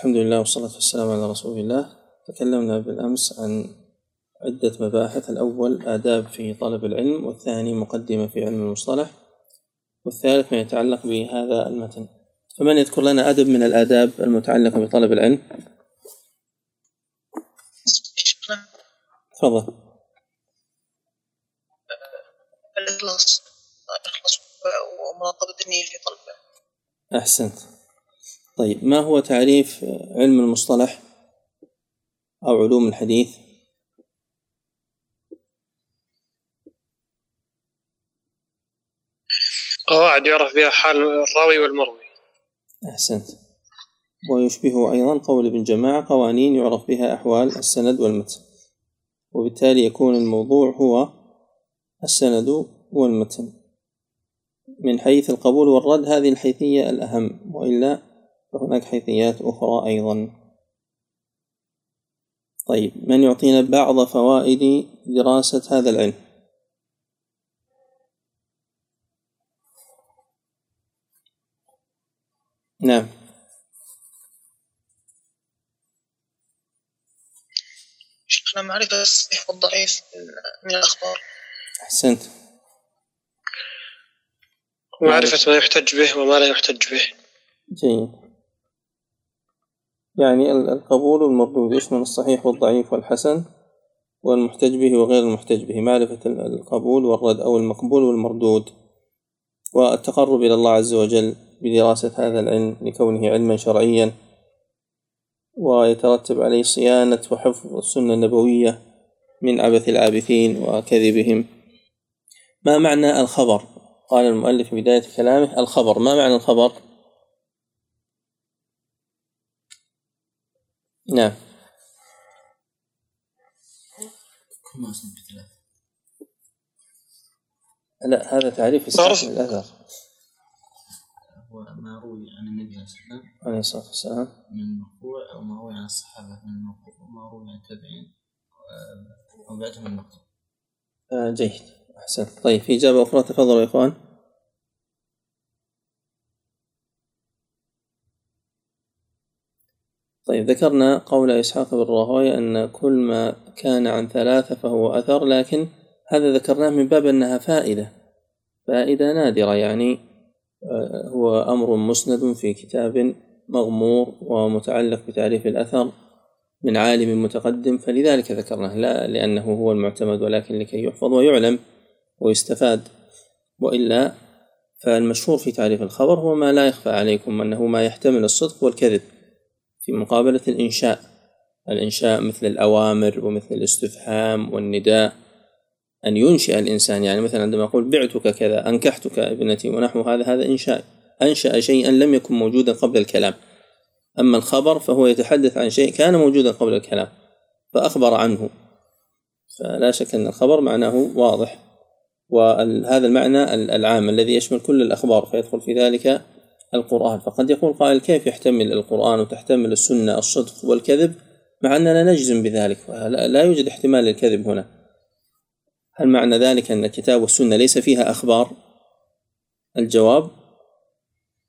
الحمد لله والصلاة والسلام على رسول الله تكلمنا بالأمس عن عدة مباحث. الأول آداب في طلب العلم والثاني مقدمة في علم المصطلح والثالث ما يتعلق بهذا المتن. فمن يذكر لنا أدب من الآداب المتعلقة بطلب العلم؟ تفضل. الإخلاص الإخلاص ومراقبة النية في طلبه أحسنت. طيب ما هو تعريف علم المصطلح أو علوم الحديث؟ قواعد يعرف بها حال الراوي والمروي. أحسنت. ويشبه أيضا قول ابن جماعة قوانين يعرف بها أحوال السند والمتن. وبالتالي يكون الموضوع هو السند والمتن. من حيث القبول والرد هذه الحيثية الأهم وإلا وهناك حيثيات أخرى أيضا. طيب من يعطينا بعض فوائد دراسة هذا العلم؟ نعم. شيخنا معرفة الصحيح والضعيف من الأخبار. أحسنت. معرفة ما يحتج به وما لا يحتج به. جيد. يعني القبول والمردود يشمل الصحيح والضعيف والحسن والمحتج به وغير المحتج به؟ معرفة القبول والرد أو المقبول والمردود. والتقرب إلى الله عز وجل بدراسة هذا العلم لكونه علما شرعيا. ويترتب عليه صيانة وحفظ السنة النبوية من عبث العابثين وكذبهم. ما معنى الخبر؟ قال المؤلف في بداية كلامه الخبر. ما معنى الخبر؟ نعم. كل لا هذا تعريف الصحيح الأثر. هو ما روي عن النبي صلى الله عليه وسلم عليه الصلاة والسلام. من مرفوع أو ما روي عن الصحابة؟ من مرفوع وما روي عن التابعين. أو بعدهم من مكتوب آه جيد. أحسنت طيب في إجابة أخرى؟ تفضلوا يا إخوان. طيب ذكرنا قول إسحاق بن راهويه أن كل ما كان عن ثلاثة فهو أثر لكن هذا ذكرناه من باب أنها فائدة. فائدة نادرة يعني آه، هو أمر مسند في كتاب مغمور ومتعلق بتعريف الأثر من عالم متقدم فلذلك ذكرناه. لا لأنه هو المعتمد ولكن لكي يحفظ ويعلم ويستفاد. وإلا فالمشهور في تعريف الخبر هو ما لا يخفى عليكم أنه ما يحتمل الصدق والكذب. في مقابلة الإنشاء. الإنشاء مثل الأوامر ومثل الاستفهام والنداء. أن ينشئ الإنسان يعني مثلا عندما أقول بعتك كذا أنكحتك ابنتي ونحو هذا هذا إنشاء. أنشأ شيئا لم يكن موجودا قبل الكلام. أما الخبر فهو يتحدث عن شيء كان موجودا قبل الكلام فأخبر عنه. فلا شك أن الخبر معناه واضح. وهذا المعنى العام الذي يشمل كل الأخبار فيدخل في ذلك القرآن. فقد يقول قائل كيف يحتمل القرآن وتحتمل السنة الصدق والكذب مع أننا نجزم بذلك؟ لا يوجد احتمال للكذب هنا. هل معنى ذلك أن الكتاب والسنة ليس فيها أخبار؟ الجواب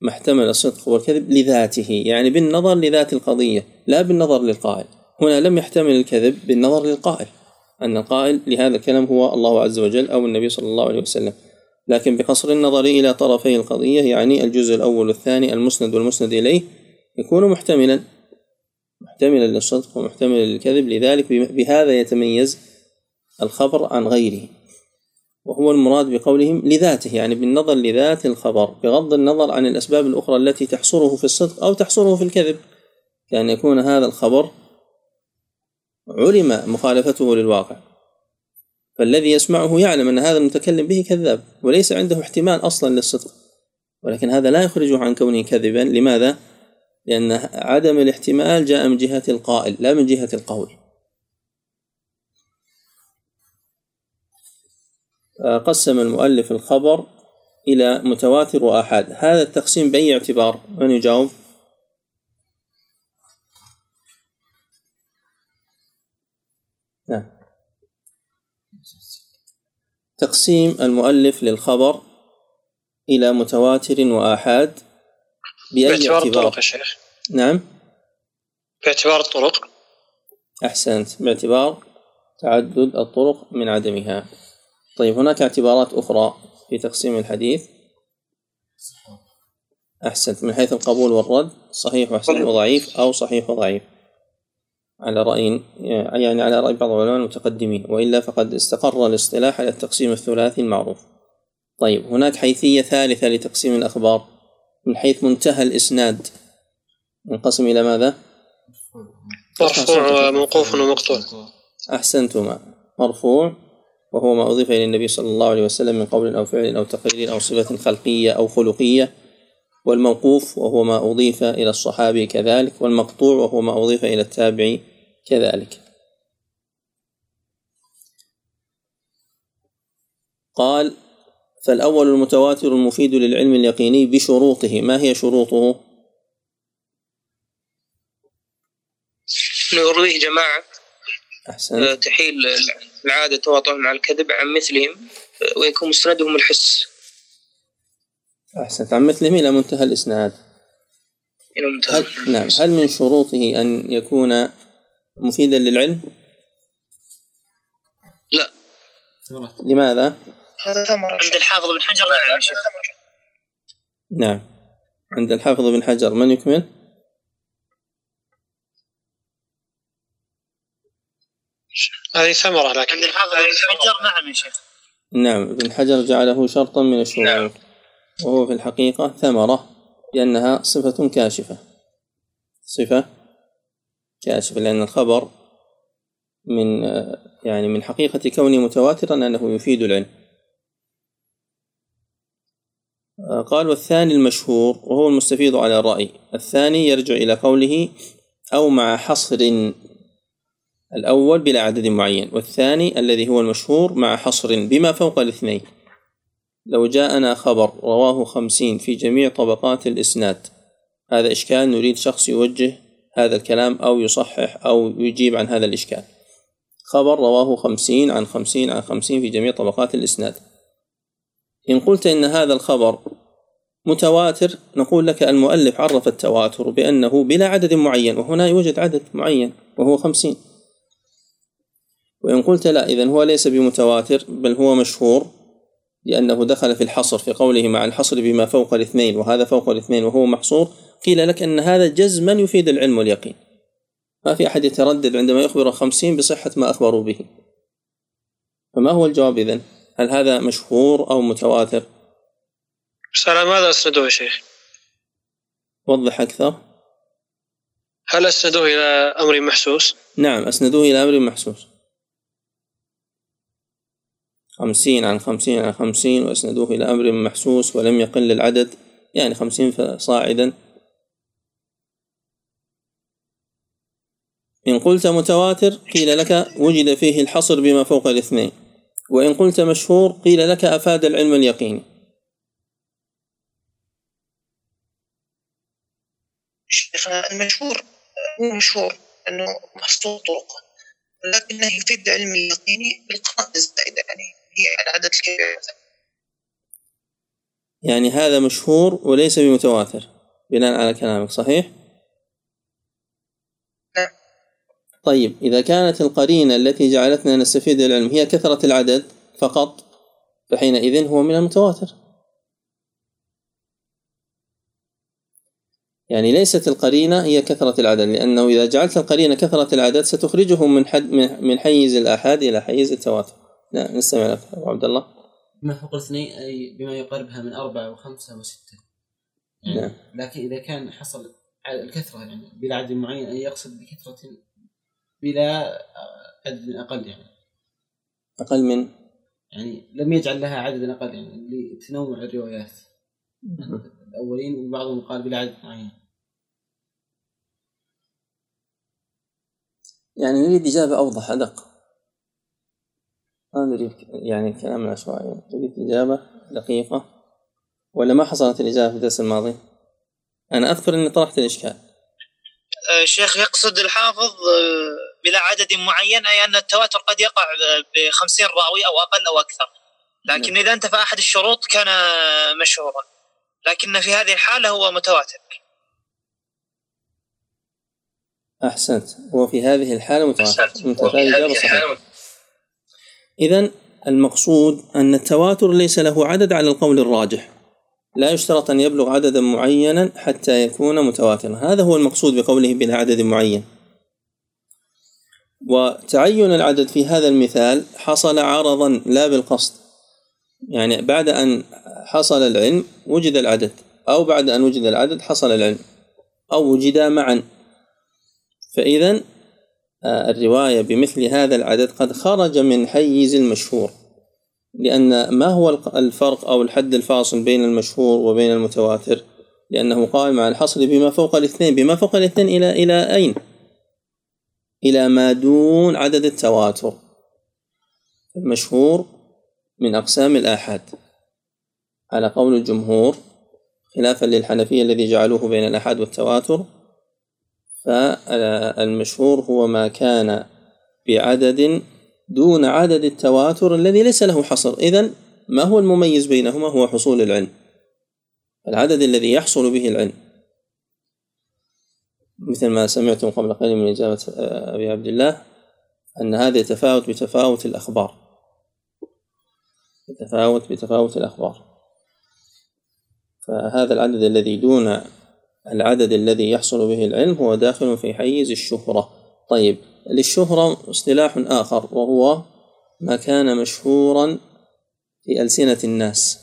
ما احتمل الصدق والكذب لذاته يعني بالنظر لذات القضية لا بالنظر للقائل. هنا لم يحتمل الكذب بالنظر للقائل أن القائل لهذا الكلام هو الله عز وجل أو النبي صلى الله عليه وسلم. لكن بقصر النظر إلى طرفي القضية يعني الجزء الأول والثاني المسند والمسند إليه يكون محتملا محتملا للصدق ومحتملا للكذب. لذلك بهذا يتميز الخبر عن غيره. وهو المراد بقولهم لذاته يعني بالنظر لذات الخبر بغض النظر عن الأسباب الأخرى التي تحصره في الصدق أو تحصره في الكذب. كأن يكون هذا الخبر علم مخالفته للواقع. فالذي يسمعه يعلم أن هذا المتكلم به كذاب وليس عنده احتمال أصلا للصدق. ولكن هذا لا يخرجه عن كونه كذبا. لماذا؟ لأن عدم الاحتمال جاء من جهة القائل لا من جهة القول. قسم المؤلف الخبر إلى متواتر وآحاد. هذا التقسيم بأي اعتبار؟ من يجاوب؟ نعم. تقسيم المؤلف للخبر إلى متواتر وآحاد بأي اعتبار؟ طرق يا شيخ. نعم. باعتبار الطرق. أحسنت. باعتبار تعدد الطرق من عدمها. طيب هناك اعتبارات أخرى في تقسيم الحديث؟ أحسنت. من حيث القبول والرد صحيح وحسن وضعيف أو صحيح وضعيف على رأي يعني على رأي بعض العلماء المتقدمين وإلا فقد استقر الاصطلاح على التقسيم الثلاثي المعروف. طيب هناك حيثية ثالثة لتقسيم الأخبار. من حيث منتهى الإسناد. ينقسم إلى ماذا؟ مرفوع وموقوف ومقطوع. أحسنتما مرفوع. وهو ما أضيف إلى النبي صلى الله عليه وسلم من قول أو فعل أو تقرير أو صفة خلقية أو خلقية. والموقوف وهو ما أضيف إلى الصحابي كذلك. والمقطوع وهو ما أضيف إلى التابعي كذلك. قال فالأول المتواتر المفيد للعلم اليقيني بشروطه. ما هي شروطه؟ يرويه جماعة. أحسن آه، تحيل العادة تواطؤهم على الكذب عن مثلهم آه، ويكون مستندهم الحس. أحسنت. عن مثلهم إلى منتهى الإسناد. إلى منتهى هل نعم. هل من شروطه أن يكون مفيدا للعلم؟ لا. لماذا؟ هذا ثمرة عند الحافظ بن حجر نعم يا شيخ. نعم. عند الحافظ بن حجر من يكمل؟ هذه ثمرة لكن. عند الحافظ بن حجر نعم يا شيخ. نعم ابن حجر جعله شرطا من الشروط. وهو في الحقيقة ثمرة لأنها صفة كاشفة. صفة كاشفة لأن الخبر من يعني من حقيقة كونه متواترا أنه يفيد العلم. قال والثاني المشهور وهو المستفيض على الرأي الثاني يرجع إلى قوله أو مع حصر الأول بلا عدد معين. والثاني الذي هو المشهور مع حصر بما فوق الاثنين. لو جاءنا خبر رواه خمسين في جميع طبقات الإسناد هذا إشكال نريد شخص يوجه هذا الكلام أو يصحح أو يجيب عن هذا الإشكال. خبر رواه خمسين عن خمسين عن خمسين في جميع طبقات الإسناد. إن قلت إن هذا الخبر متواتر نقول لك المؤلف عرف التواتر بأنه بلا عدد معين وهنا يوجد عدد معين وهو خمسين. وإن قلت لا إذن هو ليس بمتواتر بل هو مشهور لأنه دخل في الحصر في قوله مع الحصر بما فوق الاثنين وهذا فوق الاثنين وهو محصور قيل لك أن هذا جزما يفيد العلم واليقين. ما في أحد يتردد عندما يخبر خمسين بصحة ما أخبروا به. فما هو الجواب إذن؟ هل هذا مشهور أو متواتر؟ على ماذا أسندوه يا شيخ؟ وضح أكثر. هل أسندوه إلى أمر محسوس؟ نعم أسندوه إلى أمر محسوس. خمسين عن خمسين عن خمسين وأسندوه إلى أمر محسوس ولم يقل العدد. يعني خمسين فصاعدا. إن قلت متواتر قيل لك وجد فيه الحصر بما فوق الاثنين. وإن قلت مشهور قيل لك أفاد العلم اليقيني شيخنا المشهور هو مشهور أنه محصور طرق لكنه يفيد علم اليقيني بالقراءة الزائدة يعني هي العدد الكبير يعني هذا مشهور وليس بمتواتر. بناء على كلامك صحيح؟ طيب إذا كانت القرينة التي جعلتنا نستفيد العلم هي كثرة العدد فقط فحينئذ هو من المتواتر. يعني ليست القرينة هي كثرة العدد لأنه إذا جعلت القرينة كثرة العدد ستخرجه من حد من حيز الآحاد إلى حيز التواتر. نعم نستمع لك أبو عبد الله. بما فوق الاثنين؟ أي بما يقاربها من أربعة وخمسة وستة. يعني نعم. لكن إذا كان حصل على الكثرة يعني بلا عدد معين أي يقصد بكثرة بلا عدد أقل يعني. أقل من؟ يعني لم يجعل لها عددا أقل يعني لتنوع الروايات. الأولين وبعضهم قال بلا عدد معين. يعني نريد إجابة أوضح أدق. ما نريد يعني كلام عشوائي نريد إجابة دقيقة. ولا ما حصلت الإجابة في الدرس الماضي؟ أنا أذكر إني طرحت الإشكال. آه، شيخ يقصد الحافظ آه، بلا عدد معين أي أن التواتر قد يقع ب 50 راوي أو أقل أو أكثر. لكن إذا انتفى أحد الشروط كان مشهورا. لكن في هذه الحالة هو متواتر. أحسنت. وفي هذه الحالة متواتر. إذا المقصود أن التواتر ليس له عدد على القول الراجح. لا يشترط أن يبلغ عددا معينا حتى يكون متواترا. هذا هو المقصود بقوله بلا عدد معين. وتعين العدد في هذا المثال حصل عرضا لا بالقصد. يعني بعد أن حصل العلم وجد العدد أو بعد أن وجد العدد حصل العلم أو وجدا معا. فإذا آه، الرواية بمثل هذا العدد قد خرج من حيز المشهور لأن ما هو الفرق أو الحد الفاصل بين المشهور وبين المتواتر؟ لأنه قائم على الحصر بما فوق الاثنين بما فوق الاثنين إلى إلى أين؟ إلى ما دون عدد التواتر المشهور من أقسام الآحاد. على قول الجمهور خلافا للحنفية الذي جعلوه بين الآحاد والتواتر فالمشهور هو ما كان بعدد دون عدد التواتر الذي ليس له حصر. إذا ما هو المميز بينهما؟ هو حصول العلم. العدد الذي يحصل به العلم. مثل ما سمعتم قبل قليل من إجابة أبي عبد الله أن هذا يتفاوت بتفاوت الأخبار. يتفاوت بتفاوت الأخبار. فهذا العدد الذي دون العدد الذي يحصل به العلم هو داخل في حيز الشهرة. طيب للشهرة اصطلاح آخر وهو ما كان مشهورا في ألسنة الناس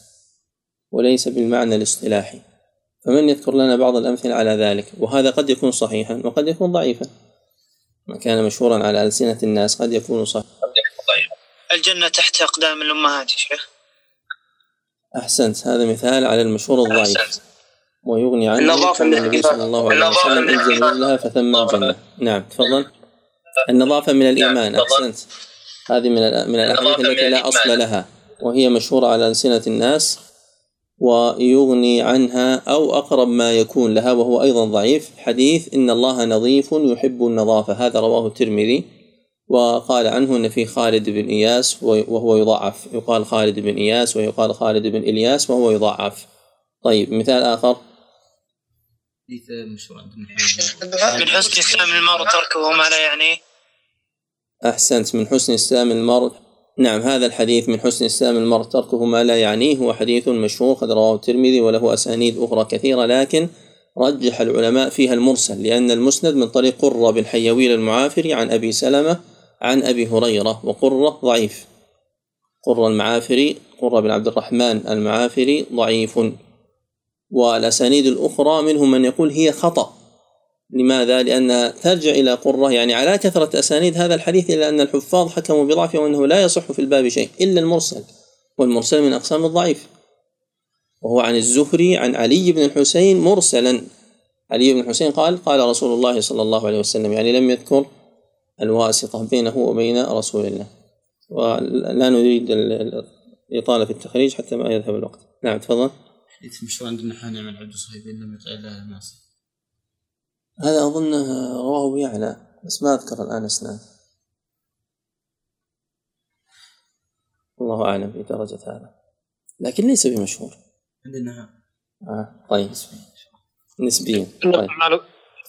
وليس بالمعنى الاصطلاحي. فمن يذكر لنا بعض الأمثلة على ذلك؟ وهذا قد يكون صحيحا وقد يكون ضعيفا. ما كان مشهورا على ألسنة الناس قد يكون صحيحا. الجنة تحت أقدام الأمهات يا شيخ. أحسنت. هذا مثال على المشهور الضعيف. ويغني عنه النظافة من النبي صلى الله عليه وسلم إنزل لها فثم الجنة. نعم تفضل. النظافة من الإيمان. أحسنت. هذه من من الأحاديث التي لا أصل لها. وهي مشهورة على ألسنة الناس ويغني عنها أو أقرب ما يكون لها وهو أيضا ضعيف. حديث إن الله نظيف يحب النظافة. هذا رواه الترمذي وقال عنه أن في خالد بن إياس وهو يضعف. يقال خالد بن إياس ويقال خالد بن إلياس وهو يضعف. طيب مثال آخر. من حسن إسلام المرء تركه ما لا يعنيه أحسنت. من حسن إسلام المرء نعم هذا الحديث من حسن إسلام المرء تركه ما لا يعنيه هو حديث مشهور قد رواه الترمذي وله أسانيد أخرى كثيرة لكن رجح العلماء فيها المرسل لأن المسند من طريق قرة بن حيويل المعافري عن أبي سلمة عن أبي هريرة وقرة ضعيف. قرة المعافري قرة بن عبد الرحمن المعافري ضعيف. والأسانيد الأخرى منهم من يقول هي خطأ. لماذا؟ لأن ترجع إلى قرة يعني على كثرة أسانيد هذا الحديث إلا أن الحفاظ حكموا بضعفه وأنه لا يصح في الباب شيء إلا المرسل والمرسل من أقسام الضعيف. وهو عن الزهري عن علي بن الحسين مرسلا. علي بن الحسين قال قال رسول الله صلى الله عليه وسلم يعني لم يذكر الواسطة بينه وبين رسول الله. ولا نريد الإطالة في التخريج حتى ما يذهب الوقت. نعم تفضل. حديث مشهور عندنا حان من عبد الصهيب لم يطع الله المعصية هذا أظنه رواه يعلى بس ما أذكر الآن أسناد. الله أعلم في درجة هذا. لكن ليس بمشهور. عندنا آه طيب. نسبيا. إنما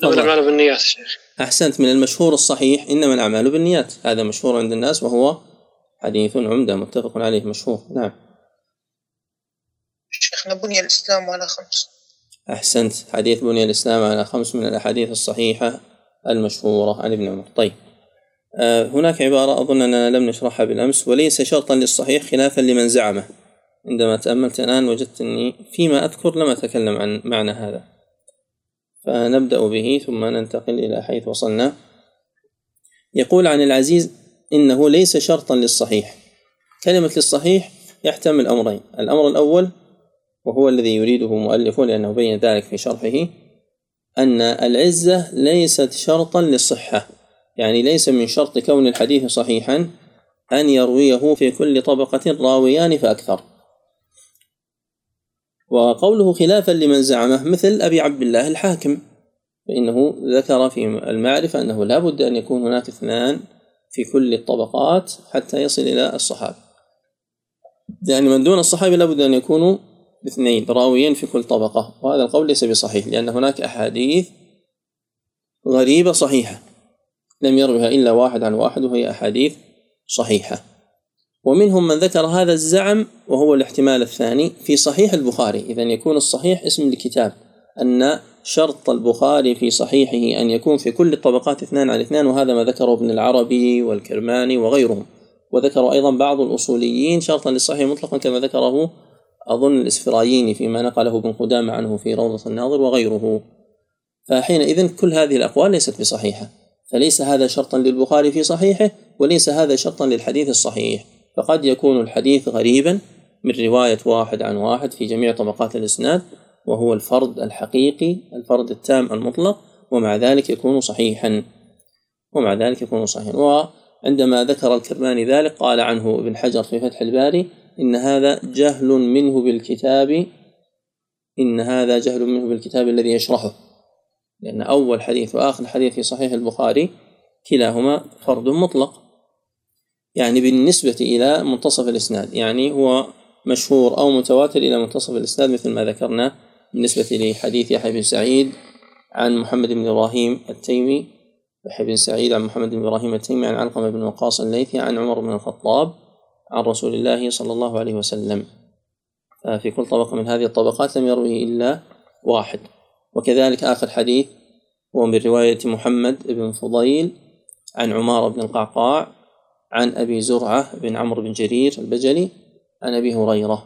طيب. الأعمال بالنيات شيخ. أحسنت. من المشهور الصحيح إنما الأعمال بالنيات. هذا مشهور عند الناس وهو حديث عمدة متفق عليه مشهور. نعم. شيخنا بني الإسلام على خمس. أحسنت. حديث بني الإسلام على خمس من الأحاديث الصحيحة المشهورة. عن ابن عمر. طيب. آه، هناك عبارة أظن أننا لم نشرحها بالأمس وليس شرطا للصحيح خلافا لمن زعمه. عندما تأملت الآن وجدت أني فيما أذكر لم أتكلم عن معنى هذا. فنبدأ به ثم ننتقل إلى حيث وصلنا. يقول عن العزيز إنه ليس شرطا للصحيح. كلمة للصحيح يحتمل أمرين. الأمر الأول وهو الذي يريده مؤلفه لأنه بين ذلك في شرحه أن العزة ليست شرطا للصحة. يعني ليس من شرط كون الحديث صحيحا أن يرويه في كل طبقة راويان فأكثر. وقوله خلافا لمن زعمه مثل أبي عبد الله الحاكم فإنه ذكر في المعرفة أنه لا بد أن يكون هناك اثنان في كل الطبقات حتى يصل إلى الصحابة. يعني من دون الصحابة لابد أن يكونوا اثنين راويين في كل طبقة. وهذا القول ليس بصحيح لأن هناك أحاديث غريبة صحيحة لم يروها إلا واحد عن واحد وهي أحاديث صحيحة. ومنهم من ذكر هذا الزعم وهو الاحتمال الثاني في صحيح البخاري. إذا يكون الصحيح اسم الكتاب أن شرط البخاري في صحيحه أن يكون في كل الطبقات اثنان عن اثنان وهذا ما ذكره ابن العربي والكرماني وغيرهم. وذكر أيضا بعض الأصوليين شرطا للصحيح مطلقا كما ذكره أظن الإسفراييني فيما نقله ابن قدامة عنه في روضة الناظر وغيره. فحينئذ كل هذه الأقوال ليست بصحيحة فليس هذا شرطا للبخاري في صحيحه وليس هذا شرطا للحديث الصحيح. فقد يكون الحديث غريبا من رواية واحد عن واحد في جميع طبقات الإسناد وهو الفرد الحقيقي الفرد التام المطلق ومع ذلك يكون صحيحا. ومع ذلك يكون صحيحا. وعندما ذكر الكرماني ذلك قال عنه ابن حجر في فتح الباري إن هذا جهل منه بالكتاب إن هذا جهل منه بالكتاب الذي يشرحه. لأن أول حديث وآخر حديث في صحيح البخاري كلاهما فرد مطلق. يعني بالنسبة إلى منتصف الإسناد يعني هو مشهور أو متواتر إلى منتصف الإسناد مثل ما ذكرنا بالنسبة لحديث يحيى بن سعيد عن محمد بن إبراهيم التيمي يحيى بن سعيد عن محمد بن إبراهيم التيمي عن علقمة بن وقاص الليثي عن عمر بن الخطاب عن رسول الله صلى الله عليه وسلم. ففي كل طبقة من هذه الطبقات لم يروه إلا واحد. وكذلك آخر حديث هو من رواية محمد بن فضيل عن عمارة بن القعقاع عن أبي زرعة بن عمرو بن جرير البجلي عن أبي هريرة.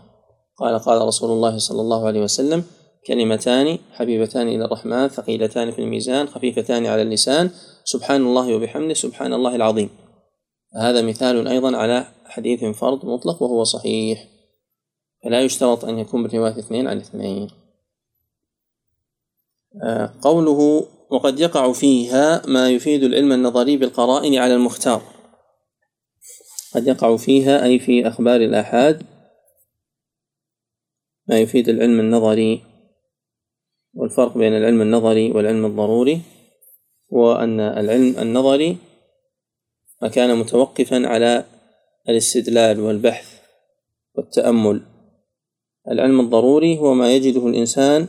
قال قال رسول الله صلى الله عليه وسلم كلمتان حبيبتان إلى الرحمن ثقيلتان في الميزان خفيفتان على اللسان سبحان الله وبحمده سبحان الله العظيم. هذا مثال أيضا على حديث فرض مطلق وهو صحيح. فلا يشترط أن يكون برواية اثنين عن اثنين. آه، قوله وقد يقع فيها ما يفيد العلم النظري بالقرائن على المختار. قد يقع فيها أي في أخبار الآحاد ما يفيد العلم النظري والفرق بين العلم النظري والعلم الضروري هو أن العلم النظري ما كان متوقفا على الاستدلال والبحث والتأمل. العلم الضروري هو ما يجده الإنسان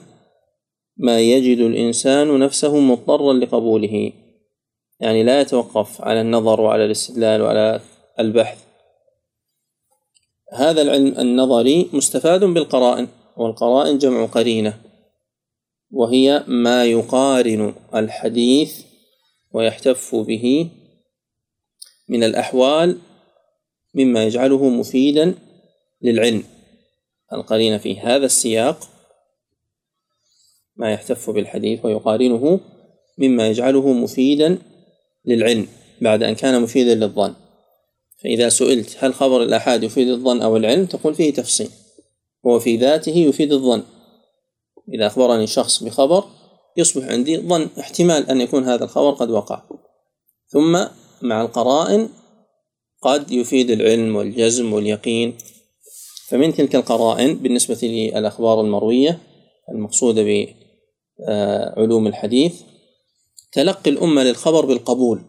ما يجد الإنسان نفسه مضطرا لقبوله. يعني لا يتوقف على النظر وعلى الاستدلال وعلى البحث. هذا العلم النظري مستفاد بالقرائن والقرائن جمع قرينة. وهي ما يقارن الحديث ويحتف به من الأحوال مما يجعله مفيدا للعلم. القرينة في هذا السياق ما يحتف بالحديث ويقارنه مما يجعله مفيدا للعلم بعد أن كان مفيدا للظن. فإذا سئلت هل خبر الآحاد يفيد الظن أو العلم تقول فيه تفصيل. هو في ذاته يفيد الظن. إذا أخبرني شخص بخبر يصبح عندي ظن احتمال أن يكون هذا الخبر قد وقع. ثم مع القرائن قد يفيد العلم والجزم واليقين. فمن تلك القرائن بالنسبة للأخبار المروية المقصودة بعلوم الحديث تلقي الأمة للخبر بالقبول.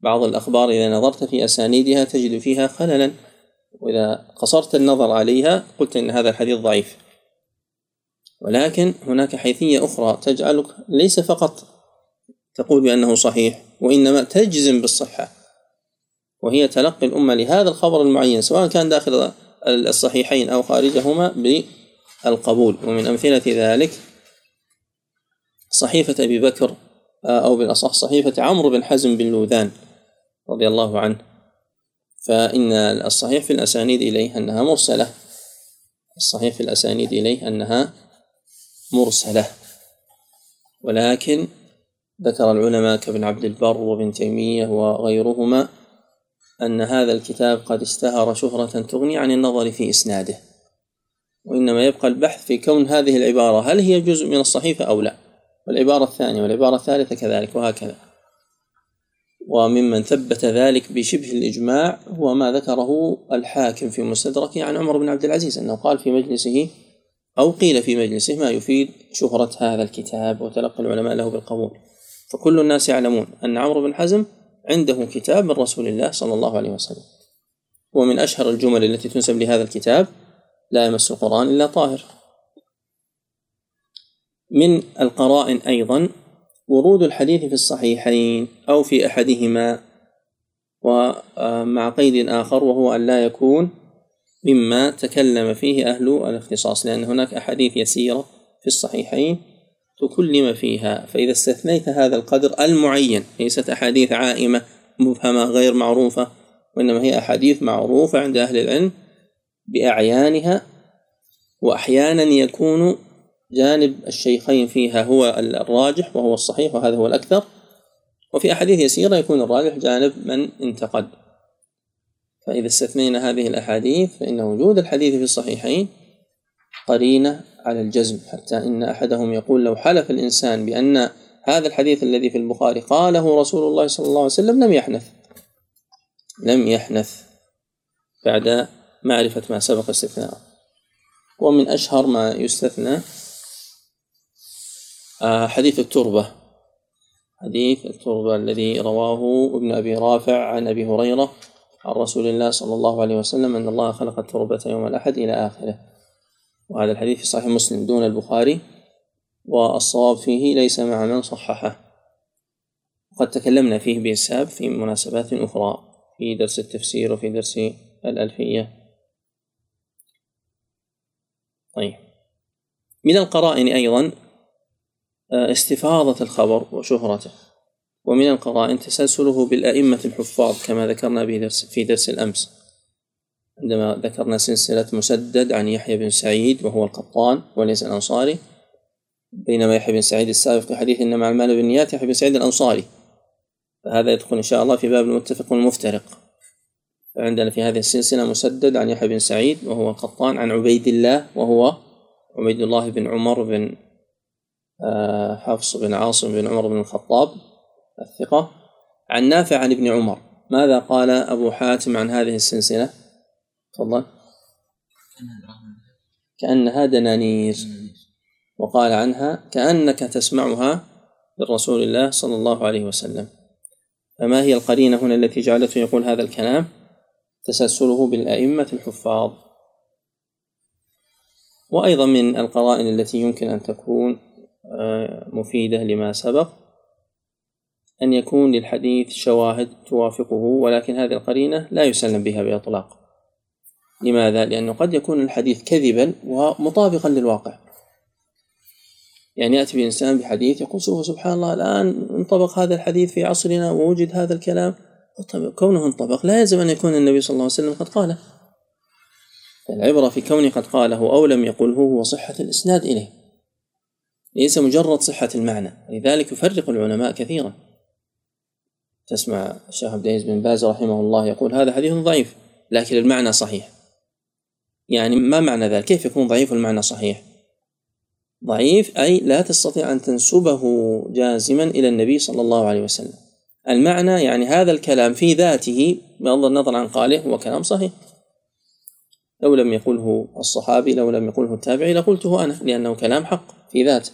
بعض الأخبار إذا نظرت في أسانيدها تجد فيها خللا وإذا قصرت النظر عليها قلت إن هذا الحديث ضعيف. ولكن هناك حيثية أخرى تجعلك ليس فقط تقول بأنه صحيح وإنما تجزم بالصحة. وهي تلقي الأمة لهذا الخبر المعين سواء كان داخل الصحيحين أو خارجهما بالقبول. ومن أمثلة ذلك صحيفة أبي بكر أو بالأصح صحيفة عمرو بن حزم بن لوذان رضي الله عنه. فإن الصحيح في الأسانيد إليه أنها مرسلة. الصحيح في الأسانيد إليه أنها مرسلة. ولكن ذكر العلماء كابن عبد البر وابن تيمية وغيرهما أن هذا الكتاب قد اشتهر شهرة تغني عن النظر في إسناده وإنما يبقى البحث في كون هذه العبارة هل هي جزء من الصحيفة أو لا. والعبارة الثانية والعبارة الثالثة كذلك وهكذا. وممن ثبت ذلك بشبه الإجماع هو ما ذكره الحاكم في مستدركه عن عمر بن عبد العزيز أنه قال في مجلسه أو قيل في مجلسه ما يفيد شهرة هذا الكتاب وتلقي العلماء له بالقبول. فكل الناس يعلمون أن عمرو بن حزم عنده كتاب من رسول الله صلى الله عليه وسلم. ومن أشهر الجمل التي تنسب لهذا الكتاب لا يمس القرآن إلا طاهر. من القرائن أيضا ورود الحديث في الصحيحين أو في أحدهما ومع قيد آخر وهو أن لا يكون مما تكلم فيه أهل الاختصاص لأن هناك أحاديث يسيرة في الصحيحين تكلم فيها. فإذا استثنيت هذا القدر المعين ليست أحاديث عائمة مبهمة غير معروفة وإنما هي أحاديث معروفة عند أهل العلم بأعيانها وأحيانا يكون جانب الشيخين فيها هو الراجح وهو الصحيح وهذا هو الأكثر وفي أحاديث يسيرة يكون الراجح جانب من انتقد. فإذا استثنينا هذه الأحاديث فإن وجود الحديث في الصحيحين قرينة على الجزم حتى إن أحدهم يقول لو حلف الإنسان بأن هذا الحديث الذي في البخاري قاله رسول الله صلى الله عليه وسلم لم يحنث. لم يحنث بعد معرفة ما سبق استثناءه. ومن أشهر ما يستثنى آه، حديث التربة. حديث التربة الذي رواه ابن أبي رافع عن أبي هريرة عن رسول الله صلى الله عليه وسلم أن الله خلق التربة يوم الأحد إلى آخره. وهذا الحديث في صحيح مسلم دون البخاري والصواب فيه ليس مع من صححه. قد تكلمنا فيه بإسهاب في مناسبات أخرى في درس التفسير وفي درس الألفية طيب. من القرائن أيضا آه، استفاضة الخبر وشهرته. ومن القرائن تسلسله بالأئمة الحفاظ كما ذكرنا في درس الأمس. عندما ذكرنا سلسلة مسدد عن يحيى بن سعيد وهو القطان وليس الأنصاري. بينما يحيى بن سعيد السابق في حديث إنما المال بالنيات يحيى بن سعيد الأنصاري. فهذا يدخل إن شاء الله في باب المتفق والمفترق فعندنا في هذه السلسلة مسدد عن يحيى بن سعيد وهو القطان عن عبيد الله وهو عبيد الله بن عمر بن آه، حفص بن عاصم بن عمر بن الخطاب الثقة. عن نافع عن ابن عمر. ماذا قال أبو حاتم عن هذه السلسلة؟ تفضل. كأنها دنانير وقال عنها كأنك تسمعها من رسول الله صلى الله عليه وسلم. فما هي القرينة هنا التي جعلته يقول هذا الكلام؟ تسلسله بالأئمة الحفاظ. وأيضا من القرائن التي يمكن أن تكون آه، مفيدة لما سبق أن يكون للحديث شواهد توافقه ولكن هذه القرينة لا يسلم بها بإطلاق. لماذا؟ لأنه قد يكون الحديث كذبا ومطابقا للواقع. يعني يأتي بإنسان بحديث يقول سبحان الله الآن انطبق هذا الحديث في عصرنا ووجد هذا الكلام. كونه انطبق لا يلزم أن يكون النبي صلى الله عليه وسلم قد قاله. العبرة في كونه قد قاله أو لم يقله هو صحة الإسناد إليه. ليس مجرد صحة المعنى. لذلك يفرق العلماء كثيرا. تسمع الشيخ عبد العزيز بن باز رحمه الله يقول هذا حديث ضعيف لكن المعنى صحيح. يعني ما معنى ذلك؟ كيف يكون ضعيف والمعنى صحيح؟ ضعيف أي لا تستطيع أن تنسبه جازما إلى النبي صلى الله عليه وسلم. المعنى يعني هذا الكلام في ذاته بغض النظر عن قاله هو كلام صحيح. لو لم يقله الصحابي لو لم يقله التابعي لقلته أنا لأنه كلام حق في ذاته.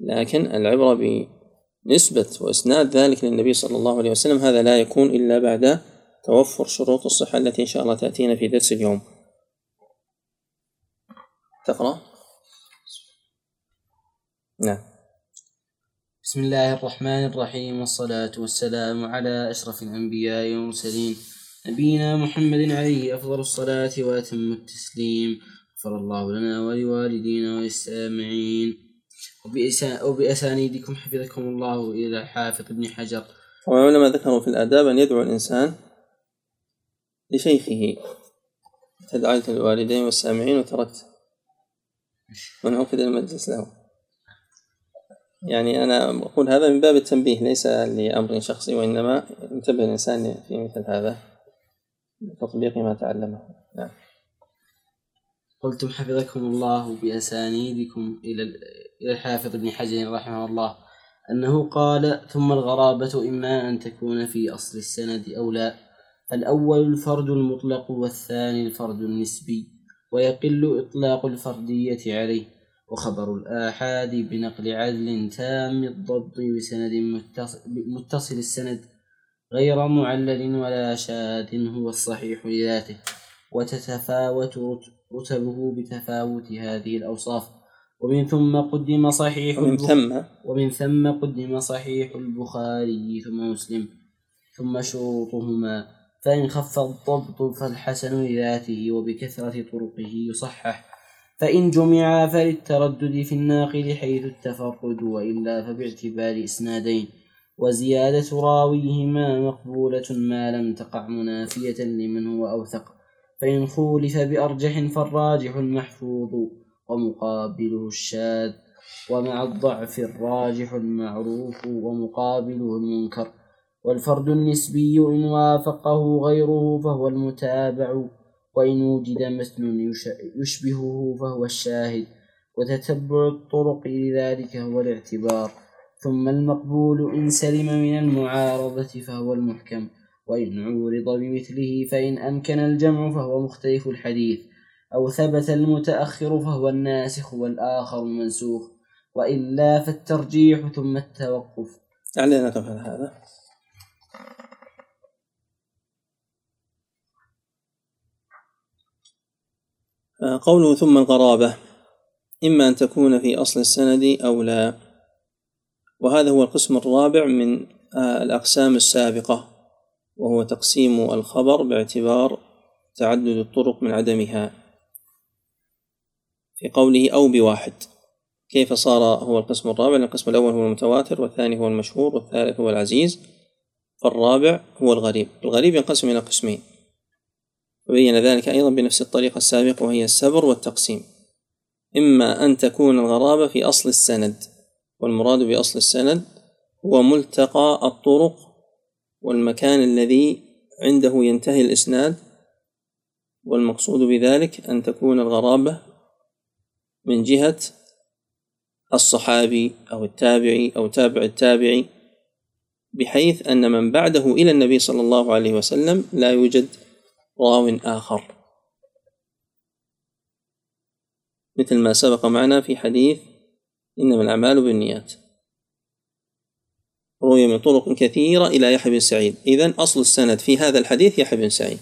لكن العبرة بنسبة وإسناد ذلك للنبي صلى الله عليه وسلم هذا لا يكون إلا بعد توفر شروط الصحة التي إن شاء الله تأتينا في درس اليوم. تقرأ؟ نعم. بسم الله الرحمن الرحيم والصلاة والسلام على أشرف الأنبياء والمرسلين. نبينا محمد عليه أفضل الصلاة وأتم التسليم. غفر الله لنا ولوالدينا وللسامعين. وبأسانيدكم حفظكم الله إلى الحافظ ابن حجر. وعلماء ذكروا في الآداب أن يدعو الإنسان لشيخه. تدعيت الوالدين والسامعين وتركت. من عقد المجلس له؟ يعني أنا أقول هذا من باب التنبيه ليس لأمر شخصي وإنما ينتبه الإنسان في مثل هذا. لتطبيق ما تعلمه. نعم. قلتم حفظكم الله بأسانيدكم إلى إلى الحافظ ابن حجر رحمه الله أنه قال ثم الغرابة إما أن تكون في أصل السند أو لا. الأول الفرد المطلق والثاني الفرد النسبي ويقل إطلاق الفردية عليه. وخبر الآحاد بنقل عدل تام الضبط بسند متصل السند غير معلل ولا شاذ هو الصحيح لذاته. وتتفاوت رتبه بتفاوت هذه الأوصاف. ومن ثم قدم صحيح ومن ثم؟ ومن ثم قدم صحيح البخاري ثم مسلم. ثم شروطهما. فإن خف الضبط فالحسن لذاته وبكثرة طرقه يصحح. فإن جمعا فللتردد في الناقل حيث التفرد وإلا فباعتبار إسنادين. وزيادة راويهما مقبولة ما لم تقع منافية لمن هو أوثق. فإن خولف بأرجح فالراجح المحفوظ ومقابله الشاذ. ومع الضعف الراجح المعروف ومقابله المنكر. والفرد النسبي إن وافقه غيره فهو المتابع وإن وجد يش- يشبهه فهو الشاهد وتتبع الطرق لذلك هو الاعتبار. ثم المقبول إن سلم من المعارضة فهو المحكم وإن عورض بمثله فإن أمكن الجمع فهو مختلف الحديث أو ثبت المتأخر فهو الناسخ والآخر المنسوخ وإلا فالترجيح ثم التوقف. على هذا. قوله ثم الغرابة إما أن تكون في أصل السند أو لا. وهذا هو القسم الرابع من آه، الأقسام السابقة وهو تقسيم الخبر باعتبار تعدد الطرق من عدمها. في قوله أو بواحد كيف صار هو القسم الرابع؟ القسم الأول هو المتواتر والثاني هو المشهور والثالث هو العزيز فالرابع هو الغريب. الغريب ينقسم إلى قسمين. وبين ذلك أيضا بنفس الطريقة السابقة وهي السبر والتقسيم. إما أن تكون الغرابة في أصل السند والمراد بأصل السند هو ملتقى الطرق والمكان الذي عنده ينتهي الإسناد والمقصود بذلك أن تكون الغرابة من جهة الصحابي أو التابعي أو تابع التابعي بحيث أن من بعده إلى النبي صلى الله عليه وسلم لا يوجد راو آخر. مثل ما سبق معنا في حديث إنما الأعمال بالنيات. روي من طرق كثيرة إلى يحيى بن سعيد. إذن أصل السند في هذا الحديث يحيى بن سعيد.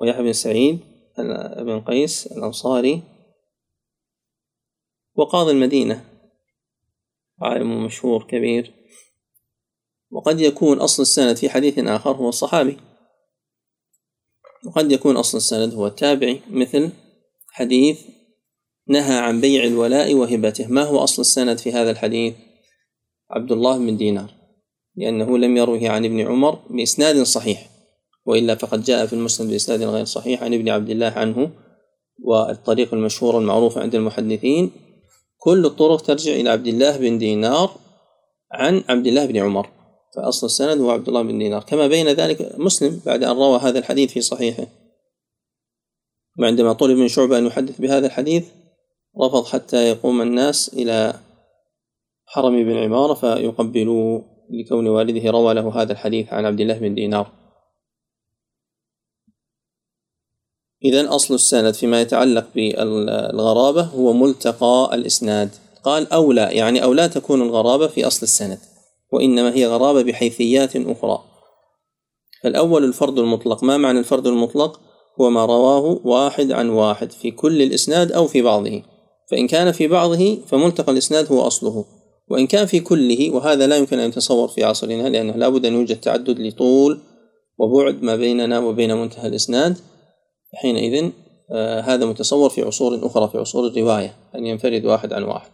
ويحيى بن سعيد بن قيس الأنصاري. وقاضي المدينة. عالم مشهور كبير. وقد يكون أصل السند في حديث آخر هو الصحابي. وقد يكون أصل السند هو التابعي مثل حديث نهى عن بيع الولاء وهبته. ما هو أصل السند في هذا الحديث؟ عبد الله بن دينار. لأنه لم يروه عن ابن عمر بإسناد صحيح وإلا فقد جاء في المسند بإسناد غير صحيح عن ابن عبد الله عنه والطريق المشهور المعروف عند المحدثين. كل الطرق ترجع إلى عبد الله بن دينار عن عبد الله بن عمر. فأصل السند هو عبد الله بن دينار. كما بين ذلك مسلم بعد أن روى هذا الحديث في صحيحه. وعندما طلب من شعبة أن يحدث بهذا الحديث رفض حتى يقوم الناس إلى حرم بن عمارة فيقبلوا لكون والده روى له هذا الحديث عن عبد الله بن دينار. إذا أصل السند فيما يتعلق بالغرابة هو ملتقى الإسناد. قال أو لا يعني أو لا تكون الغرابة في أصل السند. وإنما هي غرابة بحيثيات أخرى. فالأول الفرد المطلق. ما معنى الفرد المطلق؟ هو ما رواه واحد عن واحد في كل الإسناد أو في بعضه. فإن كان في بعضه فملتقى الإسناد هو أصله. وإن كان في كله وهذا لا يمكن أن يتصور في عصرنا لأنه لا بد أن يوجد تعدد لطول وبعد ما بيننا وبين منتهى الإسناد. حينئذ آه هذا متصور في عصور أخرى في عصور الرواية أن ينفرد واحد عن واحد.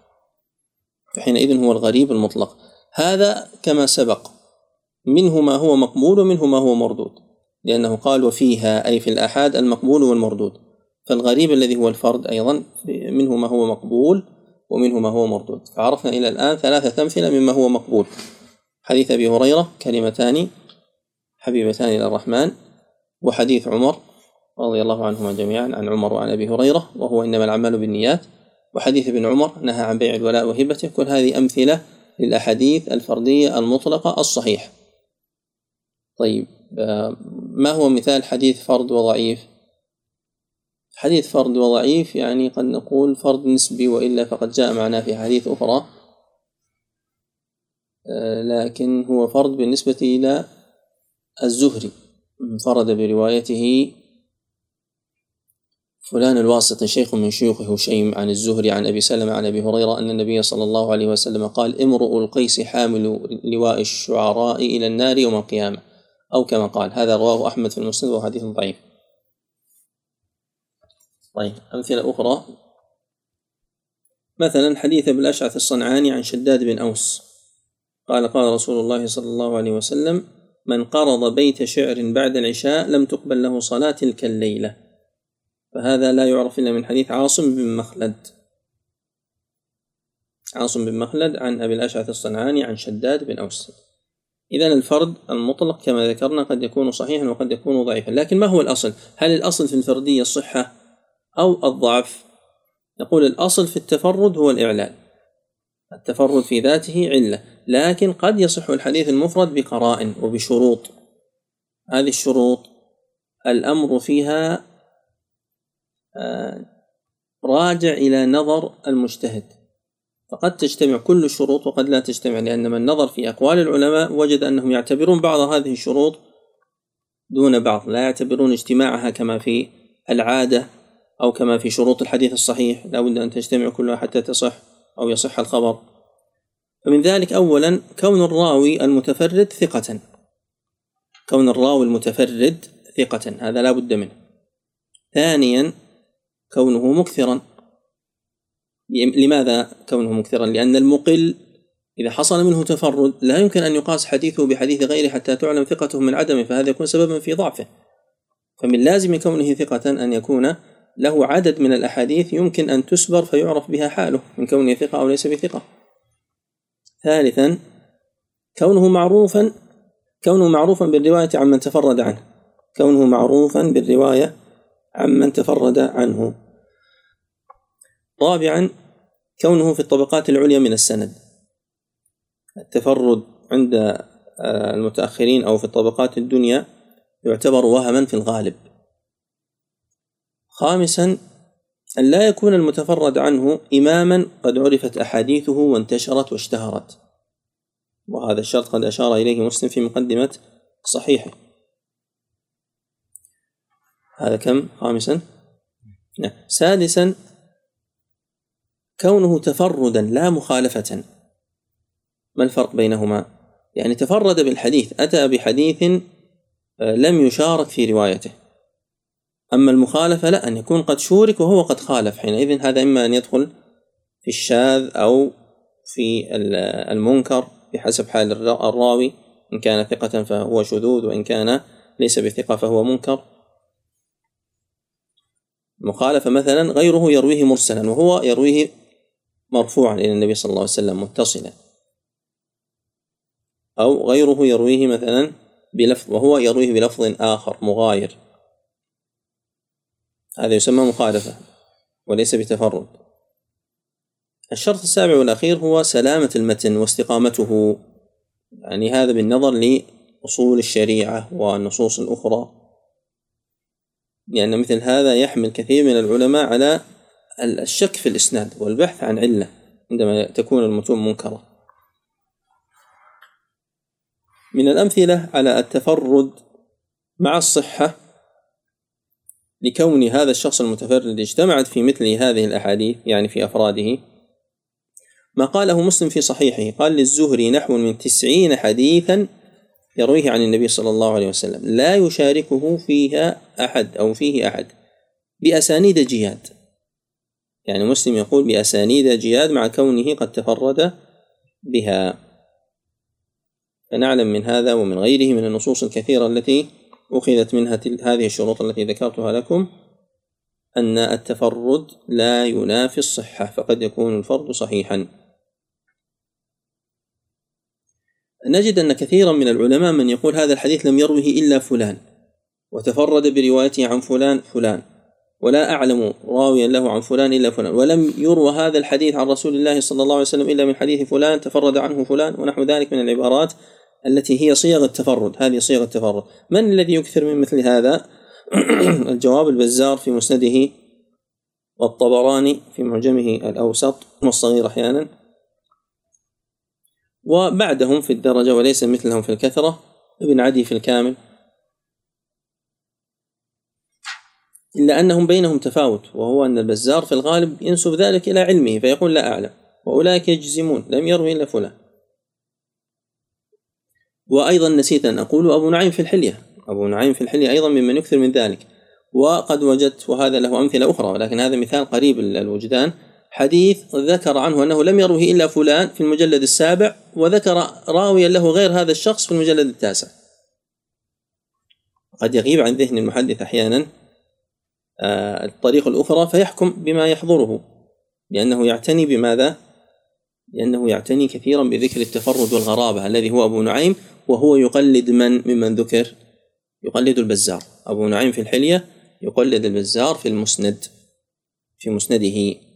فحينئذ هو الغريب المطلق. هذا كما سبق. منه ما هو مقبول ومنه ما هو مردود. لأنه قال وفيها أي في الآحاد المقبول والمردود فالغريب الذي هو الفرد أيضا منه ما هو مقبول ومنه ما هو مردود. فعرفنا إلى الآن ثلاثة أمثلة مما هو مقبول. حديث أبي هريرة كلمتان حبيبتان إلى الرحمن وحديث عمر رضي الله عنهما جميعا عن عمر وعن أبي هريرة وهو إنما الأعمال بالنيات. وحديث ابن عمر نهى عن بيع الولاء وهبته. كل هذه أمثلة للأحاديث الفردية المطلقة الصحيح طيب ما هو مثال حديث فرد وضعيف؟ حديث فرد وضعيف يعني قد نقول فرد نسبي وإلا فقد جاء معنا في حديث أخرى لكن هو فرد بالنسبة إلى الزهري انفرد بروايته فلان الواسطي شيخ من شيوخ هشيم عن الزهري عن أبي سلمة عن أبي هريرة أن النبي صلى الله عليه وسلم قال امرؤ القيس حامل لواء الشعراء إلى النار يوم القيامة أو كما قال. هذا رواه أحمد في المسند وهو حديث ضعيف. طيب أمثلة أخرى. مثلا حديث ابن الأشعث الصنعاني عن شداد بن أوس. قال قال رسول الله صلى الله عليه وسلم من قرض بيت شعر بعد العشاء لم تقبل له صلاة تلك الليلة فهذا لا يعرف إلا من حديث عاصم بن مخلد. عاصم بن مخلد عن أبي الأشعث الصنعاني عن شداد بن أوس. إذا الفرد المطلق كما ذكرنا قد يكون صحيحا وقد يكون ضعيفا. لكن ما هو الأصل؟ هل الأصل في الفردية الصحة أو الضعف؟ نقول الأصل في التفرد هو الإعلال التفرد في ذاته علة. لكن قد يصح الحديث المفرد بقرائن وبشروط. هذه الشروط. الأمر فيها راجع إلى نظر المجتهد. فقد تجتمع كل الشروط وقد لا تجتمع لأن من نظر في أقوال العلماء وجد أنهم يعتبرون بعض هذه الشروط دون بعض لا يعتبرون اجتماعها كما في العادة أو كما في شروط الحديث الصحيح. لا بد أن تجتمع كلها حتى تصح أو يصح الخبر. فمن ذلك أولا كون الراوي المتفرد ثقة. كون الراوي المتفرد ثقة هذا لا بد منه. ثانيا كونه مكثرا. لماذا كونه مكثرا؟ لأن المقل إذا حصل منه تفرد لا يمكن أن يقاس حديثه بحديث غيره حتى تعلم ثقته من عدمه فهذا يكون سببا في ضعفه. فمن لازم كونه ثقة أن يكون له عدد من الأحاديث يمكن أن تسبر فيعرف بها حاله من كونه ثقة أو ليس بثقة. ثالثا كونه معروفا كونه معروفا بالرواية عمن تفرد عنه. كونه معروفا بالرواية عمن تفرد عنه. رابعا كونه في الطبقات العليا من السند. التفرد عند آه، المتأخرين أو في الطبقات الدنيا يعتبر وهما في الغالب. خامسا أن لا يكون المتفرد عنه إماما قد عرفت أحاديثه وانتشرت واشتهرت. وهذا الشرط قد أشار إليه مسلم في مقدمة صحيحه. هذا كم؟ خامسا. نعم. سادسا كونه تفردا لا مخالفة. ما الفرق بينهما؟ يعني تفرد بالحديث أتى بحديث آه، لم يشارك في روايته. أما المخالفة لا أن يكون قد شورك وهو قد خالف. حينئذ هذا إما أن يدخل في الشاذ أو في المنكر بحسب حال الراوي. إن كان ثقة فهو شذوذ وإن كان ليس بثقة فهو منكر. مخالفة مثلا غيره يرويه مرسلا وهو يرويه مرفوعا إلى النبي صلى الله عليه وسلم متصلا. أو غيره يرويه مثلا بلفظ وهو يرويه بلفظ آخر مغاير. هذا يسمى مخالفة وليس بتفرد. الشرط السابع والأخير هو سلامة المتن واستقامته. يعني هذا بالنظر لأصول الشريعة والنصوص الأخرى. لأن مثل هذا يحمل كثير من العلماء على الشك في الإسناد والبحث عن علة عندما تكون المتون منكرة. من الأمثلة على التفرد مع الصحة لكون هذا الشخص المتفرد اجتمعت في مثل هذه الأحاديث يعني في أفراده. ما قاله مسلم في صحيحه قال للزهري نحو من تسعين حديثا يرويه عن النبي صلى الله عليه وسلم. لا يشاركه فيها أحد أو فيه أحد. بأسانيد جياد. يعني مسلم يقول بأسانيد جياد مع كونه قد تفرد بها. فنعلم من هذا ومن غيره من النصوص الكثيرة التي أخذت منها هذه الشروط التي ذكرتها لكم أن التفرد لا ينافي الصحة فقد يكون الفرد صحيحا. نجد أن كثيرا من العلماء من يقول هذا الحديث لم يروه إلا فلان وتفرد بروايته عن فلان فلان ولا أعلم راويا له عن فلان إلا فلان ولم يروى هذا الحديث عن رسول الله صلى الله عليه وسلم إلا من حديث فلان تفرد عنه فلان ونحو ذلك من العبارات التي هي صيغ التفرد هذه صيغ التفرد. من الذي يكثر من مثل هذا؟ الجواب البزار في مسنده والطبراني في معجمه الأوسط والصغير أحيانا. وبعدهم في الدرجة وليس مثلهم في الكثرة ابن عدي في الكامل. إلا أنهم بينهم تفاوت وهو أن البزار في الغالب ينسب ذلك إلى علمه فيقول لا أعلم وأولئك يجزمون لم يروي إلا فلان. وأيضا نسيت أن أقول أبو نعيم في الحلية أبو نعيم في الحلية أيضا ممن يكثر من ذلك. وقد وجدت وهذا له أمثلة أخرى ولكن هذا مثال قريب الوجدان حديث ذكر عنه أنه لم يروه إلا فلان في المجلد السابع وذكر راويا له غير هذا الشخص في المجلد التاسع. قد يغيب عن ذهن المحدث أحيانا آه، الطريق الأخرى فيحكم بما يحضره لأنه يعتني بماذا؟ لأنه يعتني كثيرا بذكر التفرد والغرابة الذي هو أبو نعيم وهو يقلد من؟ ممن ذكر. يقلد البزار. أبو نعيم في الحلية يقلد البزار في المسند في مسنده.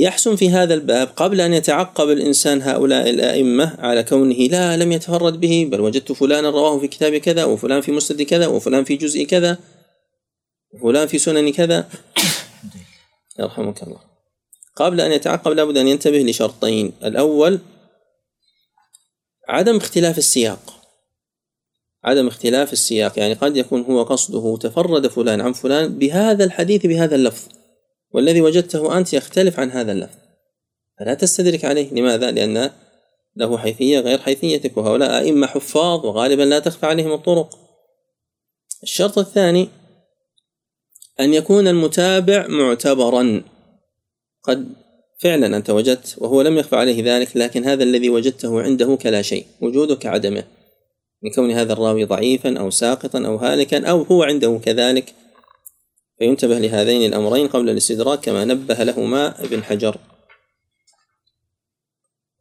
يحسن في هذا الباب قبل أن يتعقب الإنسان هؤلاء الأئمة على كونه لا لم يتفرد به بل وجدت فلانا رواه في كتاب كذا وفلان في مسند كذا وفلان في جزء كذا وفلان في سنن كذا. يرحمك الله. قبل أن يتعقب لابد أن ينتبه لشرطين. الأول عدم اختلاف السياق. عدم اختلاف السياق. يعني قد يكون هو قصده تفرد فلان عن فلان بهذا الحديث بهذا اللفظ. والذي وجدته أنت يختلف عن هذا اللفظ. فلا تستدرك عليه. لماذا؟ لأن له حيثية غير حيثيتك وهؤلاء أئمة حفاظ وغالبا لا تخفى عليهم الطرق. الشرط الثاني أن يكون المتابع معتبرا. قد فعلا أنت وجدت وهو لم يخفى عليه ذلك لكن هذا الذي وجدته عنده كلا شيء. وجوده كعدمه لكون هذا الراوي ضعيفا أو ساقطا أو هالكا أو هو عنده كذلك فينتبه لهذين الأمرين قبل الاستدراك كما نبه لهما ابن حجر.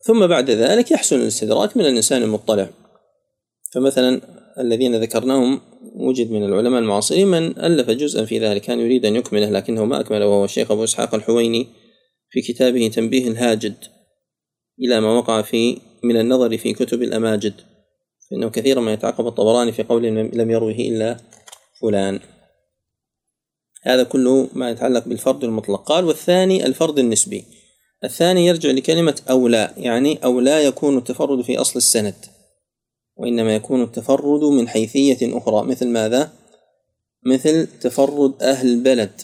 ثم بعد ذلك يحسن الاستدراك من الإنسان المطلع. فمثلا الذين ذكرناهم وجد من العلماء المعاصرين من ألف جزءا في ذلك كان يريد أن يكمله لكنه ما أكمله وهو الشيخ أبو إسحاق الحويني في كتابه تنبيه الهاجد إلى ما وقع في من النظر في كتب الأماجد فإنه كثيرا ما يتعقب الطبراني في قول لم يروه إلا فلان. هذا كله ما يتعلق بالفرد المطلق. قال والثاني الفرد النسبي. الثاني يرجع لكلمة أولى يعني أولى يكون التفرد في أصل السند وإنما يكون التفرد من حيثية أخرى. مثل ماذا؟ مثل تفرد أهل البلد.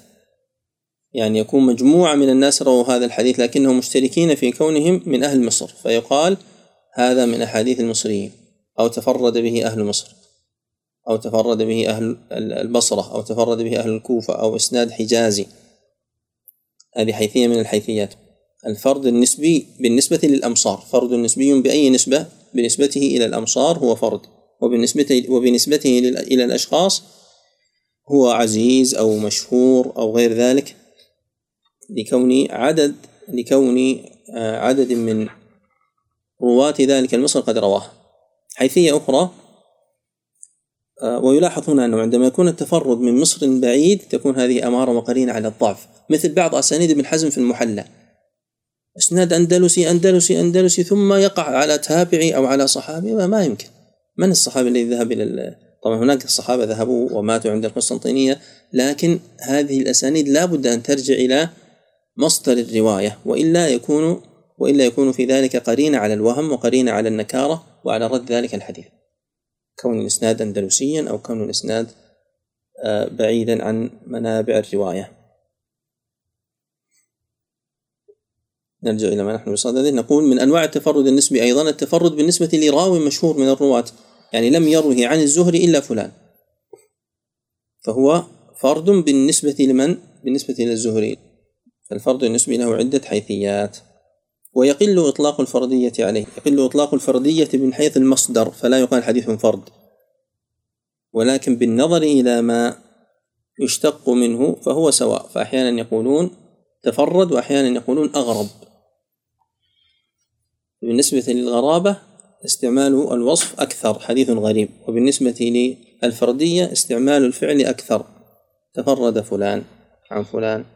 يعني يكون مجموعة من الناس رووا هذا الحديث لكنهم مشتركين في كونهم من أهل مصر. فيقال هذا من أحاديث المصريين أو تفرد به أهل مصر. أو تفرد به أهل البصرة أو تفرد به أهل الكوفة أو إسناد حجازي. هذه حيثية من الحيثيات. الفرد النسبي بالنسبة للأمصار فرد نسبي بأي نسبة؟ بنسبته إلى الأمصار هو فرد وبالنسبة وبنسبته إلى الأشخاص هو عزيز أو مشهور أو غير ذلك. لكون عدد لكون آه، عدد من رواة ذلك المصر قد رواه حيثية أخرى ويلاحظ هنا أنه عندما يكون التفرد من مصر بعيد تكون هذه أمارة وقرينة على الضعف مثل بعض أسانيد ابن حزم في المحلى إسناد أندلسي أندلسي أندلسي ثم يقع على تابعي أو على صحابي ما يمكن. من الصحابي الذي ذهب إلى طبعا هناك الصحابة ذهبوا وماتوا عند القسطنطينية لكن هذه الأسانيد لا بد أن ترجع إلى مصدر الرواية وإلا يكون وإلا يكون في ذلك قرينة على الوهم وقرينة على النكارة وعلى رد ذلك الحديث. كون الإسناد اندلسيا أو كون الإسناد آه، بعيدا عن منابع الرواية. نرجع إلى ما نحن بصدده نقول من أنواع التفرد النسبي أيضا التفرد بالنسبة لراوي مشهور من الرواة يعني لم يروه عن الزهري إلا فلان. فهو فرد بالنسبة لمن؟ بالنسبة إلى الزهري فالفرد النسبي له عدة حيثيات. ويقل إطلاق الفردية عليه. يقل إطلاق الفردية من حيث المصدر فلا يقال حديث فرد ولكن بالنظر إلى ما يشتق منه فهو سواء. فأحيانا يقولون تفرد وأحيانا يقولون أغرب. بالنسبة للغرابة استعمال الوصف أكثر حديث غريب. وبالنسبة للفردية استعمال الفعل أكثر. تفرد فلان عن فلان.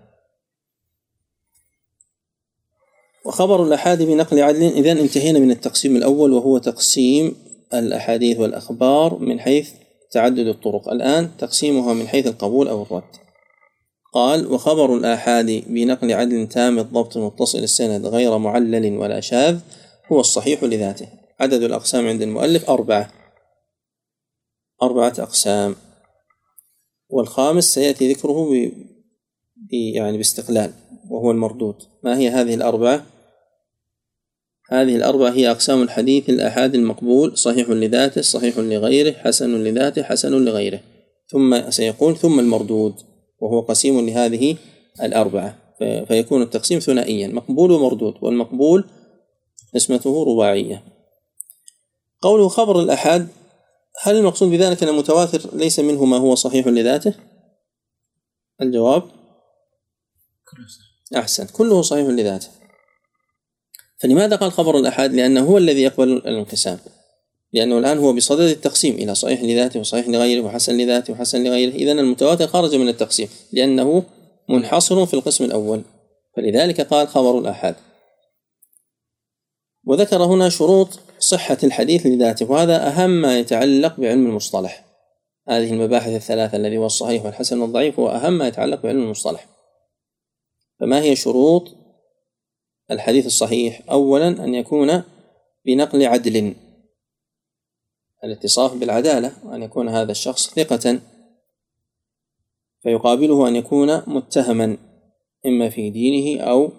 وخبر الأحاد بنقل عدل إذا انتهينا من التقسيم الأول وهو تقسيم الأحاديث والأخبار من حيث تعدد الطرق. الآن تقسيمها من حيث القبول أو الرد. قال وخبر الآحاد بنقل عدل تام الضبط متصل السند غير معلل ولا شاذ هو الصحيح لذاته. عدد الأقسام عند المؤلف أربعة. أربعة أقسام. والخامس سيأتي ذكره ب يعني باستقلال. وهو المردود ما هي هذه الأربعة؟ هذه الأربعة هي أقسام الحديث الأحاد المقبول صحيح لذاته صحيح لغيره حسن لذاته حسن لغيره ثم سيقول ثم المردود وهو قسيم لهذه الأربعة فيكون التقسيم ثنائيا مقبول ومردود والمقبول قسمته رباعية قوله خبر الأحاد هل المقصود بذلك أن المتواتر ليس منه ما هو صحيح لذاته؟ الجواب أحسن. كله صحيح لذاته. فلماذا قال خبر الأحاد؟ لأنه هو الذي يقبل الانقسام. لأنه الآن هو بصدد التقسيم إلى صحيح لذاته وصحيح لغيره وحسن لذاته وحسن لغيره. إذا المتواتر خرج من التقسيم لأنه منحصر في القسم الأول. فلذلك قال خبر الآحاد. وذكر هنا شروط صحة الحديث لذاته وهذا أهم ما يتعلق بعلم المصطلح. هذه المباحث الثلاثة الذي هو الصحيح والحسن والضعيف هو أهم ما يتعلق بعلم المصطلح. فما هي شروط الحديث الصحيح؟ أولا أن يكون بنقل عدل. الاتصاف بالعدالة وأن يكون هذا الشخص ثقة. فيقابله أن يكون متهما إما في دينه أو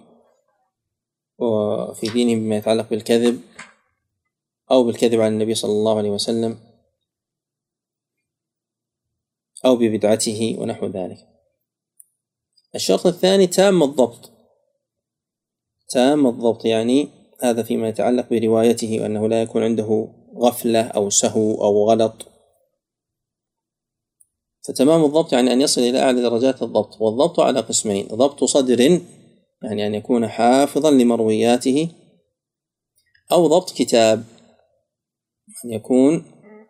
في دينه بما يتعلق بالكذب أو بالكذب على النبي صلى الله عليه وسلم أو ببدعته ونحو ذلك. الشرط الثاني تام الضبط. تام الضبط يعني هذا فيما يتعلق بروايته وأنه لا يكون عنده غفلة أو سهو أو غلط. فتمام الضبط يعني أن يصل إلى أعلى درجات الضبط. والضبط على قسمين ضبط صدر يعني أن يكون حافظا لمروياته أو ضبط كتاب أن يكون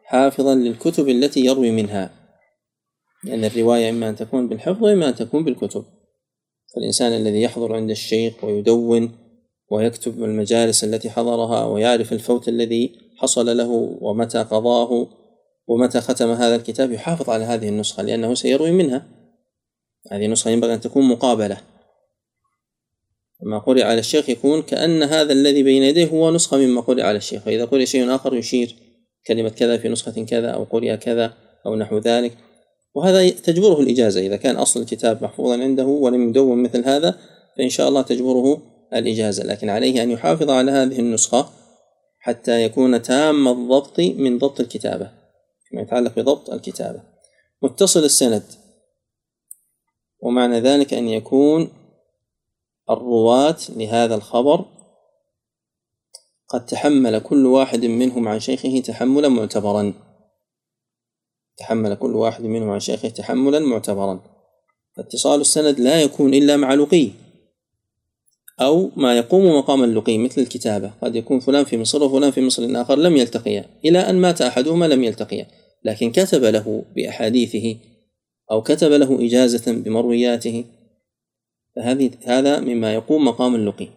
حافظا للكتب التي يروي منها. لأن الرواية إما أن تكون بالحفظ وإما أن تكون بالكتب. فالإنسان الذي يحضر عند الشيخ ويدون ويكتب المجالس التي حضرها ويعرف الفوت الذي حصل له ومتى قضاه ومتى ختم هذا الكتاب يحافظ على هذه النسخة لأنه سيروي منها. هذه النسخة ينبغي أن تكون مقابلة. لما قرئ على الشيخ يكون كأن هذا الذي بين يديه هو نسخة مما قرئ على الشيخ. فإذا قرئ شيء آخر يشير كلمة كذا في نسخة كذا أو قرئ كذا أو نحو ذلك. وهذا تجبره الإجازة. إذا كان أصل الكتاب محفوظا عنده ولم يدون مثل هذا فإن شاء الله تجبره الإجازة. لكن عليه أن يحافظ على هذه النسخة حتى يكون تام الضبط من ضبط الكتابة فيما يتعلق بضبط الكتابة. متصل السند. ومعنى ذلك أن يكون الرواة لهذا الخبر قد تحمل كل واحد منهم عن شيخه تحملا معتبرا. تحمل كل واحد منهم عن شيخه تحملا معتبرا. فاتصال السند لا يكون إلا مع لقي أو ما يقوم مقام اللقي مثل الكتابة. قد يكون فلان في مصر وفلان في مصر آخر لم يلتقيا. إلى أن مات أحدهما لم يلتقيا. لكن كتب له بأحاديثه أو كتب له إجازة بمروياته. فهذه هذا مما يقوم مقام اللقي.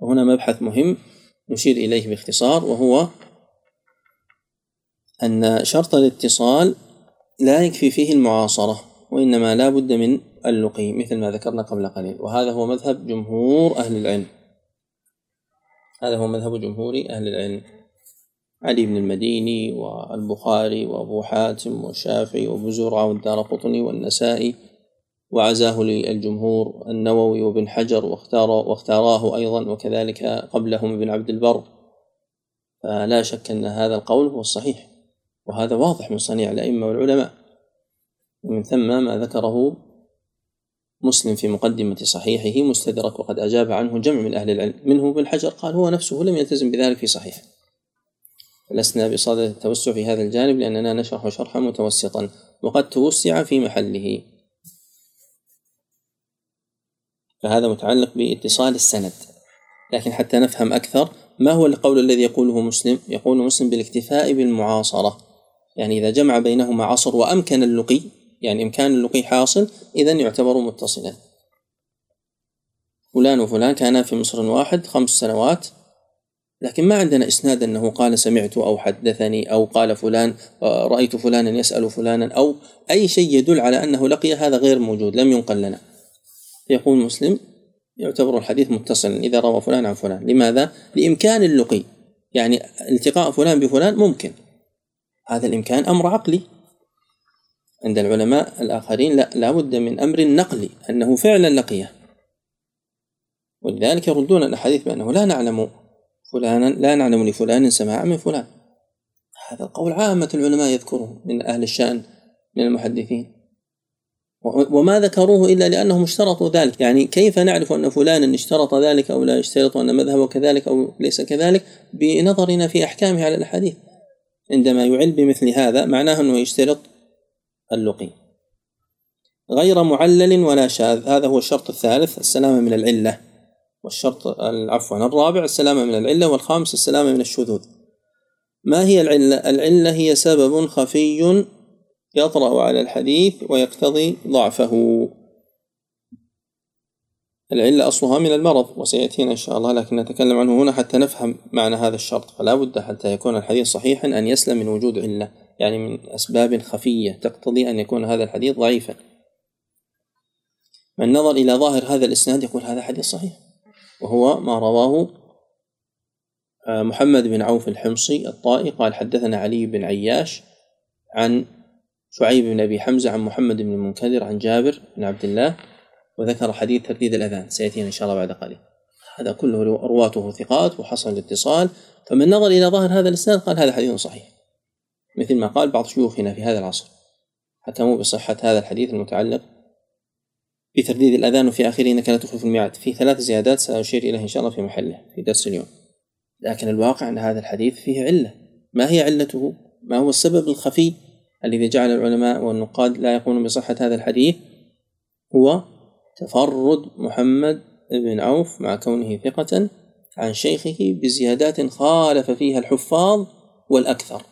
وهنا مبحث مهم نشير إليه باختصار وهو أن شرط الاتصال لا يكفي فيه المعاصرة وإنما لا بد من اللقي مثل ما ذكرنا قبل قليل. وهذا هو مذهب جمهور أهل العلم. هذا هو مذهب جمهور أهل العلم. علي بن المديني والبخاري وأبو حاتم والشافعي وأبو زرعة والدار قطني والنسائي وعزاه للجمهور النووي وابن حجر واختار واختاراه أيضا وكذلك قبلهم ابن عبد البر. فلا شك أن هذا القول هو الصحيح. وهذا واضح من صنيع الأئمة والعلماء. ومن ثم ما ذكره مسلم في مقدمة صحيحه مستدرك وقد أجاب عنه جمع من أهل العلم. منه ابن حجر قال هو نفسه لم يلتزم بذلك في صحيحه لسنا بصدد التوسع في هذا الجانب لأننا نشرح شرحا متوسطا وقد توسع في محله. فهذا متعلق باتصال السند. لكن حتى نفهم أكثر ما هو القول الذي يقوله مسلم؟ يقول مسلم بالاكتفاء بالمعاصرة. يعني إذا جمع بينهما عصر وأمكن اللقي يعني إمكان اللقي حاصل إذا يعتبر متصلا. فلان وفلان كانا في مصر واحد خمس سنوات لكن ما عندنا إسناد أنه قال سمعت أو حدثني أو قال فلان رأيت فلانا يسأل فلانا أو أي شيء يدل على أنه لقي هذا غير موجود لم ينقل لنا. يقول مسلم يعتبر الحديث متصلا إذا روى فلان عن فلان. لماذا؟ لإمكان اللقي. يعني التقاء فلان بفلان ممكن. هذا الإمكان أمر عقلي. عند العلماء الآخرين لا لابد من أمر نقلي أنه فعلا لقيه. ولذلك يردون الأحاديث بأنه لا نعلم فلانا لا نعلم لفلان سماعا من فلان. هذا القول عامة العلماء يذكره من أهل الشأن من المحدثين. وما ذكروه إلا لأنهم اشترطوا ذلك. يعني كيف نعرف أن فلانا اشترط ذلك أو لا يشترط أن مذهبه كذلك أو ليس كذلك؟ بنظرنا في أحكامه على الأحاديث. عندما يعل بمثل هذا معناه أنه يشترط اللقي. غير معلل ولا شاذ. هذا هو الشرط الثالث السلامة من العلة. والشرط عفوا الرابع السلامة من العلة. والخامس السلامة من الشذوذ. ما هي العلة؟ العلة هي سبب خفي يطرأ على الحديث ويقتضي ضعفه. العلة أصلها من المرض وسيأتينا إن شاء الله لكن نتكلم عنه هنا حتى نفهم معنى هذا الشرط. فلا بد حتى يكون الحديث صحيحا أن يسلم من وجود علة يعني من أسباب خفية تقتضي أن يكون هذا الحديث ضعيفا. من نظر إلى ظاهر هذا الإسناد يقول هذا حديث صحيح وهو ما رواه آه، محمد بن عوف الحمصي الطائي قال حدثنا علي بن عياش عن شعيب بن أبي حمزة عن محمد بن المنكدر عن جابر بن عبد الله وذكر حديث ترديد الأذان سيأتينا إن شاء الله بعد قليل. هذا كله رواته ثقات وحصل الاتصال. فمن نظر إلى ظاهر هذا الإسناد قال هذا حديث صحيح. مثل ما قال بعض شيوخنا في هذا العصر. حكموا بصحة هذا الحديث المتعلق بترديد الأذان وفي آخره إنك لا تخلف الميعاد. في ثلاث زيادات سأشير إليها إن شاء الله في محله في درس اليوم. لكن الواقع أن هذا الحديث فيه علة. ما هي علته؟ ما هو السبب الخفي الذي جعل العلماء والنقاد لا يقولون بصحة هذا الحديث؟ هو تفرد محمد بن عوف مع كونه ثقة عن شيخه بزيادات خالف فيها الحفاظ والأكثر.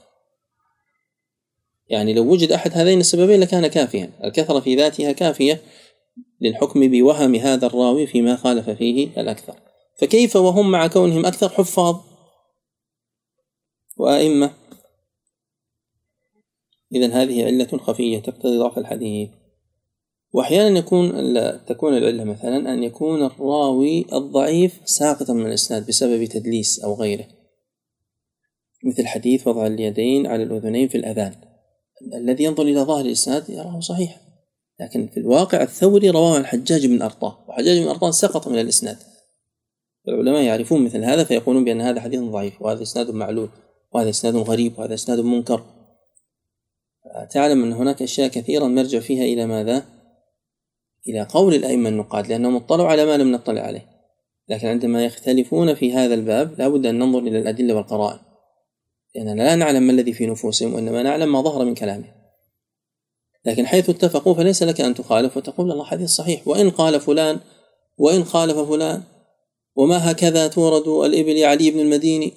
يعني لو وجد أحد هذين السببين لكان كافيا الكثرة في ذاتها كافية للحكم بوهم هذا الراوي فيما خالف فيه الأكثر. فكيف وهم مع كونهم أكثر حفاظ؟ وأئمة. إذا هذه علة خفية تقتضي ضعف الحديث. وأحيانا يكون تكون العلة مثلا أن يكون الراوي الضعيف ساقطا من الإسناد بسبب تدليس أو غيره. مثل حديث وضع اليدين على الأذنين في الأذان. الذي ينظر إلى ظاهر الإسناد يراه صحيح. لكن في الواقع الثوري رواه عن حجاج بن أرطاه وحجاج بن أرطاه سقط من الإسناد. العلماء يعرفون مثل هذا فيقولون بأن هذا حديث ضعيف وهذا إسناد معلول وهذا إسناد غريب وهذا إسناد منكر. تعلم أن هناك أشياء كثيرة نرجع فيها إلى ماذا؟ إلى قول الأئمة النقاد لأنهم اطلعوا على ما لم نطلع عليه. لكن عندما يختلفون في هذا الباب لا بد أن ننظر إلى الأدلة والقرائن. لأننا لا نعلم ما الذي في نفوسهم وإنما نعلم ما ظهر من كلامهم. لكن حيث اتفقوا فليس لك أن تخالف وتقول الله حديث صحيح. وإن قال فلان وإن خالف فلان وما هكذا تورد الإبل علي بن المديني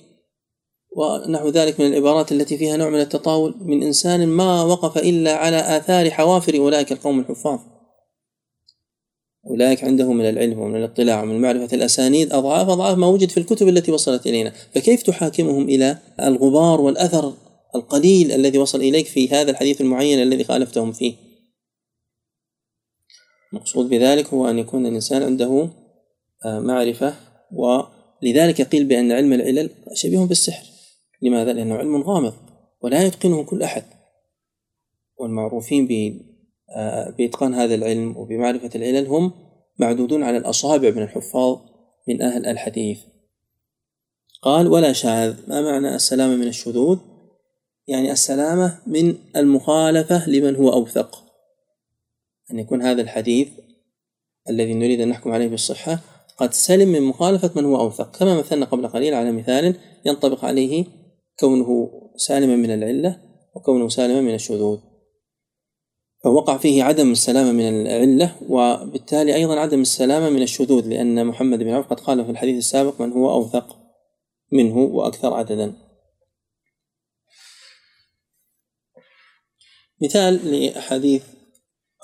ونحو ذلك من العبارات التي فيها نوع من التطاول. من إنسان ما وقف إلا على آثار حوافر أولئك القوم الحفاظ. أولئك عنده من العلم ومن الاطلاع ومن معرفة الأسانيد أضعاف أضعاف ما وجد في الكتب التي وصلت إلينا. فكيف تحاكمهم إلى الغبار والأثر القليل الذي وصل إليك في هذا الحديث المعين الذي خالفتهم فيه؟ المقصود بذلك هو أن يكون الإنسان عنده آه، معرفة ولذلك قيل بأن علم العلل شبيه بالسحر. لماذا؟ لأنه علم غامض ولا يتقنه كل أحد. والمعروفين بإتقان هذا العلم وبمعرفة العلل هم معدودون على الأصابع من الحفاظ من أهل الحديث. قال ولا شاذ. ما معنى السلامة من الشذوذ؟ يعني السلامة من المخالفة لمن هو أوثق. أن يكون هذا الحديث الذي نريد أن نحكم عليه بالصحة قد سلم من مخالفة من هو أوثق. كما مثلنا قبل قليل على مثال ينطبق عليه كونه سالما من العلة وكونه سالما من الشذوذ. فوقع فيه عدم السلامة من العلة وبالتالي أيضا عدم السلامة من الشذوذ لأن محمد بن عوف قد قال في الحديث السابق من هو أوثق منه وأكثر عددا. مثال لأحاديث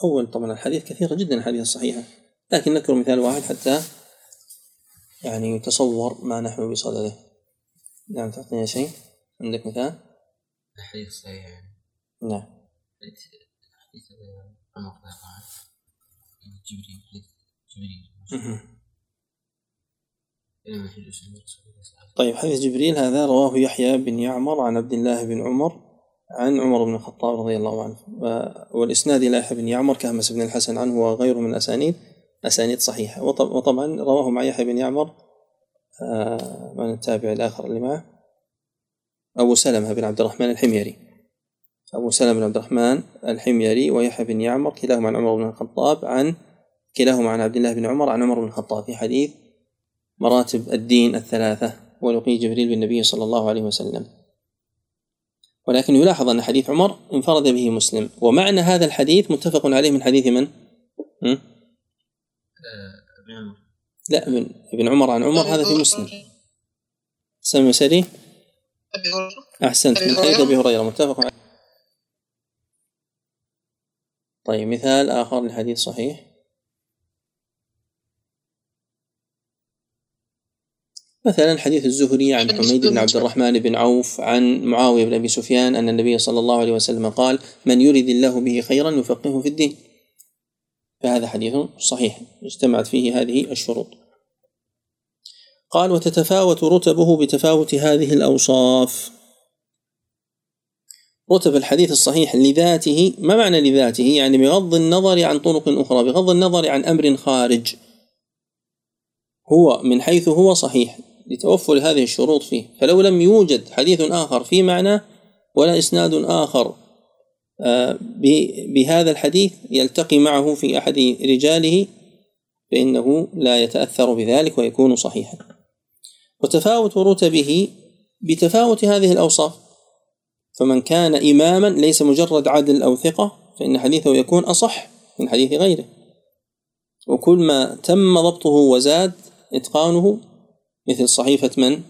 أول طبعا الحديث كثيرة جدا الحديث الصحيحة لكن نذكر مثال واحد حتى يعني يتصور ما نحن بصدده. نعم تعطينا شيء؟ عندك مثال؟ الحديث صحيح يعني. نعم. طيب حديث جبريل هذا رواه يحيى بن يعمر عن عبد الله بن عمر عن عمر بن الخطاب رضي الله عنه. والإسناد إلى يحيى بن يعمر كهمس بن الحسن عنه وغيره من الأسانيد أسانيد صحيحة. وط- وطبعا رواه مع يحيى بن يعمر آه، من التابع الآخر اللي معه؟ أبو سلمة بن عبد الرحمن الحميري. أبو سلمة بن عبد الرحمن الحميري ويحيى بن يعمر كلاهما عن عمر بن الخطاب عن كلاهما عن عبد الله بن عمر عن عمر بن الخطاب. في حديث مراتب الدين الثلاثة ولقي جبريل بالنبي صلى الله عليه وسلم. ولكن يلاحظ أن حديث عمر انفرد به مسلم. ومعنى هذا الحديث متفق عليه من حديث من؟ ابن عمر لا ابن ابن عمر عن عمر هذا في مسلم. سمي سري أحسنت من حديث أبي هريرة متفق عليه. طيب مثال آخر لحديث صحيح. مثلا حديث الزهري عن حميد بن عبد الرحمن بن عوف عن معاوية بن أبي سفيان أن النبي صلى الله عليه وسلم قال من يرد الله به خيرا يفقهه في الدين. فهذا حديث صحيح اجتمعت فيه هذه الشروط. قال وتتفاوت رتبه بتفاوت هذه الأوصاف. رتب الحديث الصحيح لذاته ما معنى لذاته؟ يعني بغض النظر عن طرق أخرى بغض النظر عن أمر خارج. هو من حيث هو صحيح لتوفر هذه الشروط فيه. فلو لم يوجد حديث آخر في معناه ولا إسناد آخر آه، بهذا الحديث يلتقي معه في أحد رجاله فإنه لا يتأثر بذلك ويكون صحيحا. وتفاوت رتبه بتفاوت هذه الأوصاف فمن كان إماما ليس مجرد عدل أو ثقة فإن حديثه يكون أصح من حديث غيره. وكل ما تم ضبطه وزاد إتقانه مثل صحيفة من؟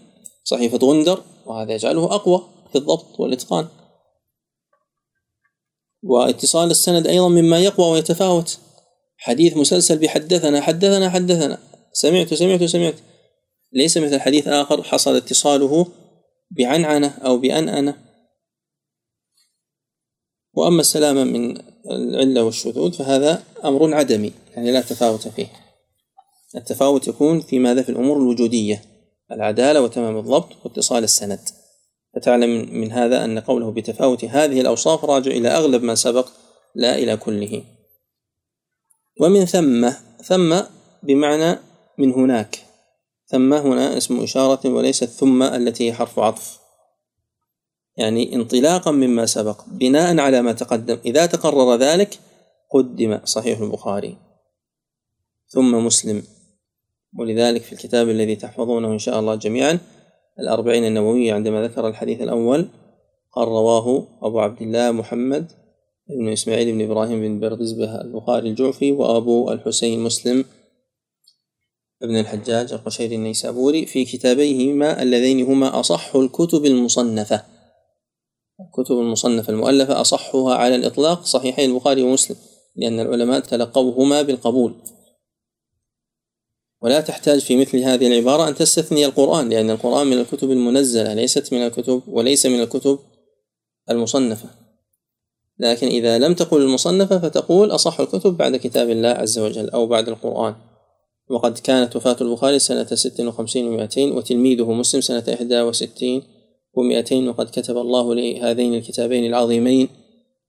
صحيفة غندر وهذا يجعله أقوى في الضبط والإتقان. واتصال السند أيضا مما يقوى ويتفاوت. حديث مسلسل بحدثنا حدثنا حدثنا. سمعت سمعت سمعت. ليس مثل حديث آخر حصل اتصاله بعنعنة أو بأنأنة. وأما السلامة من العلة والشذوذ فهذا أمر عدمي يعني لا تفاوت فيه. التفاوت يكون في ماذا؟ في الأمور الوجودية العدالة وتمام الضبط واتصال السند. فتعلم من هذا أن قوله بتفاوت هذه الأوصاف راجع إلى أغلب ما سبق لا إلى كله. ومن ثم ثم بمعنى من هناك. ثم هنا اسم إشارة وليست ثم التي هي حرف عطف. يعني انطلاقا مما سبق بناء على ما تقدم. إذا تقرر ذلك قدم صحيح البخاري ثم مسلم. ولذلك في الكتاب الذي تحفظونه إن شاء الله جميعا الأربعين النووية عندما ذكر الحديث الأول قال رواه أبو عبد الله محمد بن إسماعيل بن إبراهيم بن بردزبة البخاري الجعفي وأبو الحسين مسلم ابن الحجاج القشيري النيسابوري في كتابيهما اللذين هما أصح الكتب المصنفة. كتب المصنف المؤلفة أصحها على الإطلاق صحيحي البخاري ومسلم لأن العلماء تلقوهما بالقبول. ولا تحتاج في مثل هذه العبارة أن تستثني القرآن لأن القرآن من الكتب المنزلة ليست من الكتب وليس من الكتب المصنفة. لكن إذا لم تقل المصنفة فتقول أصح الكتب بعد كتاب الله عز وجل أو بعد القرآن. وقد كانت وفاة البخاري سنة 56 و200 وتلميذه مسلم سنة 61 ومئتين وقد كتب الله لهذين الكتابين العظيمين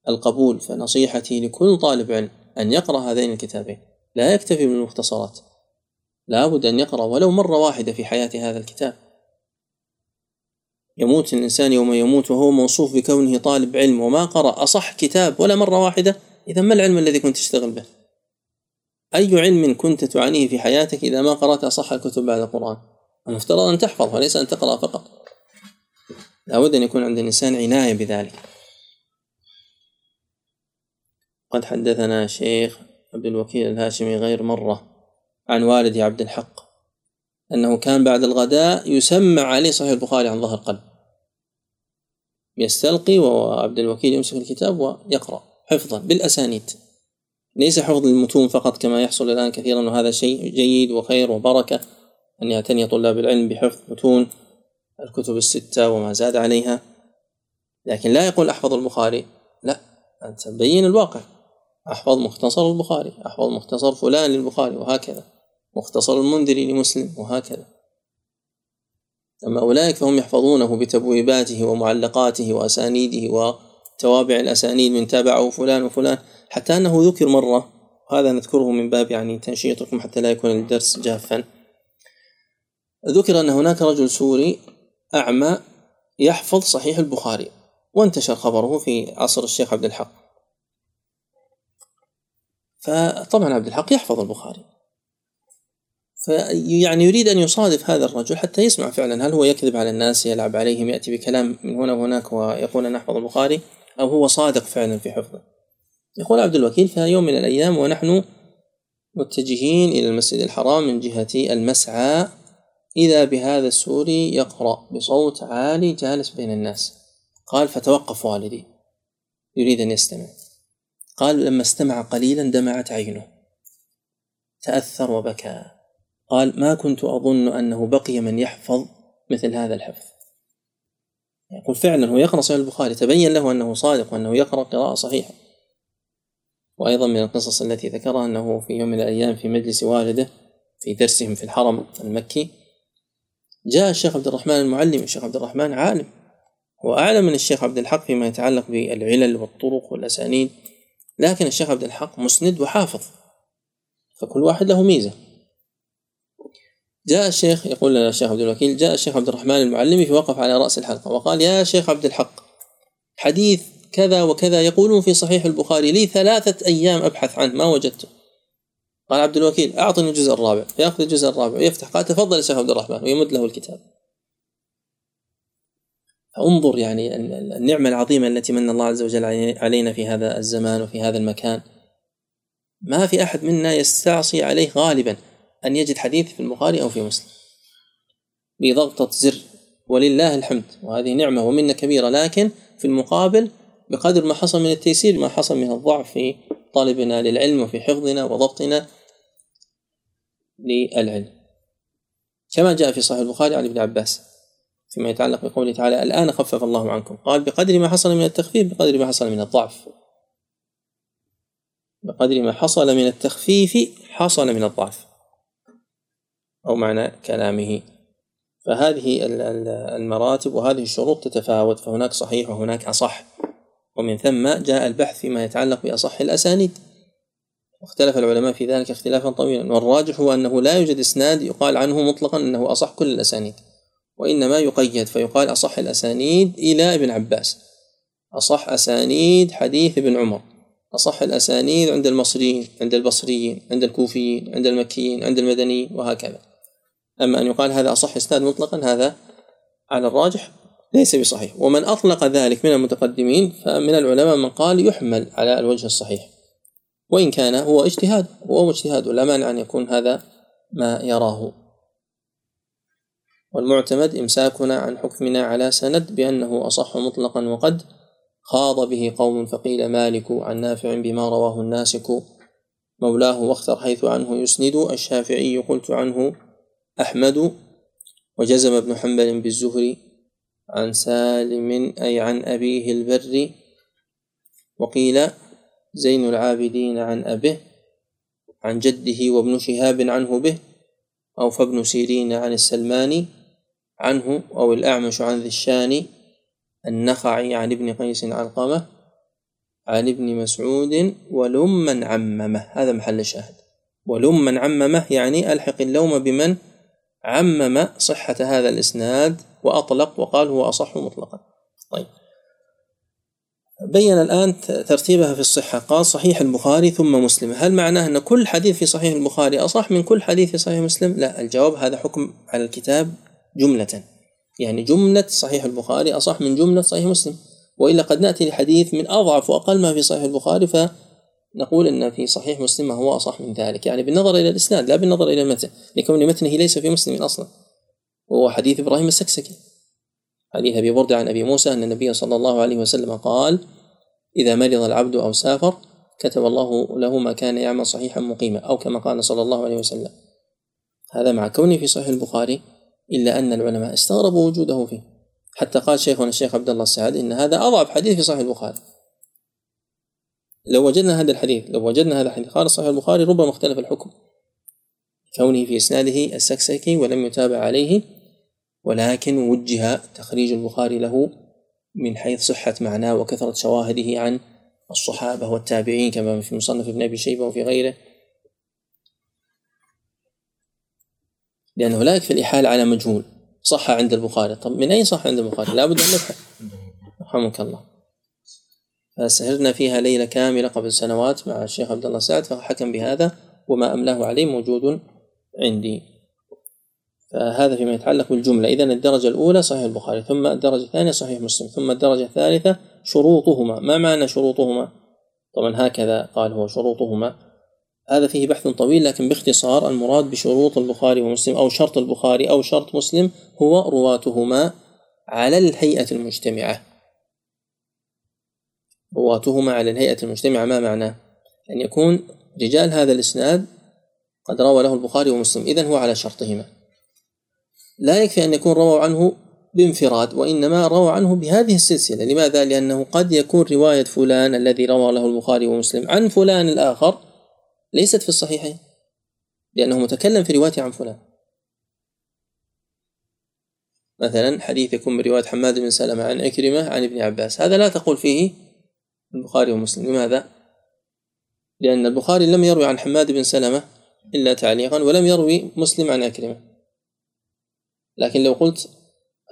القبول فنصيحتي لكل طالب علم أن يقرأ هذين الكتابين. لا يكتفي بالمختصرات لا بد أن يقرأ ولو مرة واحدة في حياة هذا الكتاب. يموت الإنسان يوم يموت وهو موصوف بكونه طالب علم وما قرأ أصح كتاب ولا مرة واحدة إذا ما العلم الذي كنت تشتغل به؟ أي علم كنت تعانيه في حياتك إذا ما قرأت أصح الكتب بعد القرآن؟ المفترض أن تحفظ وليس أن تقرأ فقط. لابد أن يكون عند الإنسان عناية بذلك. قد حدثنا شيخ عبد الوكيل الهاشمي غير مرة عن والدي عبد الحق أنه كان بعد الغداء يسمع عليه صحيح البخاري عن ظهر قلب. يستلقي وعبد الوكيل يمسك الكتاب ويقرأ حفظا بالأسانيد. ليس حفظ المتون فقط كما يحصل الآن كثيرا وهذا شيء جيد وخير وبركة أن يعتني طلاب العلم بحفظ متون الكتب الستة وما زاد عليها. لكن لا يقول أحفظ البخاري. لا أنت بين الواقع. أحفظ مختصر البخاري. أحفظ مختصر فلان للبخاري وهكذا. مختصر المنذري لمسلم وهكذا. أما أولئك فهم يحفظونه بتبويباته ومعلقاته وأسانيده توابع الأسانيد من تابعه فلان وفلان حتى أنه ذكر مرة. وهذا نذكره من باب يعني تنشيطكم حتى لا يكون الدرس جافا. ذكر أن هناك رجل سوري أعمى يحفظ صحيح البخاري وانتشر خبره في عصر الشيخ عبد الحق. فطبعا عبد الحق يحفظ البخاري. فيعني يريد أن يصادف هذا الرجل حتى يسمع فعلا هل هو يكذب على الناس يلعب عليهم يأتي بكلام من هنا وهناك ويقول أنا أحفظ البخاري أو هو صادق فعلا في حفظه. يقول عبد الوكيل في يوم من الأيام ونحن متجهين إلى المسجد الحرام من جهة المسعى إذا بهذا السوري يقرأ بصوت عالي جالس بين الناس. قال فتوقف والدي. يريد أن يستمع. قال لما استمع قليلا دمعت عينه. تأثر وبكى. قال ما كنت أظن أنه بقي من يحفظ مثل هذا الحفظ. يقول فعلا هو يقرأ صحيح البخاري. تبين له أنه صادق وأنه يقرأ قراءة صحيحة. وأيضا من القصص التي ذكرها أنه في يوم من الأيام في مجلس والده في درسهم في الحرم المكي جاء الشيخ عبد الرحمن المعلم الشيخ عبد الرحمن عالم. هو أعلم من الشيخ عبد الحق فيما يتعلق بالعلل والطرق والأسانيد. لكن الشيخ عبد الحق مسند وحافظ فكل واحد له ميزة. جاء الشيخ يقول لنا الشيخ عبد الوكيل جاء الشيخ عبد الرحمن المعلمي فوقف على رأس الحلقة وقال يا شيخ عبد الحق حديث كذا وكذا يقولون في صحيح البخاري لي ثلاثة أيام أبحث عنه ما وجدته. قال عبد الوكيل أعطني الجزء الرابع. فيأخذ الجزء الرابع ويفتح. قال تفضل يا شيخ عبد الرحمن. ويمد له الكتاب. انظر يعني النعمة العظيمة التي من الله عز وجل علينا في هذا الزمان وفي هذا المكان. ما في أحد منا يستعصي عليه غالبا أن يجد حديث في البخاري أو في مسلم. بضغطة زر. ولله الحمد. وهذه نعمة ومنة كبيرة. لكن في المقابل بقدر ما حصل من التيسير ما حصل من الضعف في طلبنا للعلم وفي حفظنا وضبطنا للعلم. كما جاء في صحيح البخاري عن ابن عباس فيما يتعلق بقوله تعالى الآن خفف الله عنكم. قال بقدر ما حصل من التخفيف بقدر ما حصل من الضعف. بقدر ما حصل من التخفيف حصل من الضعف. أو معنى كلامه. فهذه المراتب وهذه الشروط تتفاوت فهناك صحيح وهناك أصح. ومن ثم جاء البحث فيما يتعلق بأصح الأسانيد. واختلف العلماء في ذلك اختلافا طويلا. والراجح هو أنه لا يوجد إسناد يقال عنه مطلقا أنه أصح كل الأسانيد وإنما يقيد فيقال أصح الأسانيد إلى ابن عباس. أصح أسانيد حديث ابن عمر. أصح الأسانيد عند المصريين عند البصريين عند الكوفيين عند المكيين عند المدنيين وهكذا. أما أن يقال هذا أصح إسناد مطلقا هذا على الراجح ليس بصحيح. ومن أطلق ذلك من المتقدمين فمن العلماء من قال يحمل على الوجه الصحيح. وإن كان هو اجتهاد هو اجتهاد لا مانع أن يكون هذا ما يراه. والمعتمد إمساكنا عن حكمنا على سند بأنه أصح مطلقا وقد خاض به قوم فقيل مالك عن نافع بما رواه الناسك. مولاه واختر حيث عنه يسند الشافعي قلت عنه أحمد وجزم ابن حنبل بالزهري عن سالم أي عن أبيه البر وقيل زين العابدين عن أبيه عن جده وابن شهاب عنه به أو فابن سيرين عن السلماني عنه أو الأعمش عن ذي الشان النخعي عن ابن قيس علقمة عن ابن مسعود ولمن عممه. هذا محل الشاهد. ولمن عممه يعني ألحق اللوم بمن عمم صحة هذا الإسناد وأطلق وقال هو أصح مطلقا. طيب. بين الآن ترتيبها في الصحة. قال صحيح البخاري ثم مسلم. هل معناه أن كل حديث في صحيح البخاري أصح من كل حديث في صحيح مسلم؟ لا الجواب هذا حكم على الكتاب جملة. يعني جملة صحيح البخاري أصح من جملة صحيح مسلم. وإلا قد نأتي لحديث من أضعف وأقل ما في صحيح البخاري فنقول أن في صحيح مسلم هو أصح من ذلك. يعني بالنظر إلى الإسناد لا بالنظر إلى المتن لكون متنه ليس في مسلم أصلا. وهو حديث إبراهيم السكسكي. حديث أبي بردة عن أبي موسى أن النبي صلى الله عليه وسلم قال إذا مرض العبد أو سافر كتب الله له ما كان يعمل صحيحا مقيما أو كما قال صلى الله عليه وسلم. هذا مع كونه في صحيح البخاري إلا أن العلماء استغربوا وجوده فيه. حتى قال شيخنا الشيخ عبد الله السعد إن هذا أضعف حديث في صحيح البخاري. لو وجدنا هذا الحديث لو وجدنا هذا الحديث قال صحيح البخاري ربما اختلف الحكم. كونه في إسناده السكسكي ولم يتابع عليه ولكن وجه تخريج البخاري له من حيث صحة معناه وكثرة شواهده عن الصحابة والتابعين كما في مصنف ابن أبي شيبة وفي غيره. لأنه لا يكفي الإحالة على مجهول. صح عند البخاري. طب من أين صح عند البخاري؟ لابد أن نبحث رحمك الله. فسهرنا فيها ليلة كاملة قبل سنوات مع الشيخ عبد الله سعد فحكم بهذا وما أملاه عليه موجود عندي. فهذا فيما يتعلق بالجملة. إذا الدرجة الأولى صحيح البخاري ثم الدرجة الثانية صحيح مسلم ثم الدرجة الثالثة شروطهما. ما معنى شروطهما؟ طبعا هكذا قال هو شروطهما. هذا فيه بحث طويل لكن باختصار المراد بشروط البخاري ومسلم أو شرط البخاري أو شرط مسلم هو رواتهما على الهيئة المجتمعة. رواتهما على الهيئة المجتمعة ما معناه؟ أن يكون رجال هذا الإسناد قد روى له البخاري ومسلم. إذن هو على شرطهما. لا يكفي أن يكون رووا عنه بانفراد وإنما روى عنه بهذه السلسلة. لماذا؟ لأنه قد يكون رواية فلان الذي روى له البخاري ومسلم عن فلان الآخر ليست في الصحيحين لأنه متكلم في روايته عن فلان. مثلا حديث يكون من رواية حماد بن سلمة عن عكرمة عن ابن عباس. هذا لا تقول فيه البخاري ومسلم. لماذا؟ لأن البخاري لم يروي عن حماد بن سلمة إلا تعليقا ولم يروي مسلم عن عكرمة لكن لو قلت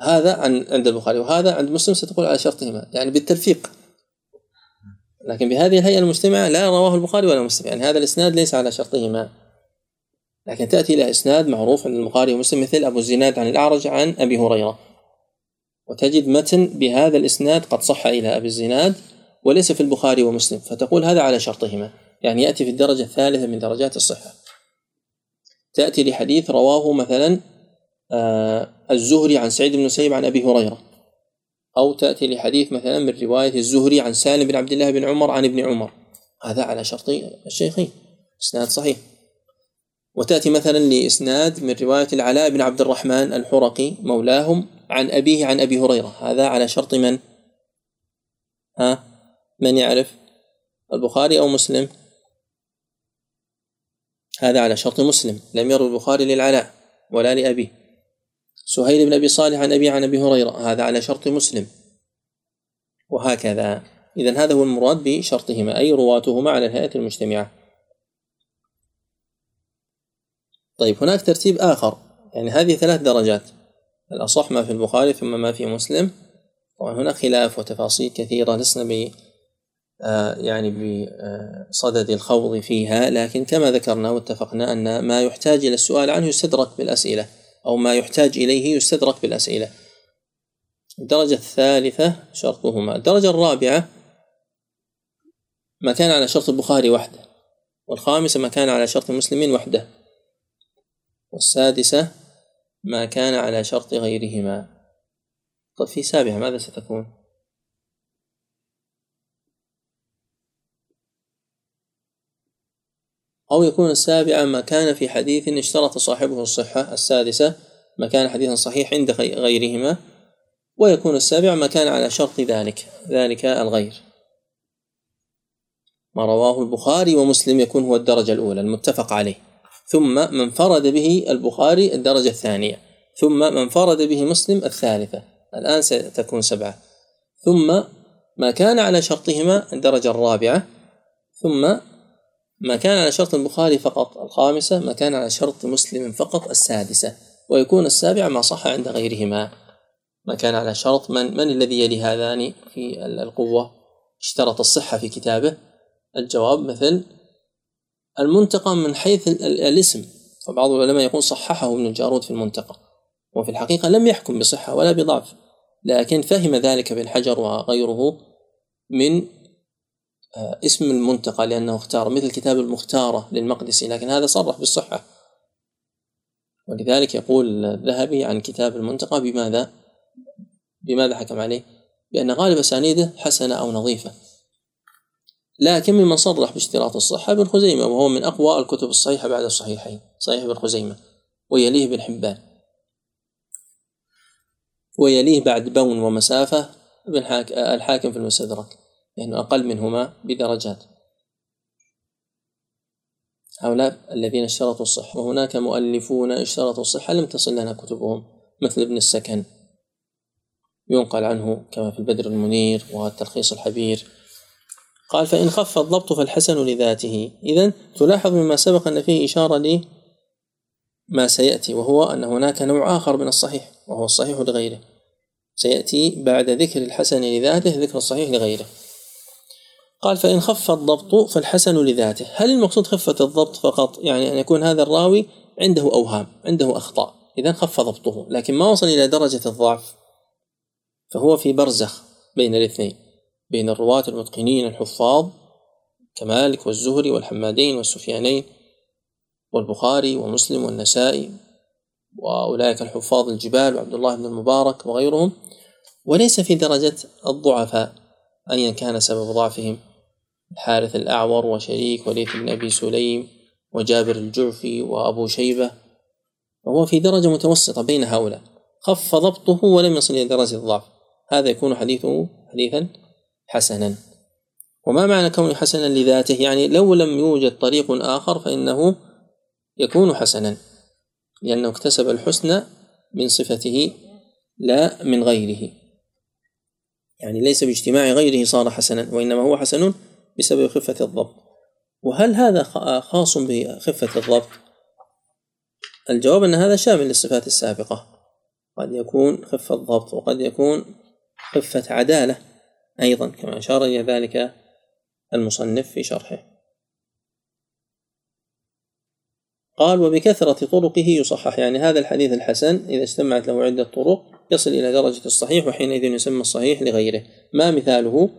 هذا عن عند البخاري وهذا عند مسلم ستقول على شرطهما يعني بالتلفيق لكن بهذه الهيئة المجتمعة لا رواه البخاري ولا مسلم يعني هذا الإسناد ليس على شرطهما. لكن تأتي إلى إسناد معروف عند البخاري ومسلم مثل أبو الزناد عن الأعرج عن أبي هريرة. وتجد متن بهذا الإسناد قد صح إلى أبي الزناد وليس في البخاري ومسلم فتقول هذا على شرطهما يعني يأتي في الدرجة الثالثة من درجات الصحة. تأتي لحديث رواه مثلا الزهري عن سعيد بن مسيب عن أبي هريرة أو تأتي لحديث مثلا من رواية الزهري عن سالم بن عبد الله بن عمر عن ابن عمر هذا على شرط الشيخين إسناد صحيح وتأتي مثلا لإسناد من رواية العلاء بن عبد الرحمن الحرقي مولاهم عن أبيه عن أبي هريرة هذا على شرط من؟ ها؟ من يعرف؟ البخاري أو مسلم؟ هذا على شرط مسلم لم يروي البخاري للعلاء ولا لأبيه سهيل بن أبي صالح عن أبي عن أبي هريرة. هذا على شرط مسلم. وهكذا. إذا هذا هو المراد بشرطهما أي رواتهما على الهيئة المجتمعة. طيب هناك ترتيب آخر. يعني هذه ثلاث درجات. الأصح ما في البخاري ثم ما في مسلم. طبعا هناك خلاف وتفاصيل كثيرة لسنا ب آه، يعني بصدد الخوض فيها. لكن كما ذكرنا واتفقنا أن ما يحتاج إلى السؤال عنه يستدرك بالأسئلة. أو ما يحتاج إليه يستدرك بالأسئلة. الدرجة الثالثة شرطهما. الدرجة الرابعة ما كان على شرط البخاري وحده. والخامسة ما كان على شرط المسلمين وحده. والسادسة ما كان على شرط غيرهما. طيب في سابعة ماذا ستكون؟ أو يكون السابعة ما كان في حديث اشترط صاحبه الصحة السادسة ما كان حديثا صحيح عند غيرهما ويكون السابع ما كان على شرط ذلك ذلك الغير. ما رواه البخاري ومسلم يكون هو الدرجة الأولى المتفق عليه. ثم من فرد به البخاري الدرجة الثانية. ثم من فرد به مسلم الثالثة. الآن ستكون سبعة. ثم ما كان على شرطهما الدرجة الرابعة. ثم ما كان على شرط البخاري فقط الخامسة ما كان على شرط مسلم فقط السادسة ويكون السابع ما صح عند غيرهما. ما كان على شرط من من الذي يلي هذان في القوة؟ اشترط الصحة في كتابه. الجواب مثل المنتقى من حيث الاسم. فبعض العلماء يقول صححه ابن الجارود في المنتقى وفي الحقيقة لم يحكم بصحة ولا بضعف لكن فهم ذلك ابن حجر وغيره من اسم المنتقى لأنه اختار مثل كتاب المختارة للمقدسي لكن هذا صرح بالصحة ولذلك يقول الذهبي عن كتاب المنتقى بماذا؟ بماذا حكم عليه؟ بأن غالب أسانيده حسنة أو نظيفة لكن ممن صرح باشتراط الصحة ابن خزيمة وهو من أقوى الكتب الصحيحة بعد الصحيحين صحيح ابن خزيمة ويليه ابن حبان ويليه بعد بون ومسافة ابن الحاكم في المستدرك لأنه أقل منهما بدرجات. هؤلاء الذين اشترطوا الصحة وهناك مؤلفون اشترطوا الصحة لم تصل لنا كتبهم مثل ابن السكن. ينقل عنه كما في البدر المنير والتلخيص الحبير. قال فإن خف الضبط فالحسن لذاته. إذا تلاحظ مما سبق أن فيه إشارة لما سيأتي وهو أن هناك نوع آخر من الصحيح وهو الصحيح لغيره. سيأتي بعد ذكر الحسن لذاته ذكر الصحيح لغيره. قال فإن خف الضبط فالحسن لذاته. هل المقصود خفة الضبط فقط؟ يعني أن يكون هذا الراوي عنده أوهام عنده أخطاء. إذا خف ضبطه لكن ما وصل إلى درجة الضعف؟ فهو في برزخ بين الاثنين بين الرواة المتقنين الحفاظ كمالك والزهري والحمادين والسفيانين والبخاري ومسلم والنسائي وأولئك الحفاظ الجبال وعبد الله بن المبارك وغيرهم. وليس في درجة الضعفاء أيا كان سبب ضعفهم. الحارث الأعور وشريك وليث بن أبي سليم وجابر الجعفي وأبو شيبة وهو في درجة متوسطة بين هؤلاء. خف ضبطه ولم يصل إلى درجة الضعف. هذا يكون حديثه حديثا حسنا. وما معنى كونه حسنا لذاته؟ يعني لو لم يوجد طريق آخر فإنه يكون حسنا لأنه اكتسب الحسن من صفته لا من غيره. يعني ليس باجتماع غيره صار حسنا وإنما هو حسن بسبب خفة الضبط. وهل هذا خاص بخفة الضبط؟ الجواب أن هذا شامل للصفات السابقة. قد يكون خفة ضبط وقد يكون خفة عدالة أيضا كما أشار إلى ذلك المصنف في شرحه. قال وبكثرة طرقه يصحح. يعني هذا الحديث الحسن إذا اجتمعت له عدة طرق يصل إلى درجة الصحيح وحينئذ يسمى الصحيح لغيره. ما مثاله؟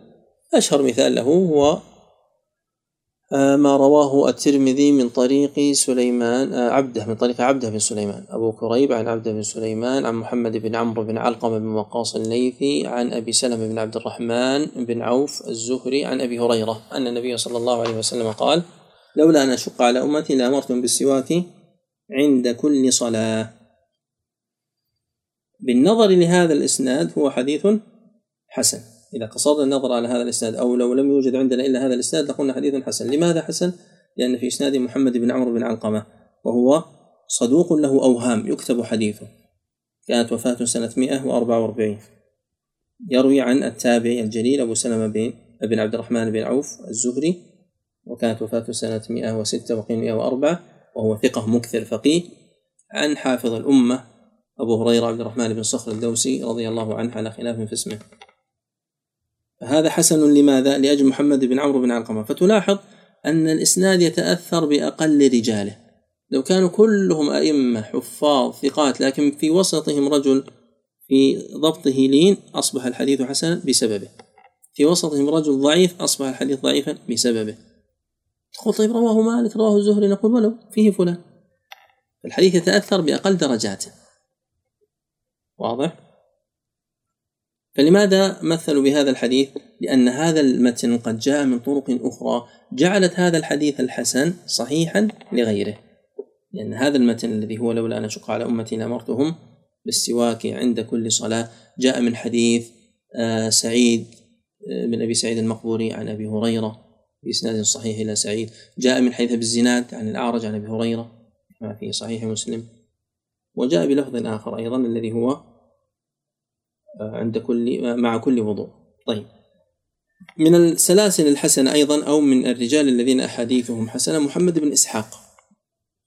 أشهر مثال له هو آه، ما رواه الترمذي من طريق سليمان آه، عبده من طريق عبده بن سليمان أبو كريب عن عبده بن سليمان عن محمد بن عمرو بن علقمة بن وقاص الليثي عن أبي سلمة بن عبد الرحمن بن عوف الزهري عن أبي هريرة أن النبي صلى الله عليه وسلم قال لولا أن أشق على أمتي لأمرتهم بالسواك عند كل صلاة. بالنظر لهذا الإسناد هو حديث حسن. إذا قصرنا النظر على هذا الإسناد أو لو لم يوجد عندنا إلا هذا الإسناد لقلنا حديث حسن. لماذا حسن؟ لأن في إسناد محمد بن عمرو بن علقمة وهو صدوق له أوهام يكتب حديثه. كانت وفاته سنة 144 يروي عن التابعي الجليل أبو سلمة بن بن عبد الرحمن بن عوف الزهري وكانت وفاته سنة 106 وقيل 104 وهو ثقة مكثر فقيه. عن حافظ الأمة أبو هريرة عبد الرحمن بن صخر الدوسي رضي الله عنه على خلاف في اسمه. هذا حسن لماذا؟ لأجل محمد بن عمرو بن علقمة. فتلاحظ أن الإسناد يتأثر بأقل رجاله. لو كانوا كلهم أئمة حفاظ ثقات لكن في وسطهم رجل في ضبطه لين أصبح الحديث حسنا بسببه. في وسطهم رجل ضعيف أصبح الحديث ضعيفا بسببه. تقول طيب رواه مالك رواه الزهري نقول ولو فيه فلان. الحديث يتأثر بأقل درجاته. واضح؟ فلماذا مثلوا بهذا الحديث؟ لأن هذا المتن قد جاء من طرق أخرى. جعلت هذا الحديث الحسن صحيحا لغيره. لأن هذا المتن الذي هو لولا أن أشق على أمتي لأمرتهم بالسواك عند كل صلاة. جاء من حديث آه، سعيد آه، بن أبي سعيد المقبوري عن أبي هريرة بإسناد صحيح إلى سعيد. جاء من حديث بالزناد عن الأعرج عن أبي هريرة كما في صحيح مسلم. وجاء بلفظ آخر أيضا الذي هو عند كل مع كل وضوء. طيب. من السلاسل الحسنة أيضا أو من الرجال الذين أحاديثهم حسنة محمد بن إسحاق.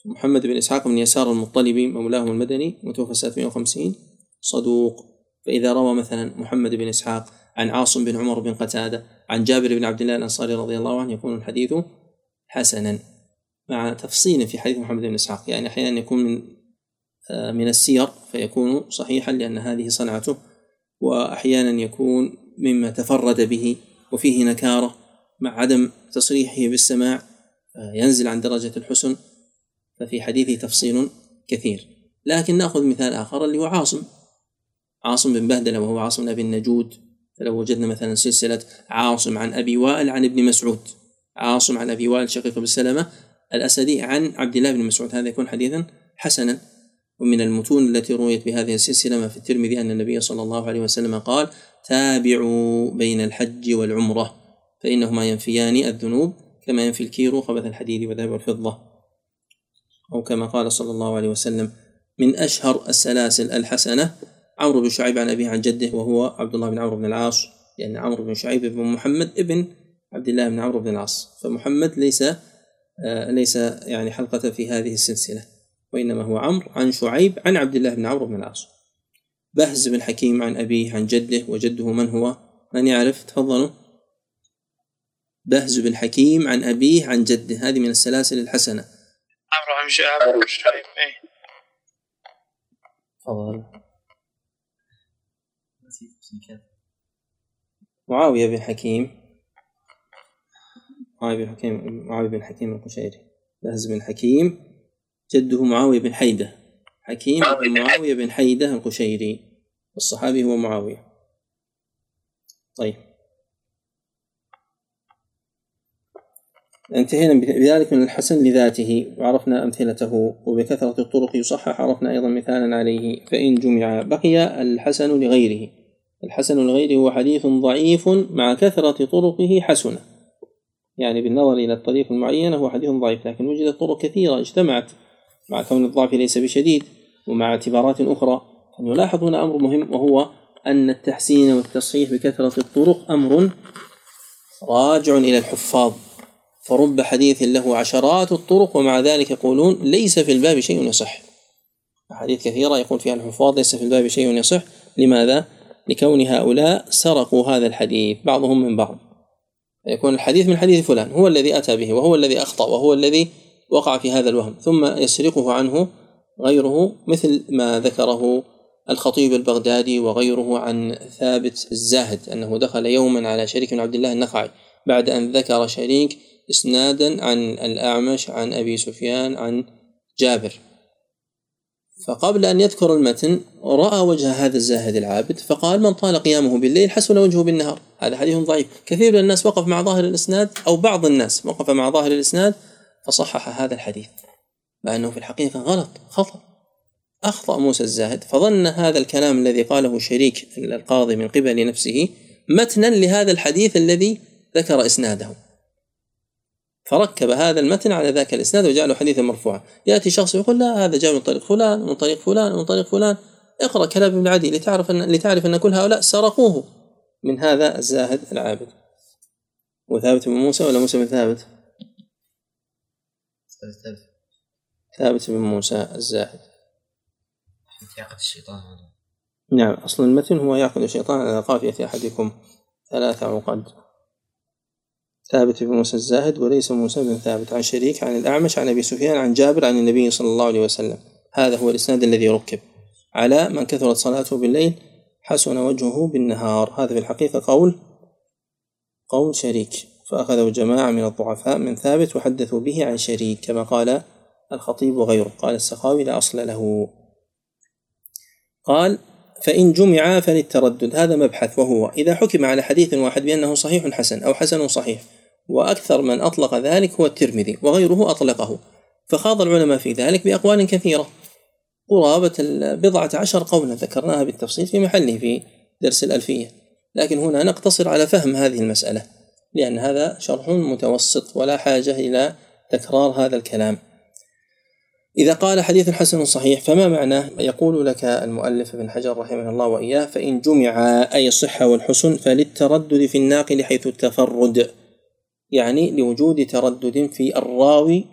محمد بن إسحاق بن يسار المطلبي مولاهم المدني متوفى سنة 150 صدوق. فإذا روى مثلا محمد بن إسحاق عن عاصم بن عمر بن قتادة عن جابر بن عبد الله الأنصاري رضي الله عنه يكون الحديث حسنا. مع تفصيل في حديث محمد بن إسحاق يعني أحيانا يكون من آه، من السير فيكون صحيحا لأن هذه صنعته وأحيانا يكون مما تفرد به وفيه نكارة مع عدم تصريحه بالسماع ينزل عن درجة الحسن ففي حديثه تفصيل كثير. لكن نأخذ مثال آخر اللي هو عاصم. عاصم بن بهدلة وهو عاصم بن أبي النجود. فلو وجدنا مثلا سلسلة عاصم عن أبي وائل عن ابن مسعود. عاصم عن أبي وائل شقيق بن سلمه الأسدي عن عبد الله بن مسعود. هذا يكون حديثا حسنا. ومن المتون التي رويت بهذه السلسلة ما في الترمذي أن النبي صلى الله عليه وسلم قال تابعوا بين الحج والعمرة فإنهما ينفيان الذنوب كما ينفي الكير خبث الحديد وذهب والفضة. أو كما قال صلى الله عليه وسلم من أشهر السلاسل الحسنة عمرو بن شعيب عن أبيه عن جده وهو عبد الله بن عمرو بن العاص لأن عمرو بن شعيب بن محمد ابن عبد الله بن عمرو بن العاص فمحمد ليس آه، ليس يعني حلقة في هذه السلسلة. وإنما هو عمرو عن شعيب عن عبد الله بن عمرو بن العاص. بهز بن حكيم عن أبيه عن جده وجده من هو؟ من يعرف تفضلوا. بهز بن حكيم عن أبيه عن جده هذه من السلاسل الحسنة. عمرو عن شعيب شعيب. تفضل. معاوية بن حكيم. معاوية بن حكيم معاوية بن حكيم القشيري. بهز بن حكيم جده معاوية بن حيدة. حكيم بن معاوية بن حيدة القشيري الصحابي هو معاوية. طيب. انتهينا بذلك من الحسن لذاته وعرفنا أمثلته وبكثرة الطرق يصحح عرفنا أيضا مثالا عليه فإن جمع بقي الحسن لغيره. الحسن لغيره هو حديث ضعيف مع كثرة طرقه حسنة. يعني بالنظر إلى الطريق المعينة هو حديث ضعيف لكن وجدت طرق كثيرة اجتمعت مع كون الضعف ليس بشديد ومع اعتبارات أخرى نلاحظ هنا أمر مهم وهو أن التحسين والتصحيح بكثرة الطرق أمر راجع إلى الحفاظ. فرب حديث له عشرات الطرق ومع ذلك يقولون ليس في الباب شيء يصح. أحاديث كثيرة يقول فيها الحفاظ ليس في الباب شيء يصح. لماذا؟ لكون هؤلاء سرقوا هذا الحديث بعضهم من بعض. يكون الحديث من حديث فلان هو الذي أتى به وهو الذي أخطأ وهو الذي وقع في هذا الوهم ثم يسرقه عنه غيره مثل ما ذكره الخطيب البغدادي وغيره عن ثابت الزاهد أنه دخل يوما على شريك بن عبد الله النخعي بعد أن ذكر شريك إسنادا عن الأعمش عن أبي سفيان عن جابر. فقبل أن يذكر المتن رأى وجه هذا الزاهد العابد فقال من طال قيامه بالليل حسن وجهه بالنهار. هذا حديث ضعيف. كثير من الناس وقف مع ظاهر الإسناد أو بعض الناس وقف مع ظاهر الإسناد فصحح هذا الحديث مع أنه في الحقيقة غلط خطأ. أخطأ موسى الزاهد فظن هذا الكلام الذي قاله شريك القاضي من قبل نفسه متنا لهذا الحديث الذي ذكر إسناده. فركب هذا المتن على ذاك الإسناد وجعله حديثا مرفوعا. يأتي شخص يقول لا هذا جاء من طريق فلان من طريق فلان من طريق فلان. اقرأ كلام ابن عدي لتعرف أن لتعرف أن كل هؤلاء سرقوه من هذا الزاهد العابد. وثابت بن موسى ولا موسى بن ثابت؟ ثابت بن موسى الزاهد. يعقد الشيطان نعم أصل المتن هو يعقد الشيطان على قافية أحدكم ثلاث عقد. ثابت بن موسى الزاهد وليس موسى بن ثابت. عن شريك عن الأعمش عن أبي سفيان عن جابر عن النبي صلى الله عليه وسلم. هذا هو الإسناد الذي ركب. على من كثرت صلاته بالليل حسن وجهه بالنهار. هذا في الحقيقة قول قول شريك. فأخذه جماعة من الضعفاء من ثابت وحدثوا به عن شريك كما قال الخطيب وغيره. قال السخاوي لا أصل له. قال فإن جمع فللتردد. هذا مبحث وهو إذا حكم على حديث واحد بأنه صحيح حسن أو حسن صحيح وأكثر من أطلق ذلك هو الترمذي وغيره أطلقه فخاض العلماء في ذلك بأقوال كثيرة. قرابة بضعة عشر قولا ذكرناها بالتفصيل في محله في درس الألفية. لكن هنا نقتصر على فهم هذه المسألة. لأن هذا شرح متوسط ولا حاجة إلى تكرار هذا الكلام. إذا قال حديث حسن صحيح فما معناه؟ يقول لك المؤلف ابن حجر رحمه الله وإياه فإن جمع أي الصحة والحسن فللتردد في الناقل حيث التفرد يعني لوجود تردد في الراوي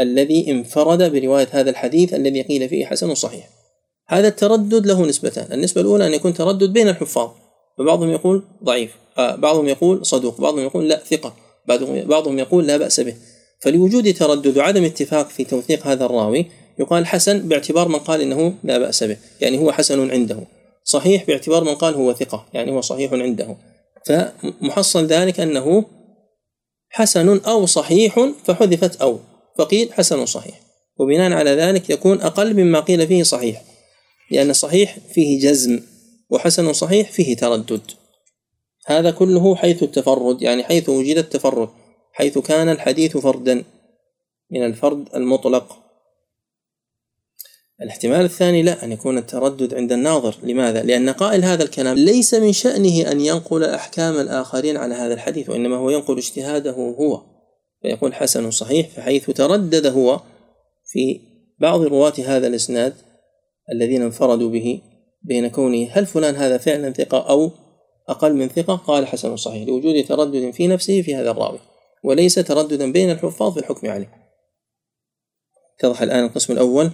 الذي انفرد برواية هذا الحديث الذي قيل فيه حسن صحيح. هذا التردد له نسبتان النسبة الأولى أن يكون تردد بين الحفاظ فبعضهم يقول ضعيف. بعضهم يقول صدوق بعضهم يقول لا ثقة. بعضهم يقول لا بأس به. فلوجود تردد وعدم اتفاق في توثيق هذا الراوي يقال حسن باعتبار من قال إنه لا بأس به. يعني هو حسن عنده. صحيح باعتبار من قال هو ثقة. يعني هو صحيح عنده. فمحصل ذلك أنه حسن أو صحيح فحذفت أو. فقيل حسن صحيح. وبناء على ذلك يكون أقل مما قيل فيه صحيح. لأن صحيح فيه جزم وحسن صحيح فيه تردد. هذا كله حيث التفرد يعني حيث وجد التفرد حيث كان الحديث فردا من الفرد المطلق الاحتمال الثاني لا أن يكون التردد عند الناظر لماذا؟ لأن قائل هذا الكلام ليس من شأنه أن ينقل أحكام الآخرين على هذا الحديث وإنما هو ينقل اجتهاده هو فيقول حسن صحيح فحيث تردد هو في بعض رواة هذا الإسناد الذين انفردوا به بين كونه هل فلان هذا فعلا ثقة أو أقل من ثقة قال حسن صحيح لوجود تردد في نفسه في هذا الراوي وليس ترددا بين الحفاظ في الحكم عليه. اتضح الآن القسم الأول.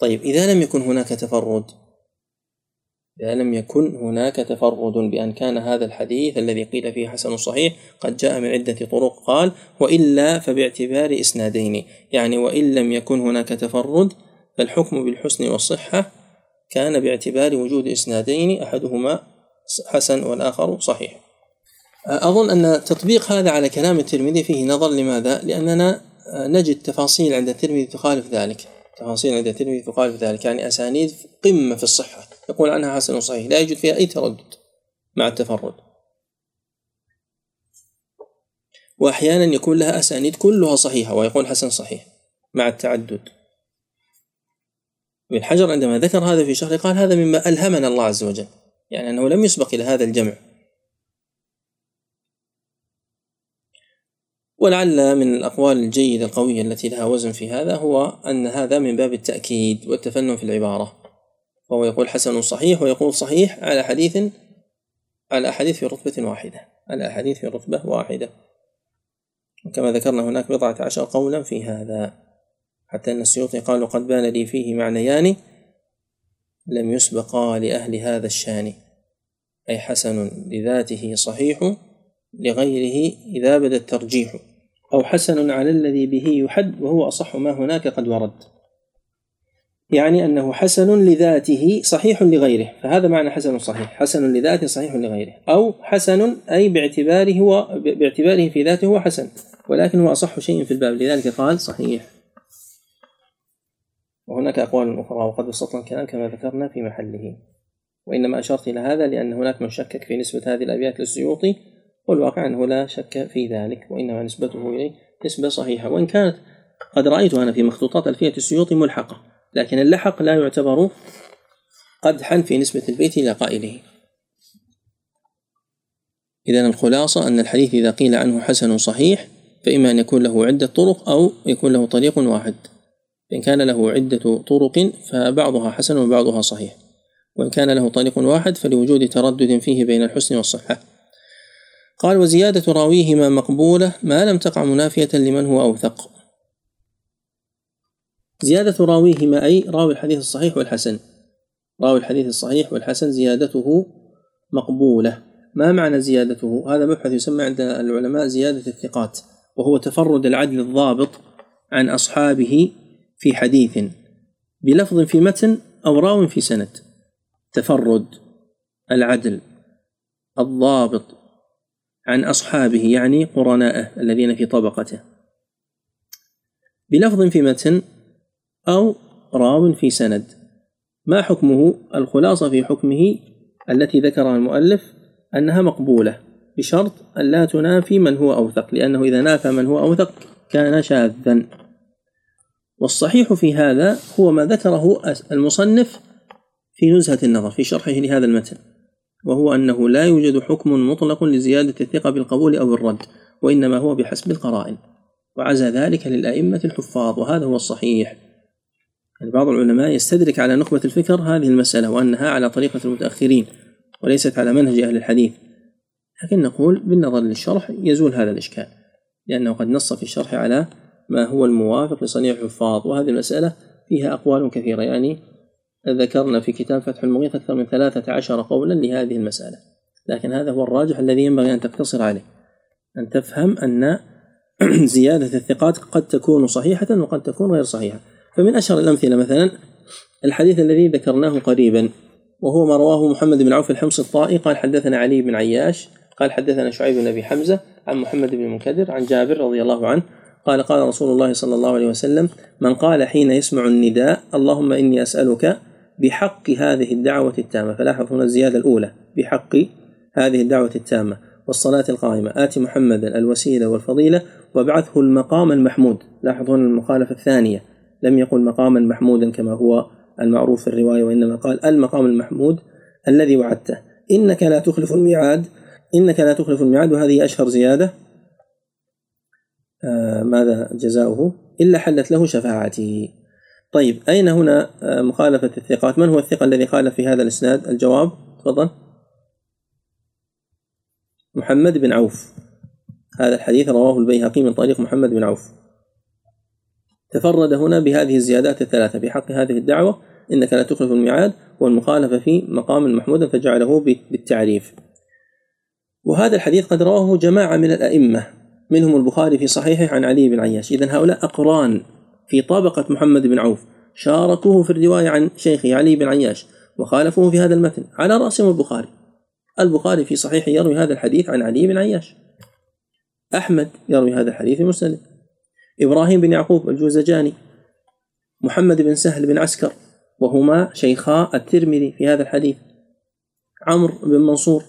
طيب إذا لم يكن هناك تفرد إذا لم يكن هناك تفرد بأن كان هذا الحديث الذي قيل فيه حسن صحيح قد جاء من عدة طرق قال وإلا فباعتبار إسنادين. يعني وإن لم يكن هناك تفرد فالحكم بالحسن والصحة كان باعتبار وجود إسنادين أحدهما حسن والآخر صحيح. أظن أن تطبيق هذا على كلام الترمذي فيه نظر لماذا؟ لأننا نجد تفاصيل عند الترمذي تخالف ذلك. تفاصيل عند الترمذي تخالف ذلك. يعني أسانيد قمة في الصحة. يقول عنها حسن صحيح. لا يوجد فيها أي تردد مع التفرد. وأحيانا يكون لها أسانيد كلها صحيحة ويقول حسن صحيح مع التعدد. ابن حجر عندما ذكر هذا في شرح قال هذا مما ألهمنا الله عز وجل. يعني أنه لم يسبق إلى هذا الجمع. ولعل من الأقوال الجيدة القوية التي لها وزن في هذا هو أن هذا من باب التأكيد والتفنن في العبارة. فهو يقول حسن صحيح ويقول صحيح على حديث على أحاديث في رتبة واحدة. على أحاديث في رتبة واحدة. وكما ذكرنا هناك بضعة عشر قولا في هذا. حتى أن السيوطي قال وقد بان لي فيه معنيان لم يسبقا لأهل هذا الشأن. أي حسن لذاته صحيح لغيره إذا بدا الترجيح أو حسن على الذي به يحد وهو أصح ما هناك قد ورد. يعني أنه حسن لذاته صحيح لغيره فهذا معنى حسن صحيح حسن لذاته صحيح لغيره أو حسن أي باعتباره هو باعتباره في ذاته هو حسن ولكن هو أصح شيء في الباب لذلك قال صحيح. وهناك أقوال أخرى وقد بسطنا الكلام كما ذكرنا في محله. وإنما أشرت إلى هذا لأن هناك من شكك في نسبة هذه الأبيات للسيوطي والواقع أنه لا شك في ذلك وإنما نسبته إليه نسبة صحيحة وإن كانت قد رأيت أنا في مخطوطات ألفية السيوطي ملحقة لكن اللحق لا يعتبر قدحا في نسبة البيت إلى قائله. إذا الخلاصة أن الحديث إذا قيل عنه حسن صحيح فإما أن يكون له عدة طرق أو يكون له طريق واحد. إن كان له عدة طرق فبعضها حسن وبعضها صحيح. وإن كان له طريق واحد فلوجود تردد فيه بين الحسن والصحة. قال وزيادة راويهما مقبولة ما لم تقع منافية لمن هو أوثق. زيادة راويهما أي راوي الحديث الصحيح والحسن. راوي الحديث الصحيح والحسن زيادته مقبولة. ما معنى زيادته؟ هذا مبحث يسمى عند العلماء زيادة الثقات وهو تفرد العدل الضابط عن أصحابه في حديث بلفظ في متن أو راو في سند. تفرد العدل الضابط عن أصحابه يعني قرناءه الذين في طبقته. بلفظ في متن أو راو في سند. ما حكمه؟ الخلاصة في حكمه التي ذكرها المؤلف أنها مقبولة بشرط أن لا تنافي من هو أوثق لأنه إذا نافى من هو أوثق كان شاذا. والصحيح في هذا هو ما ذكره المصنف في نزهة النظر في شرحه لهذا المتن وهو أنه لا يوجد حكم مطلق لزيادة الثقة بالقبول أو الرد وإنما هو بحسب القرائن وعزى ذلك للأئمة الحفاظ وهذا هو الصحيح. يعني بعض العلماء يستدرك على نخبة الفكر هذه المسألة وأنها على طريقة المتأخرين وليست على منهج أهل الحديث. لكن نقول بالنظر للشرح يزول هذا الإشكال لأنه قد نص في الشرح على ما هو الموافق لصنيع الحفاظ وهذه المسألة فيها أقوال كثيرة يعني ذكرنا في كتاب فتح المغيث أكثر من ثلاثة عشر قولا لهذه المسألة. لكن هذا هو الراجح الذي ينبغي أن تقتصر عليه. أن تفهم أن زيادة الثقات قد تكون صحيحة وقد تكون غير صحيحة. فمن أشهر الأمثلة مثلا الحديث الذي ذكرناه قريبا وهو ما رواه محمد بن عوف الحمص الطائي قال حدثنا علي بن عياش قال حدثنا شعيب بن أبي حمزة عن محمد بن المنكدر عن جابر رضي الله عنه قال قال رسول الله صلى الله عليه وسلم من قال حين يسمع النداء اللهم إني أسألك بحق هذه الدعوة التامة. فلاحظ هنا الزيادة الأولى بحق هذه الدعوة التامة. والصلاة القائمة آت محمدا الوسيلة والفضيلة وابعثه المقام المحمود. لاحظ هنا المخالفة الثانية. لم يقل مقاما محمودا كما هو المعروف في الرواية وإنما قال المقام المحمود الذي وعدته. إنك لا تخلف الميعاد. إنك لا تخلف الميعاد وهذه أشهر زيادة. آه ماذا جزاؤه؟ إلا حلت له شفاعتي. طيب أين هنا آه، مخالفة الثقات؟ من هو الثقة الذي خالف في هذا الإسناد؟ الجواب تفضل. محمد بن عوف. هذا الحديث رواه البيهقي من طريق محمد بن عوف. تفرد هنا بهذه الزيادات الثلاثة. في حق هذه الدعوة إنك لا تخلف الميعاد والمخالفة في مقام محمود فجعله بالتعريف. وهذا الحديث قد رواه جماعة من الأئمة منهم البخاري في صحيحه عن علي بن عياش. إذا هؤلاء أقران. في طبقة محمد بن عوف شاركوه في الرواية عن شيخه علي بن عياش وخالفوه في هذا المتن على رأسهم البخاري. البخاري في صحيحه يروي هذا الحديث عن علي بن عياش. أحمد يروي هذا الحديث في مسند إبراهيم بن يعقوب الجوزجاني محمد بن سهل بن عسكر وهما شيخا الترمذي في هذا الحديث. عمرو بن منصور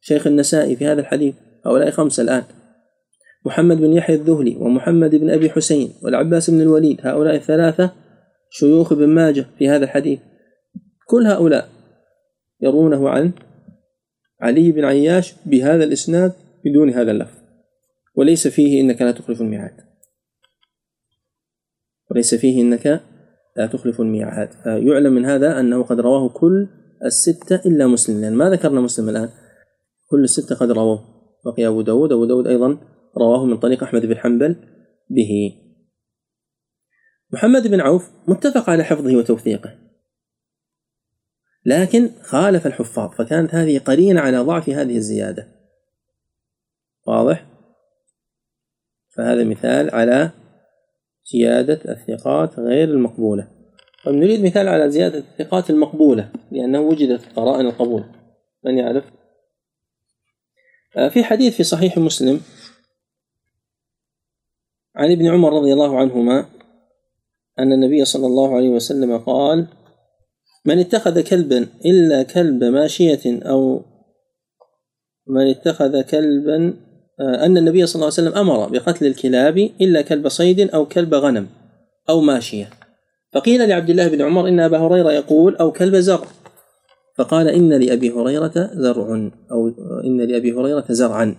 شيخ النسائي في هذا الحديث. هؤلاء خمسة الآن. محمد بن يحيى الذهلي ومحمد بن أبي حسين والعباس بن الوليد هؤلاء الثلاثة شيوخ ابن ماجه في هذا الحديث. كل هؤلاء يرونه عن علي بن عياش بهذا الإسناد بدون هذا اللفظ. وليس فيه إنك لا تخلف الميعاد. وليس فيه إنك لا تخلف الميعاد. فيعلم من هذا أنه قد رواه كل الستة إلا مسلم. لأن ما ذكرنا مسلم الآن. كل الستة قد رواه. بقي أبو داود أبو داود أيضا رواه من طريق أحمد بن حنبل به. محمد بن عوف متفق على حفظه وتوثيقه. لكن خالف الحفاظ فكانت هذه قرينة على ضعف هذه الزيادة. واضح؟ فهذا مثال على زيادة الثقات غير المقبولة. طيب نريد مثال على زيادة الثقات المقبولة لأنه وجدت قرائن القبول. من يعرف؟ آه، في حديث في صحيح مسلم عن ابن عمر رضي الله عنهما أن النبي صلى الله عليه وسلم قال من اتخذ كلبا إلا كلب ماشية أو من اتخذ كلبا آه، أن النبي صلى الله عليه وسلم أمر بقتل الكلاب إلا كلب صيد أو كلب غنم أو ماشية. فقيل لعبد الله بن عمر إن أبا هريرة يقول أو كلب زرع. فقال إن لأبي هريرة زرع أو إن لأبي هريرة زرعا.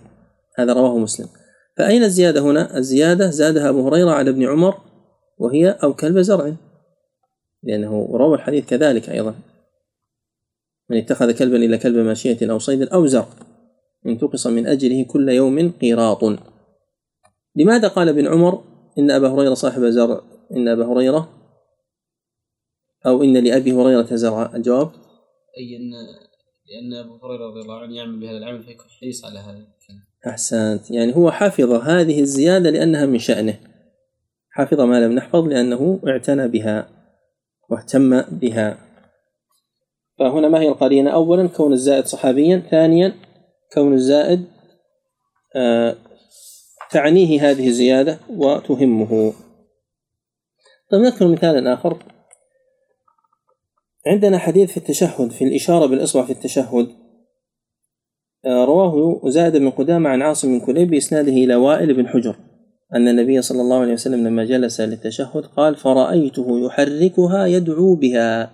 هذا رواه مسلم. فأين الزيادة هنا؟ الزيادة زادها أبو هريرة على ابن عمر وهي أو كلب زرع. لأنه روى الحديث كذلك أيضا. من اتخذ كلبا إلا كلب ماشية أو صيد أو زرع. انتقص من أجله كل يوم قيراط. لماذا قال ابن عمر إن أبا هريرة صاحب زرع؟ إن أبا هريرة أو إن لأبي هريرة زرع؟ الجواب؟ أي أن لأن أبو هريرة رضي الله عنه يعمل بهذا العمل فيكون حريص على هذا الكلام. أحسنت. يعني هو حفظ هذه الزيادة لأنها من شأنه. حفظ ما لم نحفظ لأنه اعتنى بها واهتم بها. فهنا ما هي القرينة أولا كون الزائد صحابيا ثانيا كون الزائد آه تعنيه هذه الزيادة وتهمه. طيب نذكر مثالا آخر. عندنا حديث في التشهد في الإشارة بالإصبع في التشهد. رواه زائد بن قدامة عن عاصم بن كليب بإسناده إلى وائل بن حجر أن النبي صلى الله عليه وسلم لما جلس للتشهد قال فرأيته يحركها يدعو بها.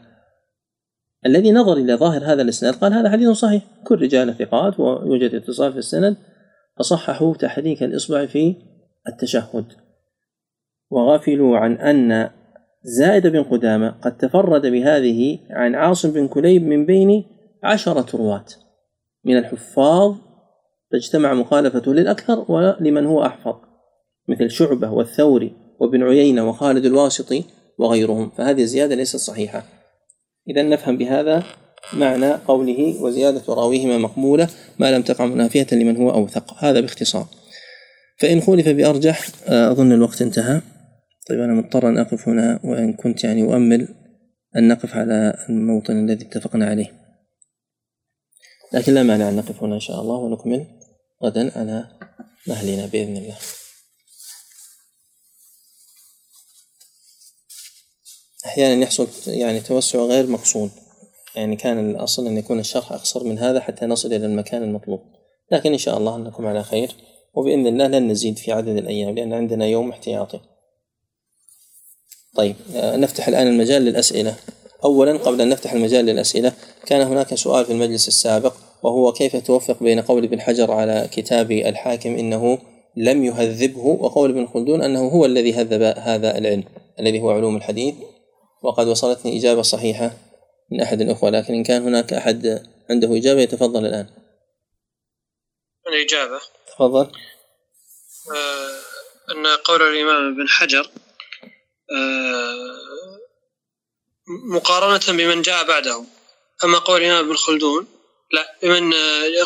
الذي نظر إلى ظاهر هذا الإسناد قال هذا حديث صحيح كل رجال ثقات ويوجد اتصال في السند فصححوا تحريك الإصبع في التشهد. وغفلوا عن أن زائد بن قدامة قد تفرد بهذه عن عاصم بن كليب من بين عشرة رواة. من الحفاظ فاجتمع مخالفته للأكثر ولمن هو أحفظ مثل شعبة والثوري وابن عيينة وخالد الواسطي وغيرهم فهذه الزيادة ليست صحيحة. إذا نفهم بهذا معنى قوله وزيادة راويهما مقبولة ما لم تقع منافية لمن هو أوثق. هذا باختصار. فإن خولف بأرجح أظن الوقت انتهى. طيب أنا مضطر أن أقف هنا وإن كنت يعني أؤمل أن نقف على الموطن الذي اتفقنا عليه. لكن لا مانع أن نقف هنا إن شاء الله ونكمل غدا على مهلنا بإذن الله. أحيانا يحصل يعني توسع غير مقصود. يعني كان الأصل أن يكون الشرح أقصر من هذا حتى نصل إلى المكان المطلوب. لكن إن شاء الله أنكم على خير وبإذن الله لن نزيد في عدد الأيام لأن عندنا يوم احتياطي. طيب آه، نفتح الآن المجال للأسئلة. أولا قبل أن نفتح المجال للأسئلة كان هناك سؤال في المجلس السابق وهو كيف توفق بين قول ابن حجر على كتاب الحاكم إنه لم يهذبه وقول ابن خلدون أنه هو الذي هذب هذا العلم الذي هو علوم الحديث وقد وصلتني إجابة صحيحة من أحد الأخوة لكن إن كان هناك أحد عنده إجابة يتفضل الآن. الإجابة تفضل. آه أن قول الإمام ابن حجر آه مقارنة بمن جاء بعده أما قول الإمام ابن خلدون لا بمن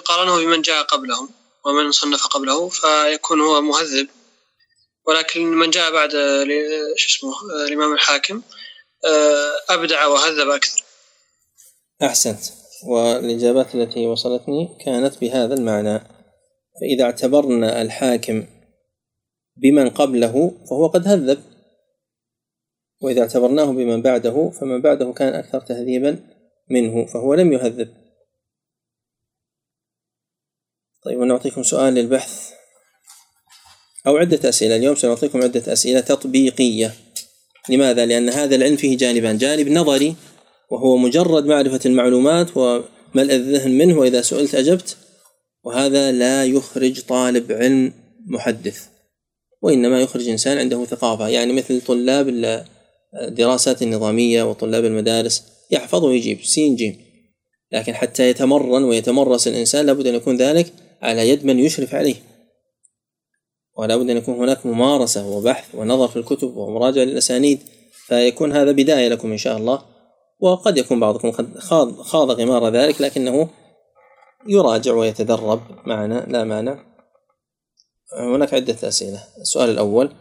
قارنه بمن جاء قبلهم ومن صنف قبله فيكون هو مهذب. ولكن من جاء بعد شو اسمه الإمام الحاكم آه، أبدع وهذب أكثر. أحسنت. والإجابات التي وصلتني كانت بهذا المعنى. فإذا اعتبرنا الحاكم بمن قبله فهو قد هذب. وإذا اعتبرناه بمن بعده فمن بعده كان أكثر تهذيبا. منه فهو لم يهذب. طيب ونعطيكم سؤال للبحث. أو عدة أسئلة. اليوم سنعطيكم عدة أسئلة تطبيقية. لماذا؟ لأن هذا العلم فيه جانبان. جانب نظري وهو مجرد معرفة المعلومات وملء الذهن منه وإذا سئلت أجبت. وهذا لا يخرج طالب علم محدث وإنما يخرج إنسان عنده ثقافة. يعني مثل طلاب الدراسات النظامية وطلاب المدارس. يحفظ ويجيب. سين جيم. لكن حتى يتمرن ويتمرس الإنسان لابد أن يكون ذلك على يد من يشرف عليه. ولا بد أن يكون هناك ممارسة وبحث ونظر في الكتب ومراجعة للأسانيد. فيكون هذا بداية لكم إن شاء الله. وقد يكون بعضكم قد خاض, خاض غمار ذلك لكنه يراجع ويتدرب. معنا؟ لا مانع. هناك عدة أسئلة. السؤال الأول.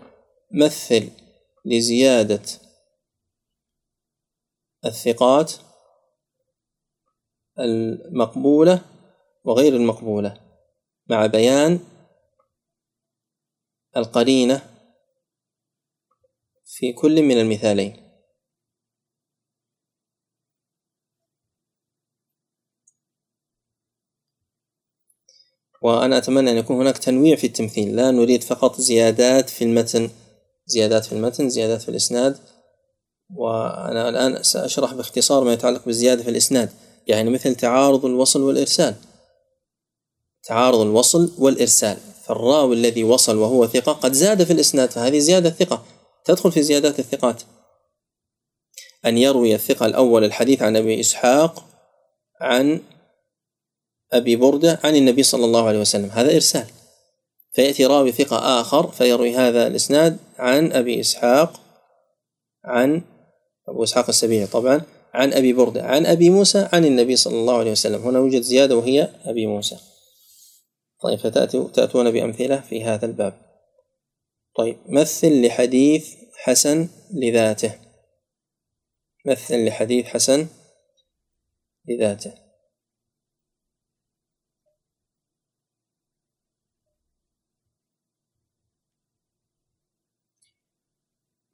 مثل لزيادة الثقات المقبولة وغير المقبولة مع بيان القرينة في كل من المثالين. وأنا أتمنى أن يكون هناك تنويع في التمثيل لا نريد فقط زيادات في المتن زيادات في المتن زيادات في الإسناد وأنا الآن سأشرح باختصار ما يتعلق بالزيادة في الإسناد. يعني مثل تعارض الوصل والإرسال. تعارض الوصل والإرسال. فالراوي الذي وصل وهو ثقة قد زاد في الإسناد فهذه زيادة ثقة. تدخل في زيادات الثقات. أن يروي الثقة الأول الحديث عن أبي إسحاق عن أبي بردة عن النبي صلى الله عليه وسلم. هذا إرسال. فيأتي راوي ثقة آخر فيروي هذا الإسناد عن أبي إسحاق عن أبو إسحاق السبيعي طبعا عن أبي بردة عن أبي موسى عن النبي صلى الله عليه وسلم. هنا يوجد زيادة وهي أبي موسى. طيب فتأتون بأمثلة في هذا الباب. طيب مثل لحديث حسن لذاته. مثل لحديث حسن لذاته.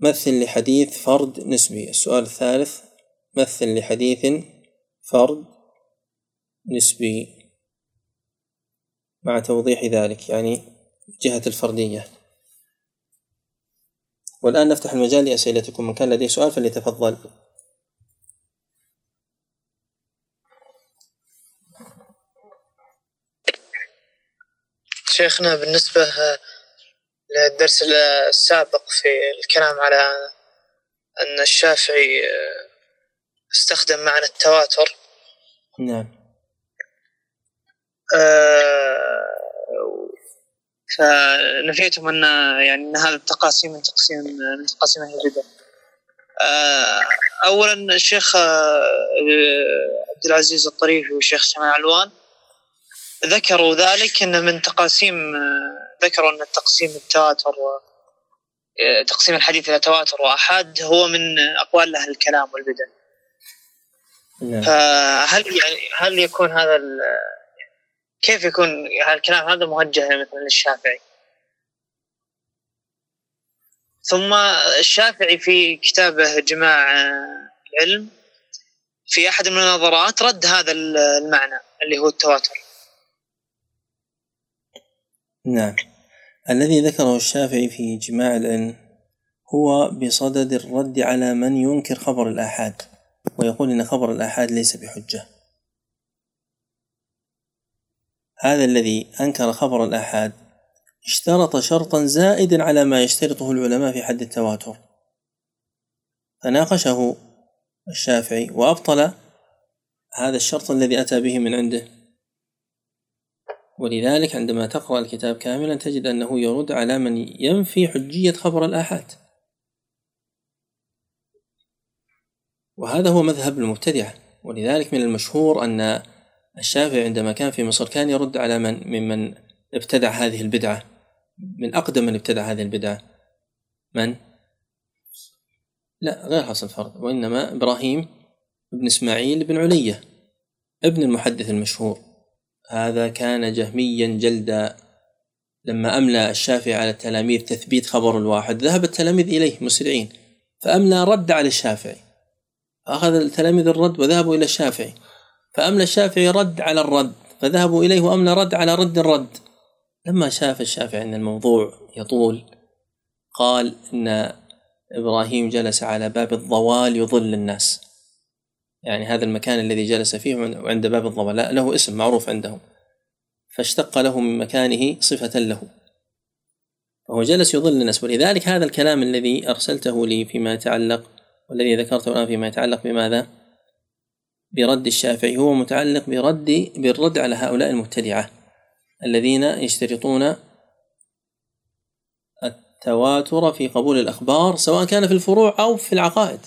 مثل لحديث فرد نسبي. السؤال الثالث مثل لحديث فرد نسبي. مع توضيح ذلك يعني جهة الفردية. والآن نفتح المجال لأسئلتكم. من كان لديه سؤال فليتفضل. شيخنا بالنسبة للدرس السابق في الكلام على أن الشافعي استخدم معنى التواتر. نعم. آه، فنفيتم أن يعني أن هذا التقاسيم من تقسيم من تقاسيم أهل البدع. آه، أولا الشيخ آه، عبد العزيز الطريفي والشيخ سماع علوان ذكروا ذلك أن من تقاسيم ذكروا أن التقسيم التواتر تقسيم الحديث إلى تواتر وآحاد هو من أقوال أهل الكلام والبدع نعم فهل يعني هل يكون هذا كيف يكون الكلام هذا موجه مثلا للشافعي؟ ثم الشافعي في كتابه جماع العلم في أحد المناظرات رد هذا المعنى اللي هو التواتر. نعم. الذي ذكره الشافعي في جماع العلم هو بصدد الرد على من ينكر خبر الآحاد ويقول إن خبر الآحاد ليس بحجة. هذا الذي أنكر خبر الآحاد اشترط شرطا زائدا على ما يشترطه العلماء في حد التواتر. فناقشه الشافعي وأبطل هذا الشرط الذي أتى به من عنده. ولذلك عندما تقرأ الكتاب كاملا تجد أنه يرد على من ينفي حجية خبر الآحاد. وهذا هو مذهب المبتدعة ولذلك من المشهور أن الشافعي عندما كان في مصر كان يرد على من ممن ابتدع هذه البدعة. من أقدم من ابتدع هذه البدعة. من؟ لا غير حصل فرض وإنما إبراهيم بن إسماعيل بن علية ابن المحدث المشهور. هذا كان جهميا جلدا لما أملى الشافعي على التلاميذ تثبيت خبر الواحد. ذهب التلاميذ إليه مسرعين فأملى رد على الشافعي. أخذ التلاميذ الرد وذهبوا إلى الشافعي. فأملى الشافعي رد على الرد فذهبوا إليه وأملى رد على رد الرد. لما شاف الشافعي أن الموضوع يطول قال إن إبراهيم جلس على باب الضوال يضل الناس. يعني هذا المكان الذي جلس فيه عند باب الضوال له اسم معروف عندهم. فاشتق له من مكانه صفة له. فهو جلس يضل الناس. ولذلك هذا الكلام الذي أرسلته لي فيما يتعلق والذي ذكرته الآن فيما يتعلق بماذا؟ برد الشافعي. هو متعلق برد بالرد على هؤلاء المبتدعة الذين يشترطون التواتر في قبول الأخبار سواء كان في الفروع أو في العقائد.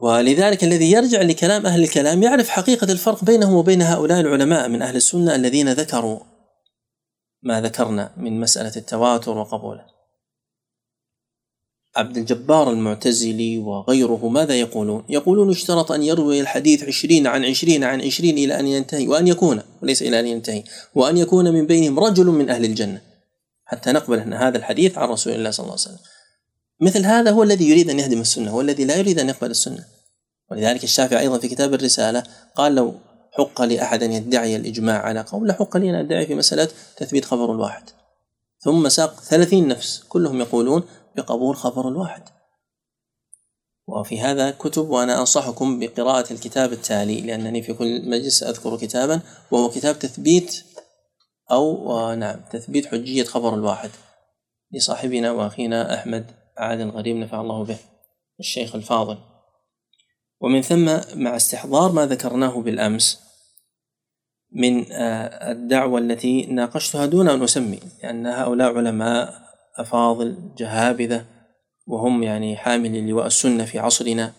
ولذلك الذي يرجع لكلام أهل الكلام يعرف حقيقة الفرق بينهم وبين هؤلاء العلماء من أهل السنة الذين ذكروا ما ذكرنا من مسألة التواتر وقبوله. عبد الجبار المعتزلي وغيره ماذا يقولون؟ يقولون اشترط أن يروي الحديث عشرين عن عشرين عن عشرين إلى أن ينتهي وأن يكون وليس إلى أن ينتهي وأن يكون من بينهم رجل من أهل الجنة. حتى نقبل أن هذا الحديث عن رسول الله صلى الله عليه وسلم. مثل هذا هو الذي يريد أن يهدم السنة هو الذي لا يريد أن يقبل السنة. ولذلك الشافعي أيضا في كتاب الرسالة قال لو حق لأحد أن يدعي الإجماع على قول لحق لي أن أدعي في مسألة تثبيت خبر الواحد. ثم ساق ثلاثين نفس كلهم يقولون بقبول خبر الواحد. وفي هذا كتب وأنا أنصحكم بقراءة الكتاب التالي لأنني في كل مجلس أذكر كتابا وهو كتاب تثبيت أو نعم تثبيت حجية خبر الواحد لصاحبنا وأخينا أحمد عادل الغريب نفع الله به الشيخ الفاضل. ومن ثم مع استحضار ما ذكرناه بالأمس من آه، الدعوة التي ناقشتها دون أن أسمي لأن هؤلاء علماء أفاضل جهابذة وهم يعني حامل لواء السنة في عصرنا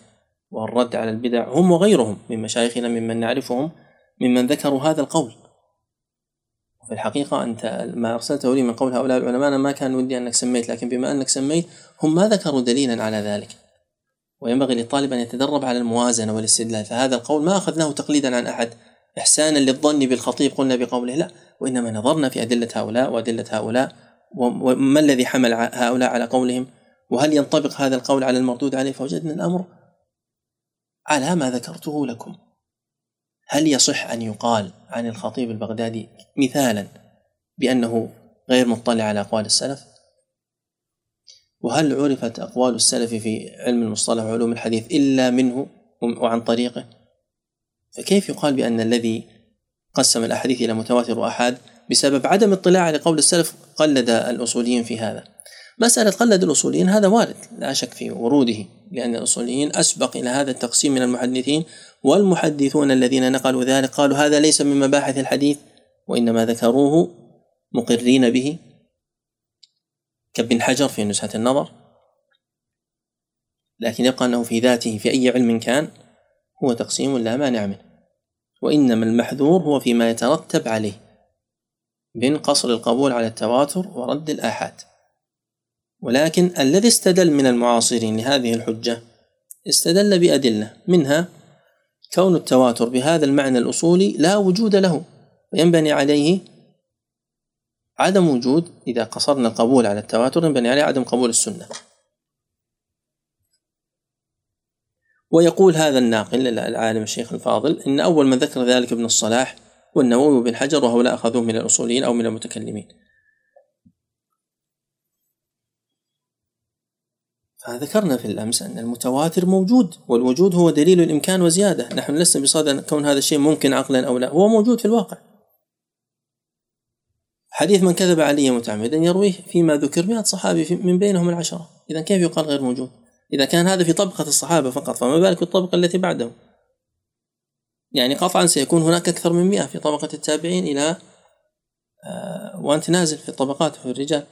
والرد على البدع هم وغيرهم من مشايخنا ممن نعرفهم ممن ذكروا هذا القول. في الحقيقة أنت ما أرسلته لي من قول هؤلاء العلماء أنا ما كان ودي أنك سميت لكن بما أنك سميت هم ما ذكروا دليلا على ذلك. وينبغي للطالب أن يتدرب على الموازنة والاستدلال فهذا القول ما أخذناه تقليدا عن أحد إحسانا للظن بالخطيب قلنا بقوله لا وإنما نظرنا في أدلة هؤلاء وأدلة هؤلاء وما الذي حمل هؤلاء على قولهم؟ وهل ينطبق هذا القول على المردود عليه؟ فوجدنا الأمر على ما ذكرته لكم. هل يصح أن يقال عن الخطيب البغدادي مثالا بأنه غير مطلع على أقوال السلف؟ وهل عرفت أقوال السلف في علم المصطلح وعلوم الحديث إلا منه وعن طريقه؟ فكيف يقال بأن الذي قسم الأحاديث إلى متواتر وأحاد بسبب عدم اطلاع على قول السلف قلد الأصوليين في هذا؟ مسألة قلد الأصوليين هذا وارد لا شك في وروده لأن الأصوليين أسبق إلى هذا التقسيم من المحدثين والمحدثون الذين نقلوا ذلك قالوا هذا ليس من مباحث الحديث وإنما ذكروه مقرين به كابن حجر في نزهة النظر. لكن يبقى أنه في ذاته في أي علم كان هو تقسيم لا مانع منه. وإنما المحذور هو فيما يترتب عليه من قصر القبول على التواتر ورد الآحاد. ولكن الذي استدل من المعاصرين لهذه الحجة استدل بأدلة منها كون التواتر بهذا المعنى الأصولي لا وجود له وينبني عليه عدم وجود إذا قصرنا القبول على التواتر ينبني عليه عدم قبول السنة. ويقول هذا الناقل العالم الشيخ الفاضل إن أول من ذكر ذلك ابن الصلاح والنووي وابن حجر وهؤلاء أخذوه من الأصوليين أو من المتكلمين. فذكرنا في الأمس أن المتواتر موجود والوجود هو دليل الإمكان وزيادة. نحن لسنا بصدد كون هذا الشيء ممكن عقلا أو لا. هو موجود في الواقع. حديث من كذب علي متعمدا يرويه فيما ذكر مئة صحابي من بينهم العشرة. إذا كيف يقال غير موجود؟ إذا كان هذا في طبقة الصحابة فقط فما بالك بالطبقة التي بعدهم؟ يعني قطعا سيكون هناك أكثر من مئة في طبقة التابعين إلى آه، وأنت نازل في الطبقات في الرجال.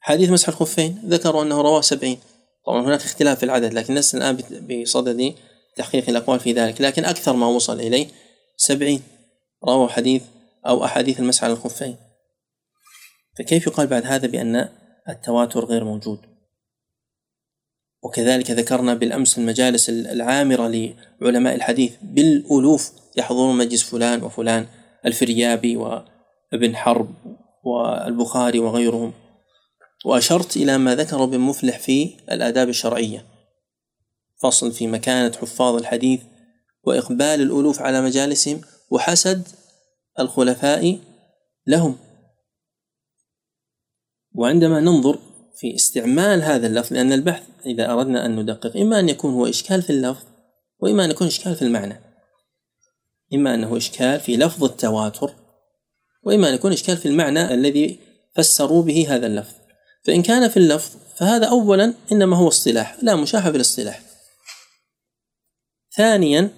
حديث مسح الخفين. ذكروا أنه رواه سبعين. طبعا هناك اختلاف في العدد لكن لسنا الآن بصدد تحقيق الأقوال في ذلك لكن أكثر ما وصل إليه سبعين رووا حديث أو أحاديث المسح على الخفين فكيف يقال بعد هذا بأن التواتر غير موجود؟ وكذلك ذكرنا بالأمس المجالس العامرة لعلماء الحديث بالألوف يحضرون مجلس فلان وفلان الفريابي وابن حرب والبخاري وغيرهم. وأشرت إلى ما ذكر ابن مفلح في الآداب الشرعية فصل في مكانة حفاظ الحديث وإقبال الألوف على مجالسهم وحسد الخلفاء لهم. وعندما ننظر في استعمال هذا اللفظ لأن البحث إذا أردنا أن ندقق إما أن يكون هو إشكال في اللفظ وإما أن يكون إشكال في المعنى. إما أنه إشكال في لفظ التواتر وإما أن يكون إشكال في المعنى الذي فسروا به هذا اللفظ. فإن كان في اللفظ فهذا أولا إنما هو اصطلاح لا مشاحة في الاصطلاح. ثانيا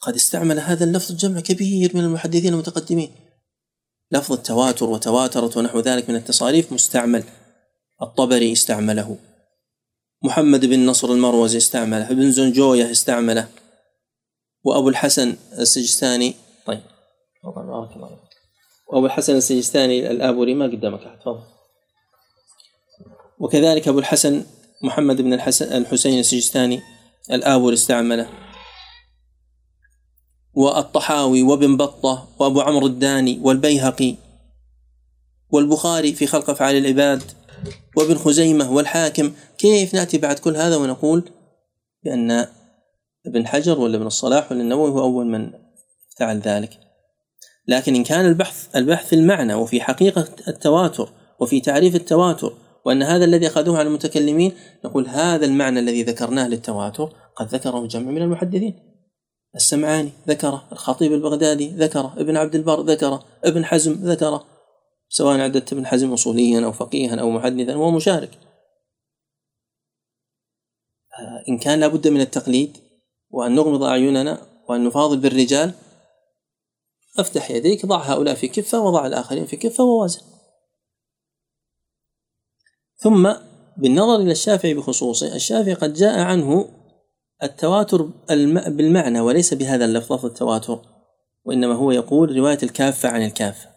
قد استعمل هذا اللفظ جمع كبير من المحدثين المتقدمين. لفظ التواتر وتواترت ونحو ذلك من التصاريف مستعمل. الطبري استعمله. محمد بن نصر المروزي استعمله. ابن زنجوية استعمله. وأبو الحسن السجستاني طيب بارك الله وأبو الحسن السجستاني الآبوري ما قدامك تفضل. وكذلك أبو الحسن محمد بن الحسن الحسين السجستاني الآبوري استعمله والطحاوي وابن بطة وأبو عمرو الداني والبيهقي والبخاري في خلق أفعال العباد وابن خزيمة والحاكم. كيف نأتي بعد كل هذا ونقول بأن ابن حجر ولا ابن الصلاح ولا النووي هو أول من فعل ذلك. لكن إن كان البحث البحث في المعنى وفي حقيقة التواتر وفي تعريف التواتر وأن هذا الذي أخذوه على المتكلمين نقول هذا المعنى الذي ذكرناه للتواتر قد ذكره جمع من المحدثين. السمعاني ذكره الخطيب البغدادي ذكره ابن عبد البر ذكره ابن حزم ذكره سواء عددت ابن حزم أصوليا أو فقيها أو محدثا هو مشارك. إن كان لابد من التقليد وأن نغمض أعيننا وأن نفاضل بالرجال أفتح يديك ضع هؤلاء في كفة وضع الآخرين في كفة ووازن. ثم بالنظر إلى الشافعي بخصوصه الشافعي قد جاء عنه التواتر بالمعنى وليس بهذا اللفظ التواتر وإنما هو يقول رواية الكافة عن الكافة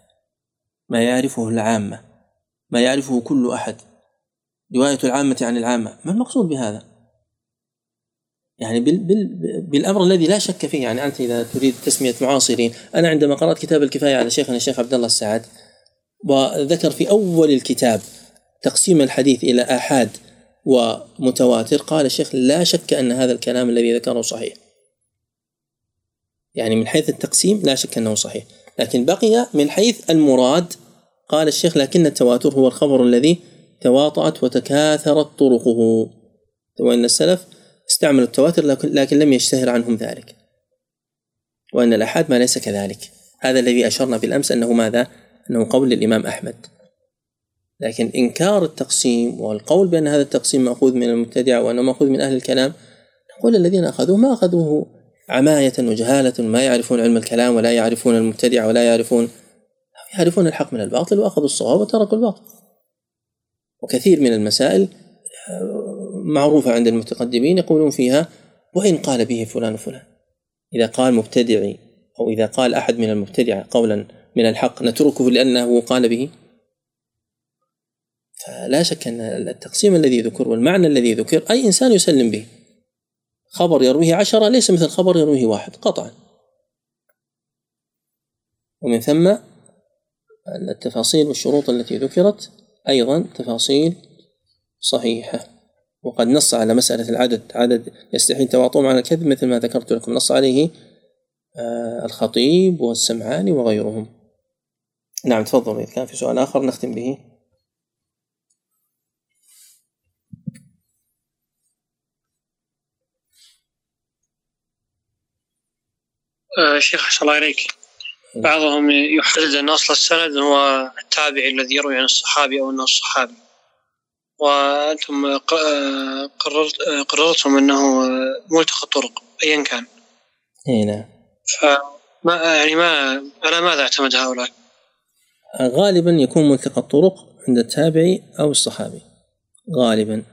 ما يعرفه العامة ما يعرفه كل أحد رواية العامة عن العامة ما المقصود بهذا؟ يعني بال بال بالأمر الذي لا شك فيه يعني أنت إذا تريد تسمية معاصرين أنا عندما قرأت كتاب الكفاية على شيخنا الشيخ عبد الله السعد وذكر في أول الكتاب تقسيم الحديث إلى آحاد ومتواتر. قال الشيخ لا شك أن هذا الكلام الذي ذكره صحيح. يعني من حيث التقسيم لا شك أنه صحيح. لكن بقي من حيث المراد قال الشيخ لكن التواتر هو الخبر الذي تواطأت وتكاثرت طرقه. وأن السلف استعملوا التواتر لكن لم يشتهر عنهم ذلك. وأن الأحاد ما ليس كذلك. هذا الذي أشرنا بالأمس أنه ماذا؟ أنه قول للإمام أحمد. لكن إنكار التقسيم والقول بأن هذا التقسيم مأخوذ من المبتدع وأنه مأخوذ من أهل الكلام نقول الذين أخذوه ما أخذوه. عماية وجهالة ما يعرفون علم الكلام ولا يعرفون المبتدع ولا يعرفون يعرفون الحق من الباطل وأخذوا الصواب وتركوا الباطل. وكثير من المسائل معروفة عند المتقدمين يقولون فيها وإن قال به فلان وفلان. إذا قال مبتدعي أو إذا قال أحد من المبتدع قولا من الحق نتركه لأنه قال به؟ فلا شك أن التقسيم الذي ذكر والمعنى الذي ذكر أي إنسان يسلم به. خبر يرويه عشرة ليس مثل خبر يرويه واحد قطعا. ومن ثم التفاصيل والشروط التي ذكرت أيضا تفاصيل صحيحة. وقد نص على مسألة العدد عدد يستحيل تواطؤهم على الكذب مثل ما ذكرت لكم. نص عليه آه، الخطيب والسمعاني وغيرهم. نعم تفضل إذا كان في سؤال آخر نختم به. آه شيخ أحسن الله إليك. بعضهم يحدد أن أصل السند هو التابعي الذي يروي عن الصحابي أو أنه الصحابي. وأنتم ق- قررت قررتم أنه ملتقى الطرق أيا كان. إي نعم. فما يعني ما على ماذا أعتمد هؤلاء؟ غالبا يكون ملتقى الطرق عند التابعي أو الصحابي. غالبا.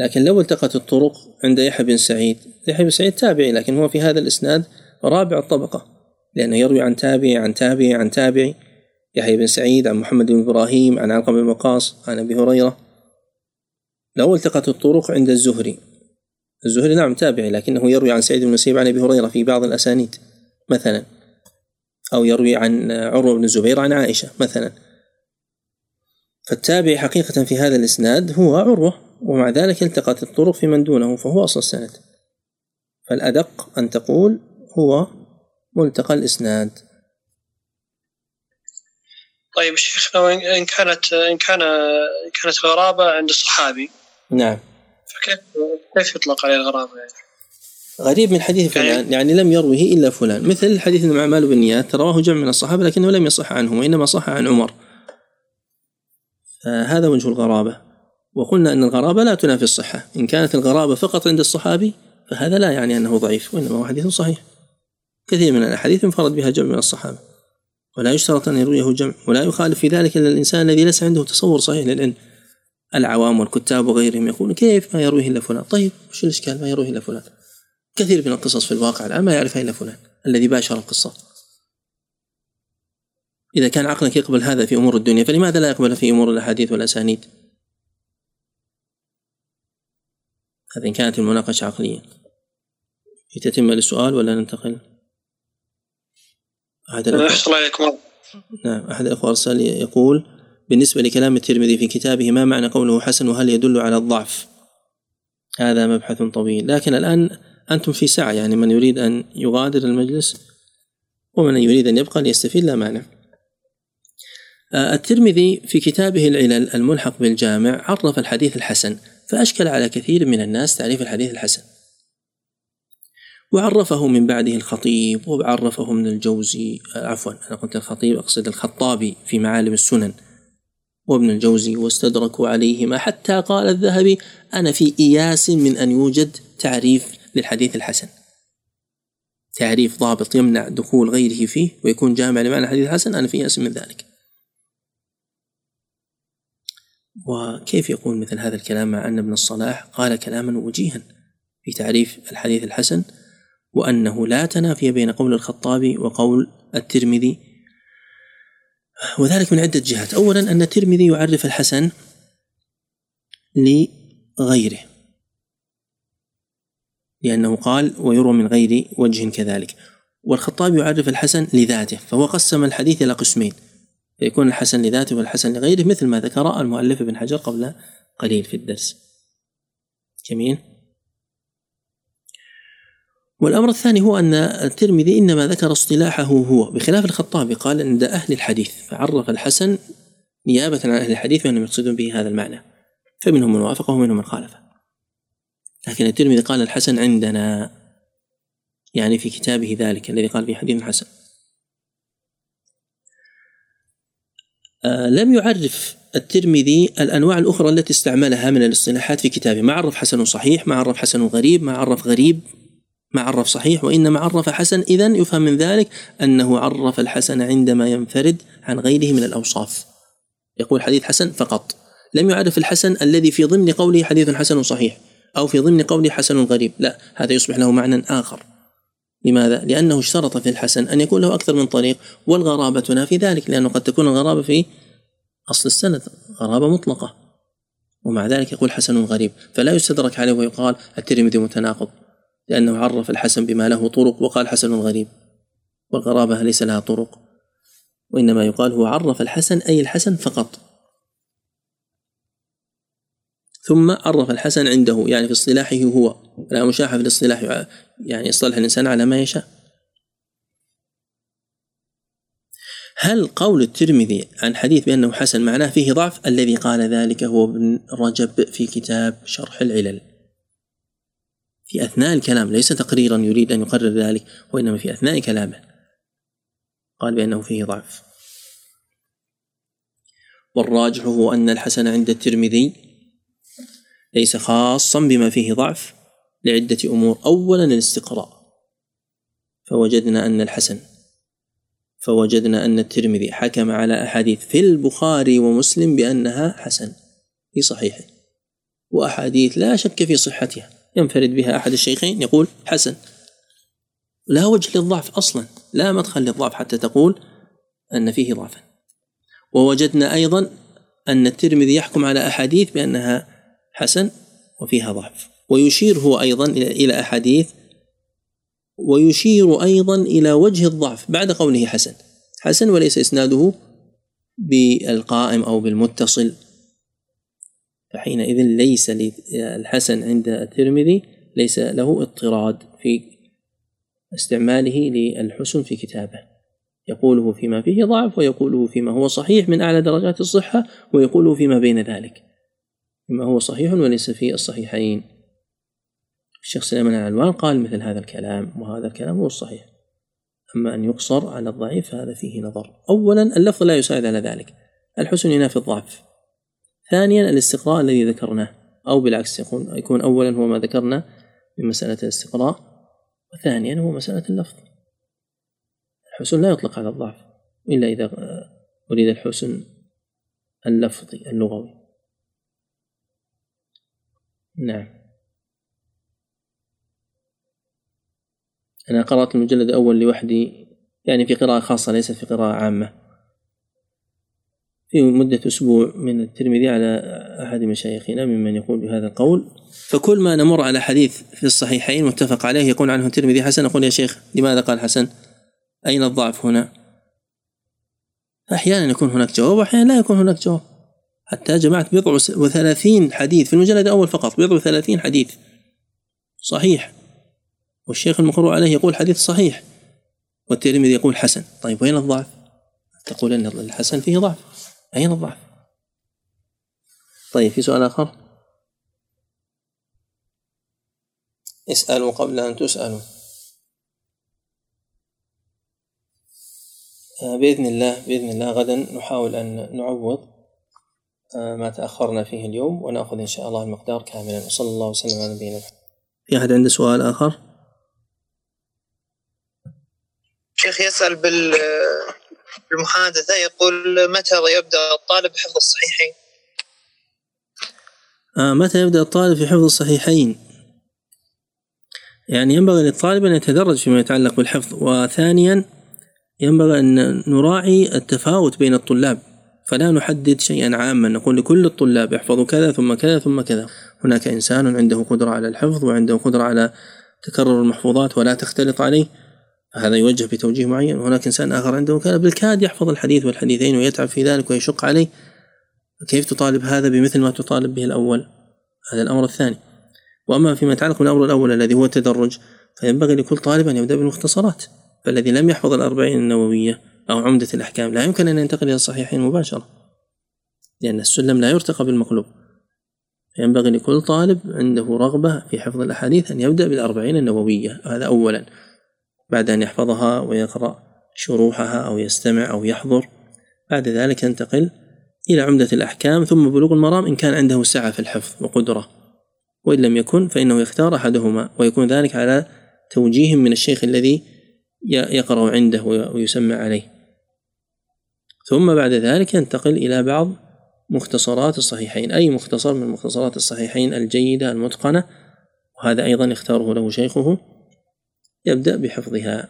لكن لو التقت الطرق عند يحيى بن سعيد يحيى بن سعيد تابعي لكن هو في هذا الإسناد رابع الطبقة لأنه يروي عن تابعي عن تابعي عن تابعي يحيى بن سعيد عن محمد بن إبراهيم عن علقمة بن وقاص عن أبي هريرة. لو التقت الطرق عند الزهري. الزهري نعم تابعي لكنه يروي عن سعيد بن المسيب عن أبي هريرة في بعض الأسانيد مثلا. أو يروي عن عروة بن الزبير عن عائشة مثلا. فالتابع حقيقة في هذا الإسناد هو عروة ومع ذلك التقت الطرق في من دونه فهو أصل السند. فالأدق أن تقول هو ملتقى الإسناد. طيب شيخنا وإن إن كانت إن كان إن كانت الغرابة عند الصحابي نعم. فكيف كيف يطلق عليه الغرابة؟ يعني؟ غريب من حديث يعني- فلان يعني لم يروه إلا فلان. مثل حديث إنما أعمال بالنيات رواه جمع من الصحابة لكنه لم يصح عنهم وإنما صح عن عمر. فهذا وجه الغرابة. وقلنا أن الغرابة لا تنافي الصحة. إن كانت الغرابة فقط عند الصحابي فهذا لا يعني أنه ضعيف وإنما هو حديث صحيح. كثير من الأحاديث انفرد بها جمع من الصحابة ولا يشترط أن يرويه جمع ولا يخالف في ذلك إلا الإنسان الذي ليس عنده تصور صحيح للعلم. العوام والكتاب وغيرهم يقولون كيف ما يرويه إلا فلان؟ طيب وش الإشكال؟ ما يرويه إلا فلان. كثير من القصص في الواقع الآن ما يعرفها إلا فلان الذي باشر القصة. إذا كان عقلك يقبل هذا في أمور الدنيا فلماذا لا يقبل في أمور الأحاديث والأسانيد؟ هذه إن كانت المناقشة عقلية. تتم للسؤال ولا ننتقل؟ أحد الأخوة. نعم أحد الأخوة أرسل يقول بالنسبة لكلام الترمذي في كتابه ما معنى قوله حسن وهل يدل على الضعف؟ هذا مبحث طويل. لكن الآن أنتم في سعة يعني من يريد أن يغادر المجلس ومن يريد أن يبقى ليستفيد لا مانع. آه، الترمذي في كتابه العلل الملحق بالجامع عرف الحديث الحسن فأشكل على كثير من الناس تعريف الحديث الحسن. وعرفه من بعده الخطيب وعرفه من الجوزي آه، عفوا أنا قلت الخطيب أقصد الخطابي في معالم السنن وابن الجوزي واستدركوا عليهما حتى قال الذهبي أنا في إياس من أن يوجد تعريف للحديث الحسن. تعريف ضابط يمنع دخول غيره فيه ويكون جامع لمعنى الحديث الحسن أنا في إياس من ذلك. وكيف يقول مثل هذا الكلام مع أن ابن الصلاح قال كلاما وجيها في تعريف الحديث الحسن؟ وأنه لا تنافي بين قول الخطابي وقول الترمذي. وذلك من عدة جهات. أولا أن الترمذي يعرف الحسن لغيره. لأنه قال ويروى من غير وجه كذلك. والخطاب يعرف الحسن لذاته فهو قسم الحديث إلى قسمين. فيكون الحسن لذاته والحسن لغيره مثل ما ذكر المؤلف ابن حجر قبل قليل في الدرس. جميل؟ والأمر الثاني هو أن الترمذي إنما ذكر اصطلاحه هو. بخلاف الخطابي قال عند أهل الحديث فعرف الحسن نيابة عن أهل الحديث وأنهم يقصدون به هذا المعنى. فمنهم من وافقه ومنهم من خالفه. لكن الترمذي قال الحسن عندنا. يعني في كتابه ذلك الذي قال فيه حديث حسن. آه لم يعرف الترمذي الأنواع الأخرى التي استعملها من الاصطلاحات في كتابه. ما عرف حسن صحيح ما عرف حسن غريب ما عرف غريب ما عرف صحيح وإنما عرف حسن اذا يفهم من ذلك أنه عرف الحسن عندما ينفرد عن غيره من الأوصاف. يقول حديث حسن فقط. لم يعرف الحسن الذي في ضمن قوله حديث حسن صحيح أو في ضمن قوله حسن غريب. لا هذا يصبح له معنى آخر. لماذا؟ لأنه اشترط في الحسن أن يكون له أكثر من طريق والغرابة تنافي ذلك لأنه قد تكون الغرابة في أصل السند غرابة مطلقة. ومع ذلك يقول حسن غريب. فلا يستدرك عليه ويقال الترمذي متناقض. لأنه عرف الحسن بما له طرق وقال حسن غريب والغرابة ليس لها طرق وإنما يقال هو عرف الحسن أي الحسن فقط. ثم عرف الحسن عنده يعني في اصطلاحه هو لا مشاحة في الاصطلاح يعني يصطلح الإنسان على ما يشاء. هل قول الترمذي عن حديث بأنه حسن معناه فيه ضعف؟ الذي قال ذلك هو ابن رجب في كتاب شرح العلل. في أثناء الكلام ليس تقريرا يريد أن يقرر ذلك وإنما في أثناء كلامه. قال بأنه فيه ضعف. والراجح هو أن الحسن عند الترمذي ليس خاصا بما فيه ضعف لعدة أمور. أولا الاستقراء. فوجدنا أن الحسن فوجدنا أن الترمذي حكم على أحاديث في البخاري ومسلم بأنها حسن في صحيحه وأحاديث لا شك في صحتها. ينفرد بها أحد الشيخين؟ يقول حسن. لا وجه للضعف أصلا. لا مدخل للضعف حتى تقول أن فيه ضعفا. ووجدنا أيضا أن الترمذي يحكم على أحاديث بأنها حسن وفيها ضعف. ويشير هو أيضا إلى أحاديث ويشير أيضا إلى وجه الضعف بعد قوله حسن. حسن وليس إسناده بالقائم أو بالمتصل. فحينئذ ليس الحسن عند الترمذي ليس له اضطراد في استعماله للحسن في كتابه. يقوله فيما فيه ضعف ويقوله فيما هو صحيح من أعلى درجات الصحة ويقوله فيما بين ذلك. فيما هو صحيح وليس في الصحيحين. الشيخ سليمان العلوان قال مثل هذا الكلام وهذا الكلام هو الصحيح. أما أن يقصر على الضعيف فهذا فيه نظر. أولا اللفظ لا يساعد على ذلك. الحسن ينافي الضعف. ثانيا الاستقراء الذي ذكرناه أو بالعكس يكون يكون أولا هو ما ذكرنا من مسألة الاستقراء وثانيا هو مسألة اللفظ. الحسن لا يطلق على الضعف إلا إذا أريد الحسن اللفظي اللغوي. نعم. أنا قرأت المجلد الأول لوحدي يعني في قراءة خاصة ليست في قراءة عامة. في مدة أسبوع من الترمذي على أحد مشايخنا ممن يقول بهذا القول. فكل ما نمر على حديث في الصحيحين متفق عليه يقول عنه الترمذي حسن. أقول يا شيخ لماذا قال حسن؟ أين الضعف هنا؟ أحيانا يكون هناك جواب وأحيانا لا يكون هناك جواب. حتى جمعت بضع وثلاثين حديث. في المجلد الأول فقط بضع وثلاثين حديث. صحيح. والشيخ المقروء عليه يقول حديث صحيح والترمذي يقول حسن. طيب وين الضعف؟ تقول أن الحسن فيه ضعف. أين الضعف؟ طيب في سؤال آخر. اسألوا قبل أن تسألوا. آه، بإذن الله بإذن الله غدا نحاول أن نعوض آه، ما تأخرنا فيه اليوم ونأخذ إن شاء الله المقدار كاملا. وصلى الله وسلم على نبينا في أحد عنده سؤال آخر؟ شيخ يسأل بالمحادثة يقول متى يبدأ الطالب بحفظ الصحيحين؟ آه متى يبدأ الطالب في حفظ الصحيحين؟ يعني ينبغي للطالب أن يتدرج فيما يتعلق بالحفظ وثانيا ينبغي أن نراعي التفاوت بين الطلاب فلا نحدد شيئا عاما نقول لكل الطلاب يحفظوا كذا ثم كذا ثم كذا. هناك إنسان عنده قدرة على الحفظ وعنده قدرة على تكرر المحفوظات ولا تختلط عليه. هذا يوجه بتوجيه معين. وهناك إنسان آخر عنده كان بالكاد يحفظ الحديث والحديثين ويتعب في ذلك ويشق عليه. كيف تطالب هذا بمثل ما تطالب به الأول؟ هذا الأمر الثاني. وأما فيما يتعلق بالأمر الأول الذي هو التدرج فينبغي لكل طالب أن يبدأ بالمختصرات. فالذي لم يحفظ الأربعين النووية أو عمدة الأحكام لا يمكن أن ينتقل إلى الصحيحين مباشرة. لأن السلم لا يرتقى بالمقلوب. ينبغي لكل طالب عنده رغبة في حفظ الأحاديث أن يبدأ بالأربعين النووية. هذا أولا. بعد أن يحفظها ويقرأ شروحها أو يستمع أو يحضر. بعد ذلك ينتقل إلى عمدة الأحكام ثم بلوغ المرام إن كان عنده سعة في الحفظ وقدرة. وإن لم يكن فإنه يختار أحدهما ويكون ذلك على توجيه من الشيخ الذي يقرأ عنده ويسمع عليه. ثم بعد ذلك ينتقل إلى بعض مختصرات الصحيحين أي مختصر من مختصرات الصحيحين الجيدة المتقنة وهذا أيضا اختاره له شيخه. يبدأ بحفظها.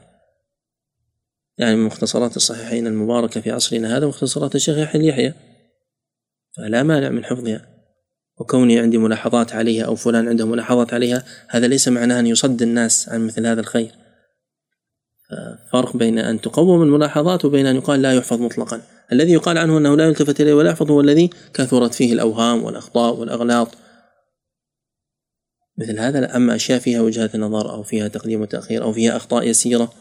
يعني من مختصرات الصحيحين المباركة في عصرنا هذا مختصرات الشيخ يحيى يحيى فلا مانع من حفظها. وكوني عندي ملاحظات عليها أو فلان عنده ملاحظات عليها هذا ليس معناه أن يصد الناس عن مثل هذا الخير. فرق بين أن تقوم الملاحظات وبين أن يقال لا يحفظ مطلقا. الذي يقال عنه أنه لا يلتفت إليه ولا يحفظ هو الذي كثرت فيه الأوهام والأخطاء والأغلاط. مثل هذا لا أما أشياء فيها وجهات نظر أو فيها تقديم وتأخير أو فيها أخطاء يسيرة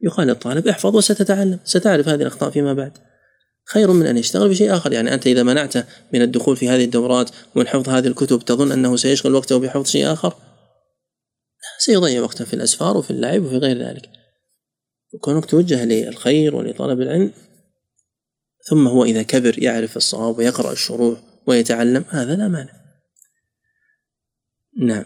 يقال للطالب احفظ وستتعلم ستعرف هذه الأخطاء فيما بعد. خير من أن يشتغل بشيء آخر يعني أنت إذا منعته من الدخول في هذه الدورات ومن حفظ هذه الكتب تظن أنه سيشغل وقته بحفظ شيء آخر؟ سيضيع وقته في الأسفار وفي اللعب وفي غير ذلك. كونك توجه للخير ولطلب العلم ثم هو إذا كبر يعرف الصواب ويقرأ الشروح ويتعلم هذا لا مانع. نعم.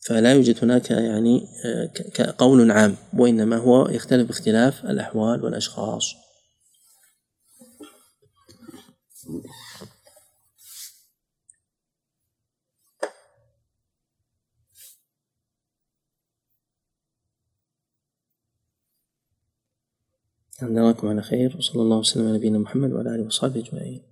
فلا يوجد هناك يعني آه، قول عام وإنما هو يختلف باختلاف الأحوال والأشخاص. نراكم على خير وصلى الله وسلم على نبينا محمد وعلى آله وصحبه أجمعين.